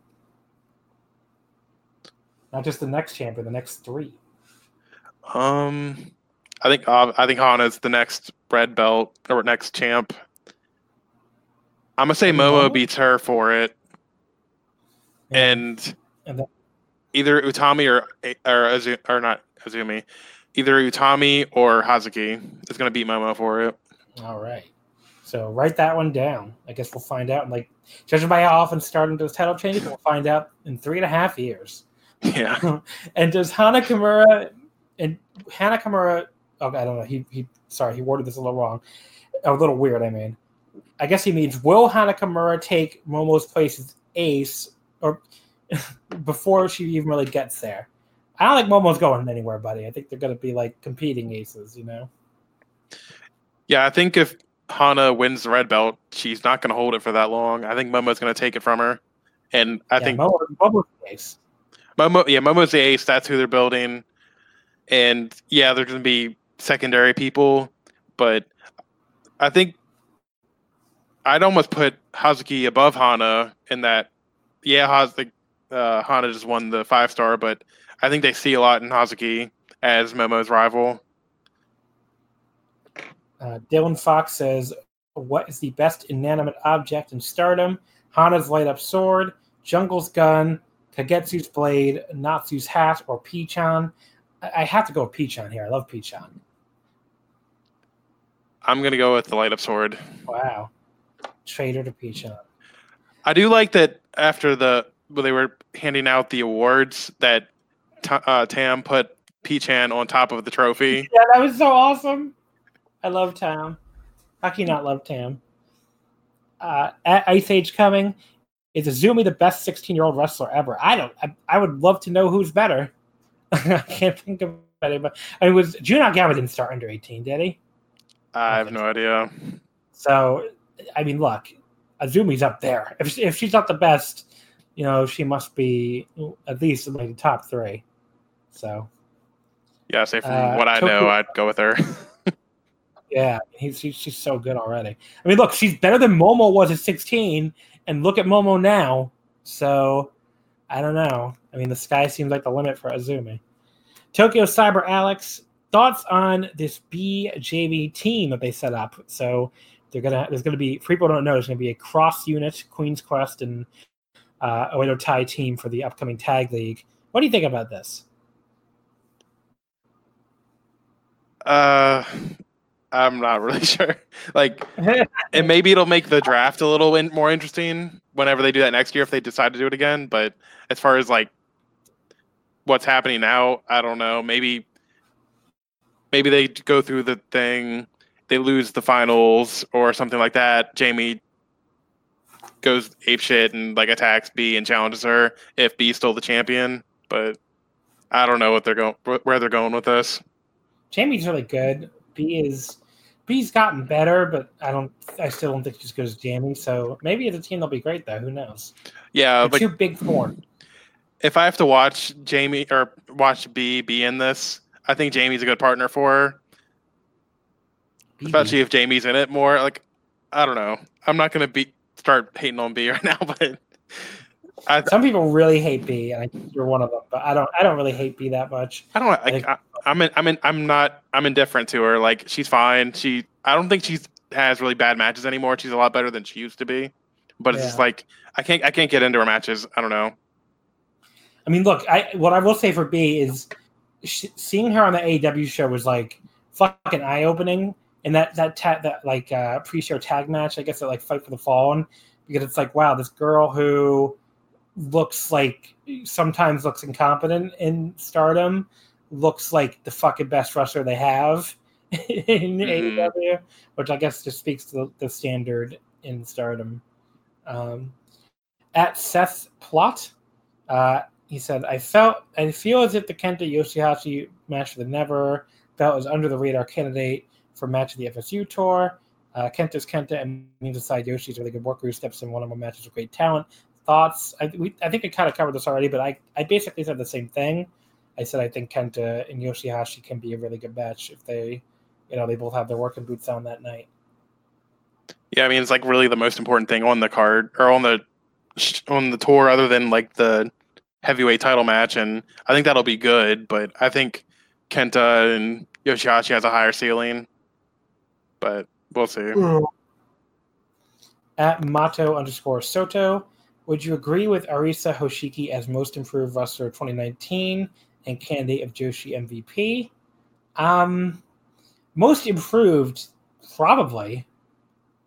Not just the next champion, the next three. Um, I think uh, I think Hana's the next red belt or next champ. I'm gonna say Momo, Momo? beats her for it, yeah. and, and then- either Utami or or or not Azumi, either Utami or Hazuki is gonna beat Momo for it. All right. So write that one down. I guess we'll find out. Like judging by how often starting those title changes, we'll find out in three and a half years. Yeah. and does Hana Kimura and Hana Kimura? Oh, I don't know. He he. Sorry, he worded this a little wrong. A little weird. I mean, I guess he means will Hana Kimura take Momo's place as ace or before she even really gets there? I don't think Momo's going anywhere, buddy. I think they're going to be like competing aces, you know? Yeah, I think if Hana wins the red belt, she's not going to hold it for that long. I think Momo's going to take it from her. And I yeah, think Momo, Momo's the ace. Momo, yeah, Momo's the ace. That's who they're building. And yeah, there's going to be secondary people, but I think I'd almost put Hazuki above Hana in that. Yeah, Hazuki, uh, Hana just won the five star, but I think they see a lot in Hazuki as Momo's rival. Uh, Dylan Fox says, "What is the best inanimate object in Stardom? Hana's light up sword, Jungle's gun, Kagetsu's blade, Natsu's hat, or Pichan?" I have to go with Pichan here. I love Pichan. I'm gonna go with the light up sword. Wow. Trader to Pichan. I do like that after the when they were handing out the awards that uh, Tam put Peachan on top of the trophy. Yeah, that was so awesome. I love Tam. How can you not love Tam? Uh, at Ice Age coming, is Azumi the best 16 year old wrestler ever? I don't. I, I, would love to know who's better. I can't think of anybody. I mean, was Jun Akiyama didn't start under 18, did he? I have no idea. So I mean, look, Azumi's up there. If if she's not the best, you know, she must be at least in like the top three. So. Yeah, say from uh, what I know, I'd go with her. yeah, he's, he's she's so good already. I mean, look, she's better than Momo was at 16, and look at Momo now. So, I don't know. I mean, the sky seems like the limit for Azumi. Tokyo Cyber Alex, thoughts on this BJV team that they set up? So they're gonna there's gonna be people don't know there's gonna be a cross unit Queen's Quest and uh, Oedo Tai team for the upcoming tag league. What do you think about this? Uh, I'm not really sure. Like, and maybe it'll make the draft a little in, more interesting whenever they do that next year if they decide to do it again. But as far as like what's happening now, I don't know. Maybe maybe they go through the thing, they lose the finals or something like that. Jamie goes ape shit and like attacks Bea and challenges her if Bea still the champion. But I don't know what they're going where they're going with this. Jamie's really good. Bea is Bea's gotten better, but I don't. I still don't think she's good as Jamie. So maybe as a team they'll be great though. Who knows? Yeah, but too big for. If I have to watch Jamie or watch Bea be in this, I think Jamie's a good partner for her. Especially if Jamie's in it more. Like, I don't know. I'm not gonna be start hating on Bea right now, but I, some people really hate Bea, and I think you're one of them. But I don't. I don't really hate Bea that much. I don't. Like, I, I'm in, I'm in, I'm not I'm indifferent to her. Like she's fine. She I don't think she's has really bad matches anymore. She's a lot better than she used to be. But it's yeah. just like I can't I can't get into her matches. I don't know. I mean, look, I what I will say for Bea is she, seeing her on the AEW show was like fucking eye opening. And that that ta- that like uh, pre-show tag match, I guess that like fight for the fallen, because it's like wow, this girl who looks like sometimes looks incompetent in Stardom looks like the fucking best wrestler they have in mm-hmm. AEW, which I guess just speaks to the, the standard in Stardom. Um, at Seth Plot, uh, he said, "I felt I feel as if the Kenta Yoshihashi match for the Never felt as under the radar candidate for match of the FSU tour. Uh, Kenta's Kenta and means aside, Yoshi's really good worker who steps in one of my matches with great talent. Thoughts? I, we, I think we kind of covered this already, but I, I basically said the same thing. I said I think Kenta and Yoshihashi can be a really good match if they, you know, they both have their working boots on that night. Yeah, I mean it's like really the most important thing on the card or on the on the tour, other than like the heavyweight title match, and I think that'll be good. But I think Kenta and Yoshihashi has a higher ceiling, but we'll see. Hmm. At Mato underscore Soto, would you agree with Arisa Hoshiki as most improved wrestler of 2019 and candidate of Joshi MVP. Um, most improved, probably.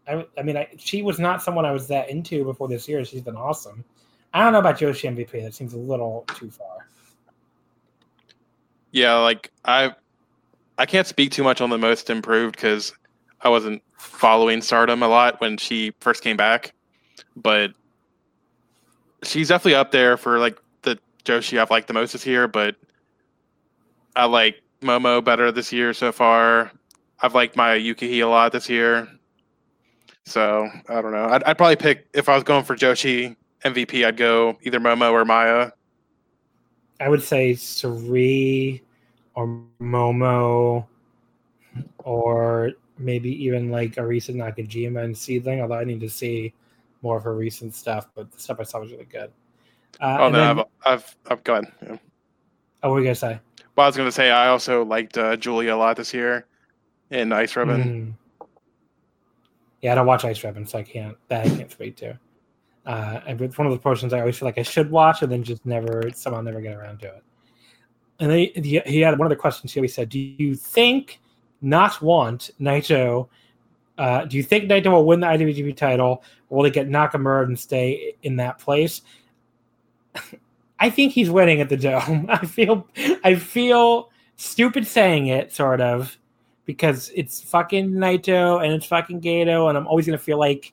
I, I mean, I, she was not someone I was that into before this year. She's been awesome. I don't know about Joshi MVP. That seems a little too far. Yeah, like I, I can't speak too much on the most improved because I wasn't following Stardom a lot when she first came back, but she's definitely up there for like the Joshi I've liked the most this year. But I like Momo better this year so far. I've liked Maya Yukihi a lot this year. So I don't know. I'd, I'd probably pick if I was going for Joshi MVP. I'd go either Momo or Maya. I would say Sareee or Momo, or maybe even like Arisa Nakajima and SEAdLINNNG. Although I need to see more of her recent stuff, but the stuff I saw was really good. Uh, oh no, then, I've, I've, I've gone. Yeah. Oh, what were you gonna say? Well, I was going to say I also liked uh, Giulia a lot this year in Ice Ribbon. Mm. Yeah, I don't watch Ice Ribbon, so I can't. That I can't speak to. Uh, and it's one of the portions I always feel like I should watch, and then just never somehow never get around to it. And then he, he had one of the questions here. He said, "Do you think, not want Naito? Uh, do you think Naito will win the IWGP title, will they get Nakamura and stay in that place?" I think he's winning at the dome. I feel I feel stupid saying it, sort of, because it's fucking Naito and it's fucking Gedo, and I'm always gonna feel like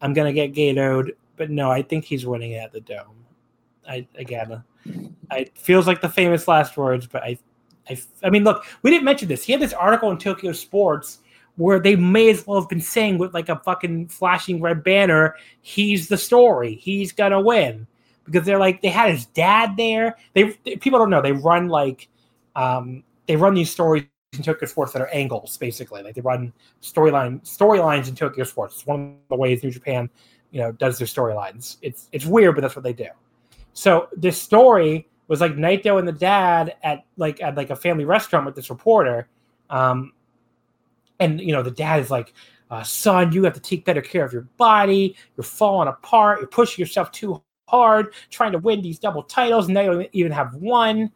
I'm gonna get Gedoed. But no, I think he's winning it at the dome. I again, it feels like the famous last words, but I, I, I mean, look, we didn't mention this. He had this article in Tokyo Sports where they may as well have been saying with like a fucking flashing red banner, "He's the story. He's gonna win." because they're like they had his dad there. They, they people don't know they run like um, they run these stories in Tokyo Sports that are angles basically. Like they run storyline storylines in Tokyo Sports. It's one of the ways New Japan you know does their storylines. It's it's weird, but that's what they do. So this story was like Naito and the dad at like at like a family restaurant with this reporter, um, and you know the dad is like, uh, "Son, you have to take better care of your body. You're falling apart. You're pushing yourself too hard, trying to win these double titles, and now you don't even have one.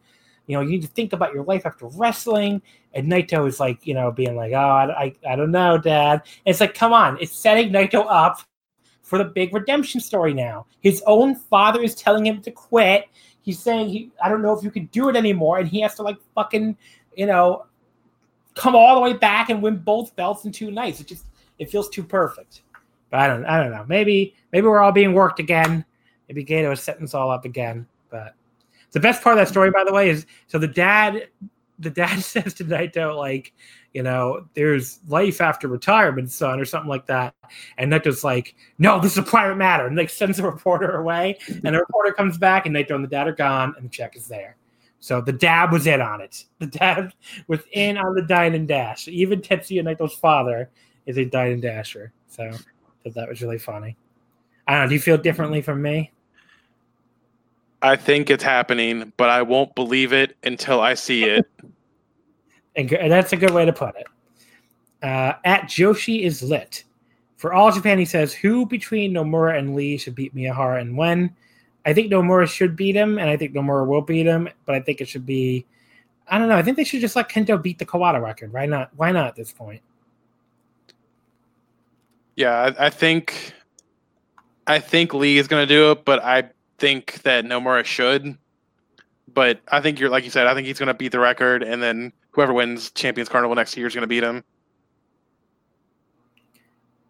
You know, you need to think about your life after wrestling." And Naito is like, you know, being like, "Oh, I, I, I don't know, Dad." And it's like, come on, it's setting Naito up for the big redemption story now. His own father is telling him to quit. He's saying he I don't know if you can do it anymore, and he has to like fucking, you know, come all the way back and win both belts in two nights. It just it feels too perfect. But I don't I don't know. Maybe maybe we're all being worked again. Maybe Gedo is setting us all up again. But the best part of that story, by the way, is so the dad the dad says to Naito, like, you know, there's life after retirement, son, or something like that. And Naito's like, no, this is a private matter. And like sends the reporter away. And the reporter comes back, and Naito and the dad are gone, and the check is there. So the dab was in on it. The dab was in on the dine and dash. Even Tetsuya Naito's father is a dine and dasher. So that was really funny. I don't know. Do you feel differently from me? I think it's happening, but I won't believe it until I see it. and, and that's a good way to put it. Uh, at Joshi is lit. For all Japan, he says, who between Nomura and Lee should beat Miyahara and when? I think Nomura should beat him, and I think Nomura will beat him, but I think it should be. I don't know. I think they should just let Kento beat the Kawada record. Why not? Why not at this point? Yeah, I, I think. I think Lee is going to do it, but I think that Nomura should. But I think you're like you said. I think he's going to beat the record, and then whoever wins Champions Carnival next year is going to beat him.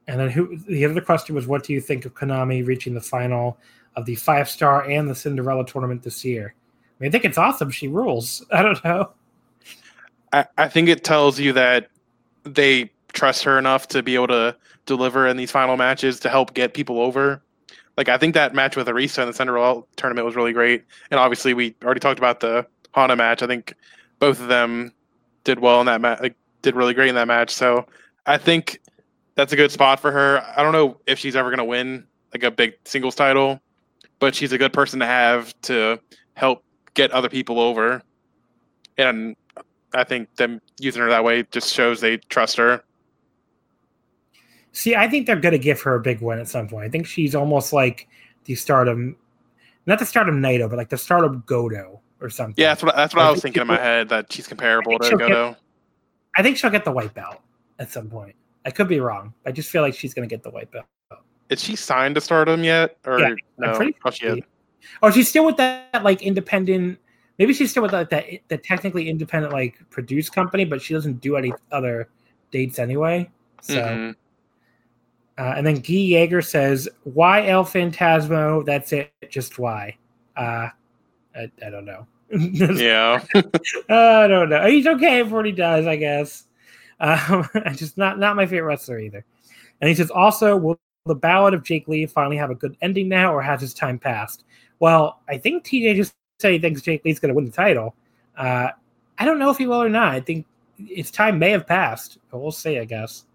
And then who? The other question was, what do you think of Konami reaching the final of the five star and the Cinderella tournament this year? I mean, I think it's awesome. She rules. I don't know. I, I think it tells you that they trust her enough to be able to deliver in these final matches to help get people over. Like I think that match with Arisa in the Cinderella tournament was really great, and obviously we already talked about the Hana match. I think both of them did well in that match, like, did really great in that match. So I think that's a good spot for her. I don't know if she's ever going to win like a big singles title, but she's a good person to have to help get other people over. And I think them using her that way just shows they trust her. See, I think they're going to give her a big win at some point. I think she's almost like the stardom, not the stardom Naito, but like the stardom Goto or something. Yeah, that's what that's what I, I was thinking in my head that she's comparable to Goto. Get, I think she'll get the white belt at some point. I could be wrong. I just feel like she's going to get the white belt. Is she signed to Stardom yet? Or yeah, no? Oh, she oh, she's still with that like independent. Maybe she's still with that, that the technically independent like produce company, but she doesn't do any other dates anyway. So. Mm-hmm. Uh, and then Guy Yeager says, "Why El Phantasmo? That's it. Just why? Uh, I, I don't know. yeah, I don't know. He's okay for what he does, I guess. Um, just not not my favorite wrestler either. And he says, also, will the Ballad of Jake Lee finally have a good ending now, or has his time passed? Well, I think TJ just said he thinks Jake Lee's going to win the title. Uh, I don't know if he will or not. I think his time may have passed, but we'll see. I guess.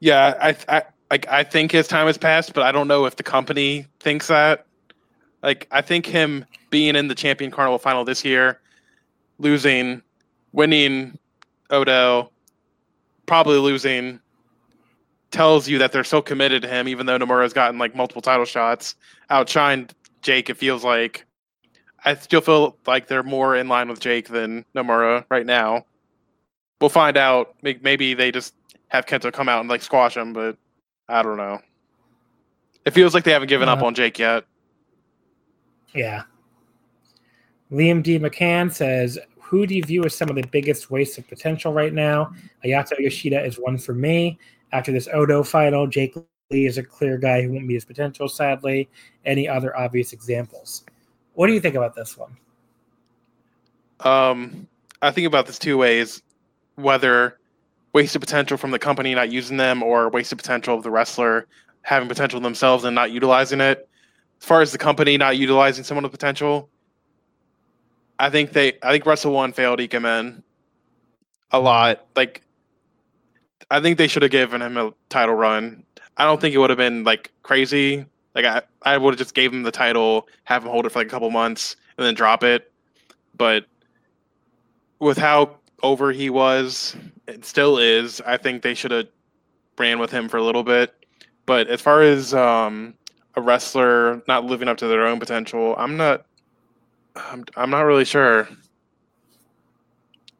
Yeah, I, I like I think his time has passed, but I don't know if the company thinks that. Like I think him being in the Champion Carnival final this year, losing, winning Odo, probably losing, tells you that they're so committed to him, even though Nomura's gotten like multiple title shots, outshined Jake. It feels like I still feel like they're more in line with Jake than Nomura right now. We'll find out. Maybe they just have Kento come out and like squash him, but I don't know. It feels like they haven't given uh, up on Jake yet. Yeah. Liam D. McCann says, Who do you view as some of the biggest wastes of potential right now? Ayato Yoshida is one for me. After this Odo final, Jake Lee is a clear guy who won't meet his potential, sadly. Any other obvious examples? What do you think about this one? Um, I think about this two ways whether wasted potential from the company not using them or wasted potential of the wrestler having potential themselves and not utilizing it. As far as the company not utilizing someone with potential, I think they I think Wrestle One failed Ikemen a lot. Like I think they should have given him a title run. I don't think it would have been like crazy, Like I, I would have just gave him the title, have him hold it for like a couple months, and then drop it. But with how over he was, it still is. I think they should have ran with him for a little bit. But as far as um, a wrestler not living up to their own potential, I'm not. I'm, I'm not really sure.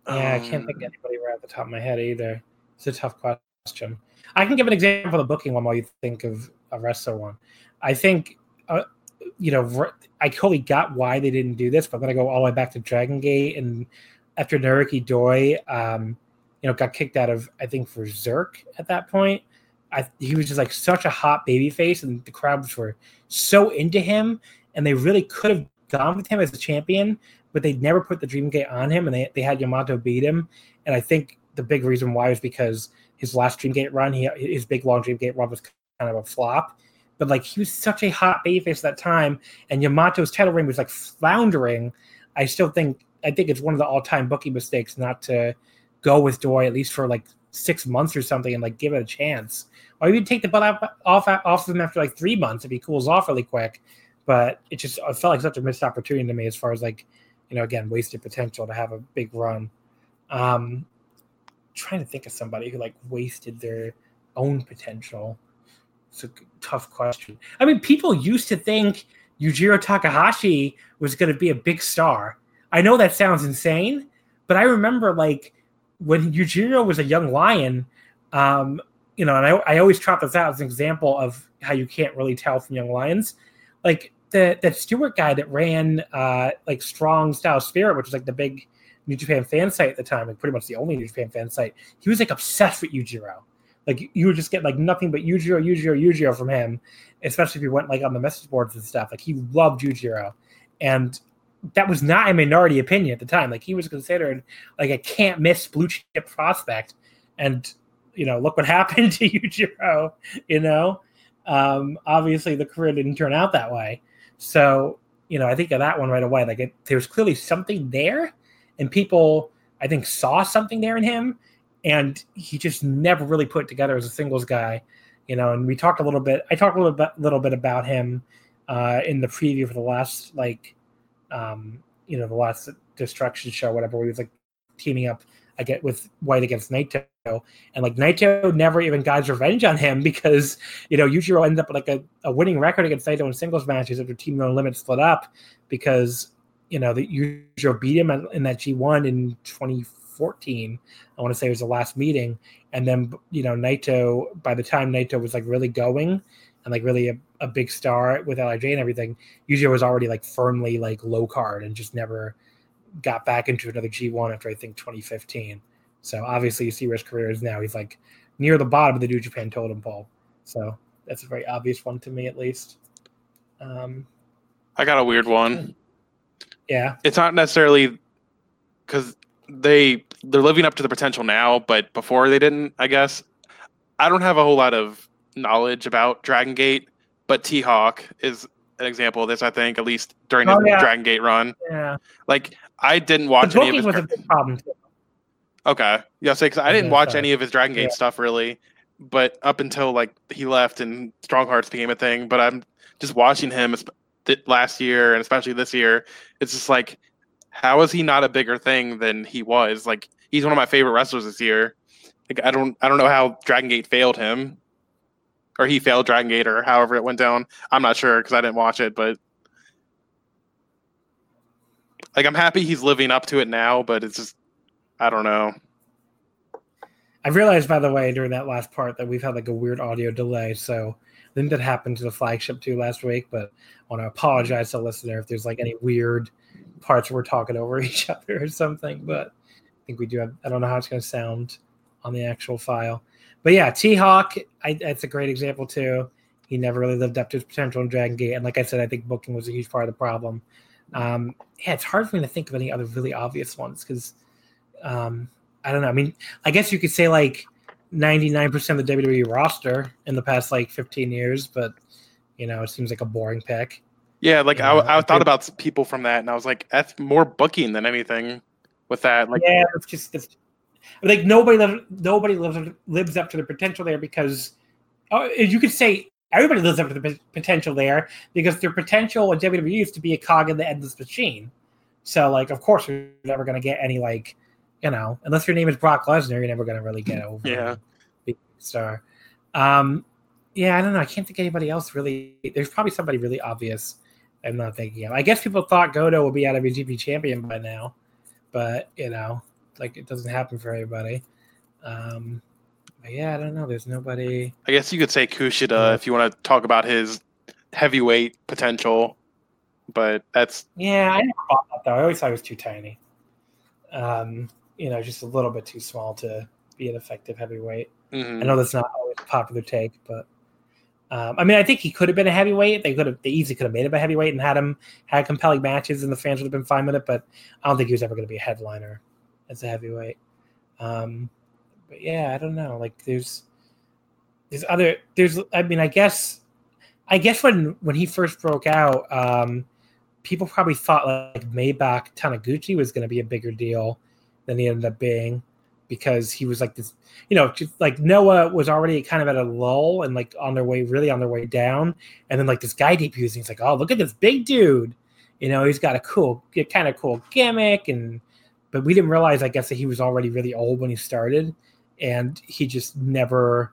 Yeah, I can't think of anybody right at the top of my head either. It's a tough question. I can give an example of the booking one while you think of a wrestler one. I think, uh, you know, I totally got why they didn't do this, but then I'm going to go all the way back to Dragon Gate. And after Naruki Doi, um, you know, got kicked out of, I think, VerserK at that point. I, he was just like such a hot baby face, and the crowds were so into him, and they really could have gone with him as a champion, but they never put the Dream Gate on him, and they, they had Yamato beat him. And I think the big reason why is because his last Dream Gate run, he his big long Dream Gate run was kind of a flop. But like he was such a hot babyface at that time, and Yamato's title reign was like floundering. I still think I think it's one of the all time booking mistakes not to go with Doi at least for like six months or something and like give it a chance. Or even take the butt off off of him after like three months if he cools off really quick. But it just it felt like such a missed opportunity to me as far as like you know again wasted potential to have a big run. Um, trying to think of somebody who like wasted their own potential. It's a tough question. I mean, people used to think Yujiro Takahashi was going to be a big star. I know that sounds insane, but I remember like when Yujiro was a young lion, um, you know, and I, I always trot this out as an example of how you can't really tell from young lions. Like the that Stewart guy that ran uh, like Strong Style Spirit, which was like the big New Japan fan site at the time, like pretty much the only New Japan fan site. He was like obsessed with Yujiro. Like you would just get like nothing but Yujiro, Yujiro, Yujiro from him, especially if you went like on the message boards and stuff. Like he loved Yujiro, and that was not a minority opinion at the time. Like he was considered like a can't miss blue chip prospect, and you know look what happened to Yujiro. You know, um, obviously the career didn't turn out that way. So you know I think of that one right away. Like it, there was clearly something there and people I think saw something there in him, and he just never really put together as a singles guy, you know. And we talked a little bit. I talked a little bit, little bit about him uh, in the preview for the last like, um, you know, the last destruction show, whatever. Where he was like teaming up, I get with White against Naito, and like Naito never even got revenge on him because you know Yujiro ended up like a, a winning record against Naito in singles matches after Team No Limit split up because you know, that Yujiro beat him in that G1 in 2014. I want to say it was the last meeting. And then, you know, Naito, by the time Naito was like really going and like really a, a big star with LIJ and everything, Yujiro was already like firmly like low card and just never got back into another G1 after I think 2015. So obviously you see where his career is now. He's like near the bottom of the New Japan totem pole. So that's a very obvious one to me, at least. Um, I got a weird one. Yeah. It's not necessarily because they they're living up to the potential now, but before they didn't, I guess. I don't have a whole lot of knowledge about Dragon Gate, but T Hawk is an example of this, I think, at least during oh, yeah. Dragon Gate run. Yeah. Like I didn't watch any of his was a big problem too. Okay. Yeah, so I didn't watch any of his Dragon Gate yeah. stuff really, but up until like he left and Strong Hearts became a thing, but I'm just watching him last year and especially this year, it's just like, how is he not a bigger thing than he was? Like he's one of my favorite wrestlers this year. Like I don't I don't know how Dragon Gate failed him, or he failed Dragon Gate, or however it went down. I'm not sure because I didn't watch it, but like I'm happy he's living up to it now. But it's just I don't know. I realized, by the way, during that last part that we've had like a weird audio delay. So I think that happened to the flagship too last week, but I want to apologize to the listener if there's like any weird parts we're talking over each other or something. But I think we do have, I don't know how it's going to sound on the actual file. But yeah, T Hawk, that's a great example too. He never really lived up to his potential in Dragon Gate. And like I said, I think booking was a huge part of the problem. Um, yeah, it's hard for me to think of any other really obvious ones because um, I don't know. I mean, I guess you could say like 99% of the WWE roster in the past like 15 years, but you know, it seems like a boring pick. Yeah, like you know, I, I, thought about people from that, and I was like, that's more booking than anything with that. Like, yeah, it's just it's, like nobody lives, nobody lives lives up to the potential there because uh, you could say everybody lives up to the p- potential there because their potential in WWE is to be a cog in the endless machine. So, like, of course, you're never going to get any like, you know, unless your name is Brock Lesnar, you're never going to really get over. Yeah. big star. Um, yeah, I don't know. I can't think anybody else really. There's probably somebody really obvious. I'm not thinking of. I guess people thought Goto would be out of GP champion by now, but you know, like it doesn't happen for everybody. Um, but yeah, I don't know. There's nobody. I guess you could say Kushida Yeah. if you want to talk about his heavyweight potential, but that's Yeah, I never thought that though. I always thought he was too tiny. Um, you know, just a little bit too small to be an effective heavyweight. mhm. I know that's not always a popular take, but um, I mean, I think he could have been a heavyweight. They could have, they easily could have made him a heavyweight and had him had compelling matches, and the fans would have been fine with it. But I don't think he was ever going to be a headliner as a heavyweight. Um, but yeah, I don't know. Like, there's there's other there's. I mean, I guess I guess when when he first broke out, um, people probably thought like Maybach Taniguchi was going to be a bigger deal than he ended up being because he was like this you know, like Noah was already kind of at a lull and like on their way, really on their way down. And then like this guy debuts he's like, oh, look at this big dude. You know, he's got a cool, kind of cool gimmick. And, but we didn't realize, I guess, that he was already really old when he started and he just never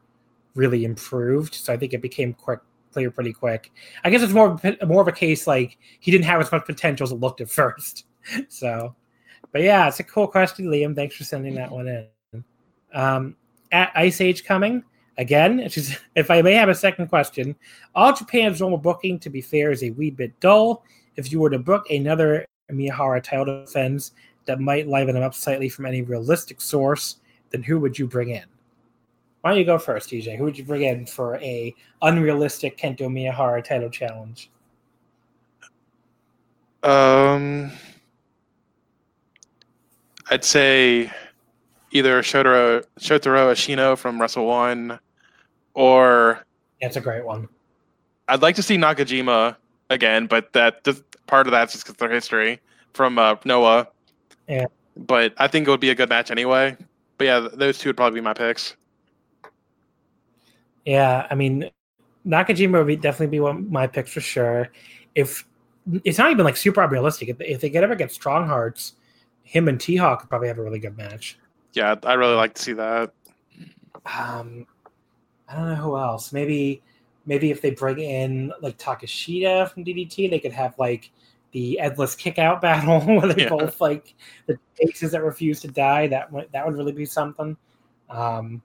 really improved. So I think it became quick, clear pretty quick. I guess it's more, more of a case like he didn't have as much potential as it looked at first. So, but yeah, it's a cool question, Liam. Thanks for sending that one in. Um, at Ice Age coming again. If, I may have a second question, all Japan's normal booking, to be fair, is a wee bit dull. If you were to book another Miyahara title defense that might liven them up slightly from any realistic source, then who would you bring in? Why don't you go first, DJ? Who would you bring in for a unrealistic Kento Miyahara title challenge? Um, I'd say either Shotaro Shotaro Ashino from Wrestle One, or That's a great one. I'd like to see Nakajima again, but that just, part of that's just because their history from uh, Noah. Yeah. But I think it would be a good match anyway. But yeah, those two would probably be my picks. Yeah, I mean, Nakajima would be, definitely be one of my picks for sure. If it's not even like super unrealistic, if, if they could ever get Strong Hearts, him and T Hawk could probably have a really good match. Yeah, I'd- I'd really like to see that. Um, I don't know who else. Maybe, maybe if they bring in like Takeshita from DDT, they could have like the endless kick out battle where they Yeah. both like the faces that refuse to die. That would that would really be something. Um,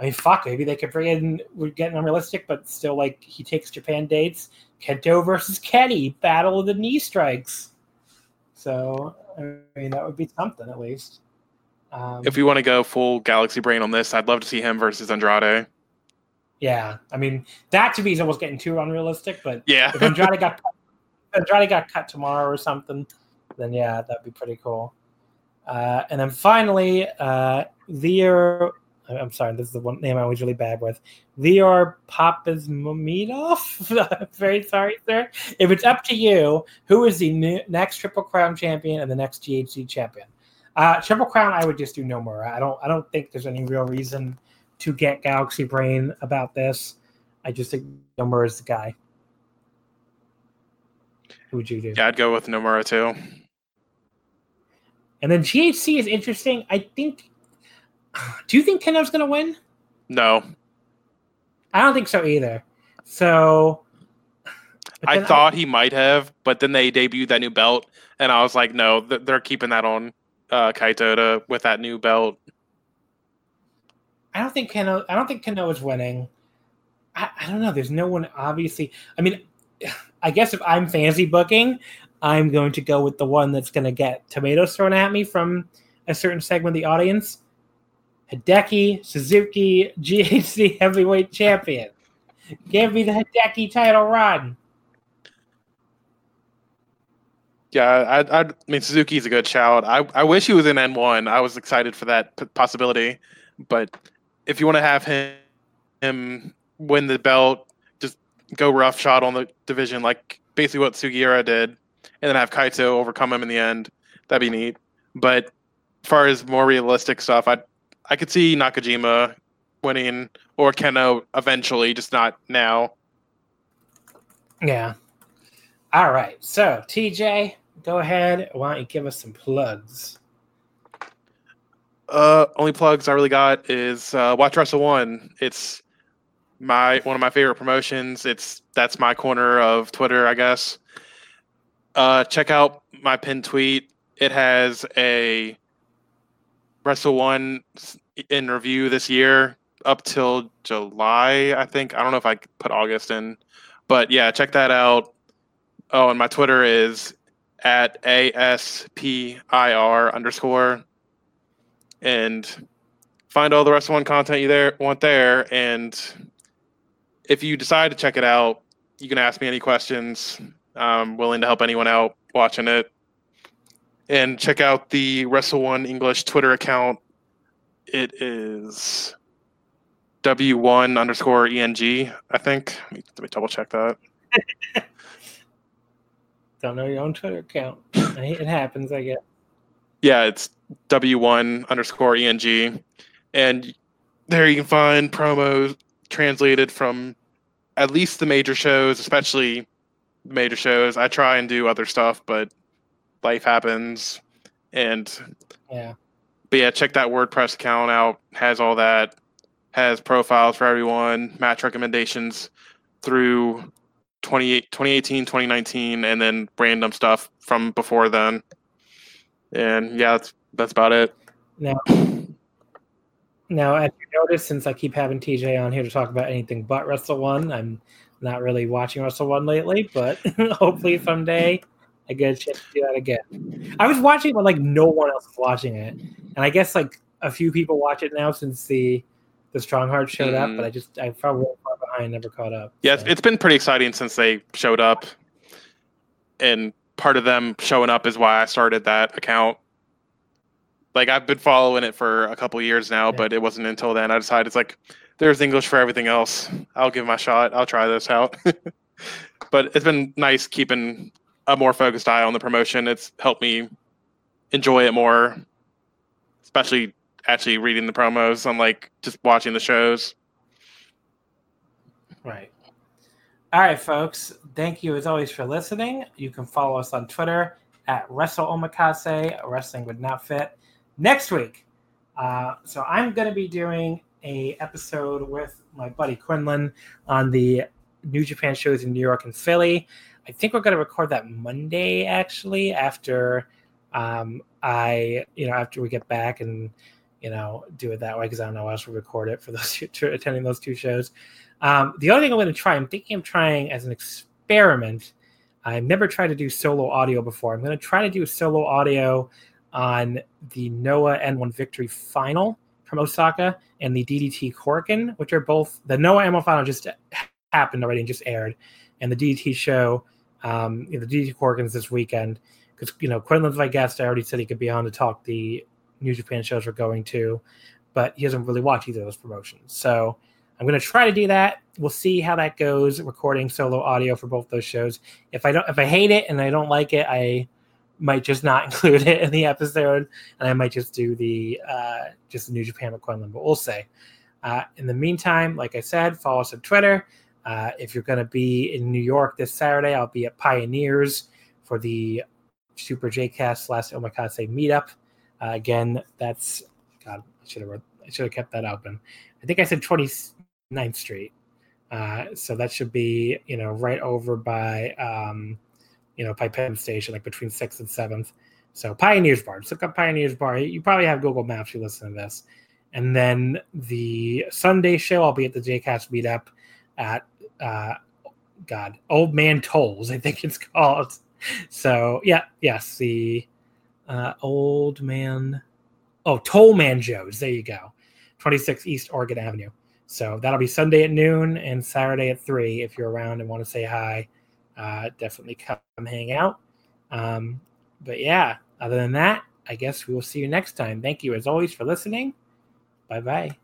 I mean, fuck. Maybe they could bring in. We're getting unrealistic, but still, like he takes Japan dates. Kento versus Kenny, battle of the knee strikes. So I mean, that would be something at least. Um, If we want to go full Galaxy Brain on this, I'd love to see him versus Andrade. yeah, I mean, that to me is almost getting too unrealistic. But Yeah. if Andrade got cut, if Andrade got cut tomorrow or something, then yeah, that'd be pretty cool. Uh, and then finally, uh, Leor. I'm sorry, this is the one name I was really bad with. Leor Papazmomedov. Very sorry, sir. If it's up to you, who is the ne- next Triple Crown champion and the next GHC champion? Uh, Triple Crown, I would just do Nomura. I don't. I don't think there's any real reason to get Galaxy Brain about this. I just think Nomura is the guy. Who would you do? Yeah, I'd go with Nomura too. And then GHC is interesting. I think. Do you think Kenoh's going to win? No, I don't think so either. So. I thought he might have, but then they debuted that new belt, and I was like, no, th- they're keeping that on uh, Kaito to, with that new belt. I don't think Kenoh. I don't think Kenoh is winning. I, I don't know. There's no one obviously. I mean, I guess if I'm fancy booking, I'm going to go with the one that's going to get tomatoes thrown at me from a certain segment of the audience. Hideki Suzuki GHC Heavyweight Champion. Give me the Hideki title run. Yeah, I, I mean Suzuki's a good shout. I, I wish he was in N one. I was excited for that p- possibility, but if you want to have him him win the belt, just go rough shot on the division, like basically what Sugiura did, and then have Kaito overcome him in the end. That'd be neat. But as far as more realistic stuff, I I could see Nakajima winning or Kenoh eventually, just not now. Yeah. All right. So, TJ, go ahead. Why don't you give us some plugs? Uh, only plugs I really got is uh, Watch Wrestle One. It's my one of my favorite promotions. It's that's my corner of Twitter, I guess. Uh, check out my pinned tweet. It has a Wrestle One in review this year up till July, I think. I don't know if I put August in, but yeah, check that out. Oh, and my Twitter is at ASPIR underscore. And find all the Wrestle One content you there want there. And if you decide to check it out, you can ask me any questions. I'm willing to help anyone out watching it. And check out the Wrestle One English Twitter account. It is W1 underscore ENG, I think. Let me, let me double check that. Don't know your own Twitter account. it happens, I guess. Yeah, it's W1 underscore ENG. And there you can find promos translated from at least the major shows, especially the major shows. I try and do other stuff, but life happens. And yeah. But yeah, check that WordPress account out. Has all that. Has profiles for everyone, match recommendations through 2018, 2019, and then random stuff from before then. And yeah, that's that's about it. Now, now, as you notice, since I keep having TJ on here to talk about anything but Wrestle One, I'm not really watching Wrestle One lately, but hopefully someday I get a chance to do that again. I was watching but like no one else was watching it, and I guess like a few people watch it now since the the Strong Heart showed mm. up, but I just I probably far behind, never caught up. Yeah, so. it's been pretty exciting since they showed up, and part of them showing up is why I started that account like I've been following it for a couple years now, yeah. but it wasn't until then I decided it's like there's English for everything else. I'll give my shot. I'll try this out. but it's been nice keeping a more focused eye on the promotion. It's helped me enjoy it more, especially actually reading the promos. I'm like just watching the shows. Right. All right, folks. Thank you as always for listening. You can follow us on Twitter at Wrestle Omakase, Wrestling Would Not Fit next week. Uh, so I'm going to be doing a episode with my buddy Quinlan on the New Japan shows in New York and Philly. I think we're going to record that Monday actually after um, I, you know, after we get back and you know do it that way because I don't know how else we'll record it for those two, attending those two shows. Um, the only thing I'm going to try, I'm thinking I'm trying as an experiment. I've never tried to do solo audio before. I'm going to try to do solo audio on the Noah N1 Victory final from Osaka and the DDT Korakuen, which are both the Noah N1 final just happened already and just aired, and the DDT show, um, you know, Korakuen's this weekend because you know Quinlan's my guest. I already said he could be on to talk the New Japan shows we're going to, but he doesn't really watch either of those promotions. So I'm going to try to do that. We'll see how that goes. Recording solo audio for both those shows. If I don't, if I hate it and I don't like it, I might just not include it in the episode, and I might just do the uh, just the New Japan with Quinlan. but we'll say. Uh, in the meantime, like I said, follow us on Twitter. Uh, if you're going to be in New York this Saturday, I'll be at Pioneers for the Super JCast slash Omakase meetup. Uh, again, that's God. I should have I should have kept that open. I think I said 29th Street. Uh, so that should be you know right over by um, you know, by Penn Station, like between sixth and seventh. So Pioneers Bar. Just look up Pioneers Bar. You probably have Google Maps. You listen to this, and then the Sunday show. I'll be at the JCast meetup at uh, God Old Man Tolls. I think it's called. So yeah, yes, the uh, Old Man. Oh, Toll Man Joe's. There you go. 26 East Oregon Avenue. So that'll be Sunday at noon and Saturday at three. If you're around and want to say hi, uh, definitely come hang out. Um, but yeah, other than that, I guess we will see you next time. Thank you as always for listening. Bye bye.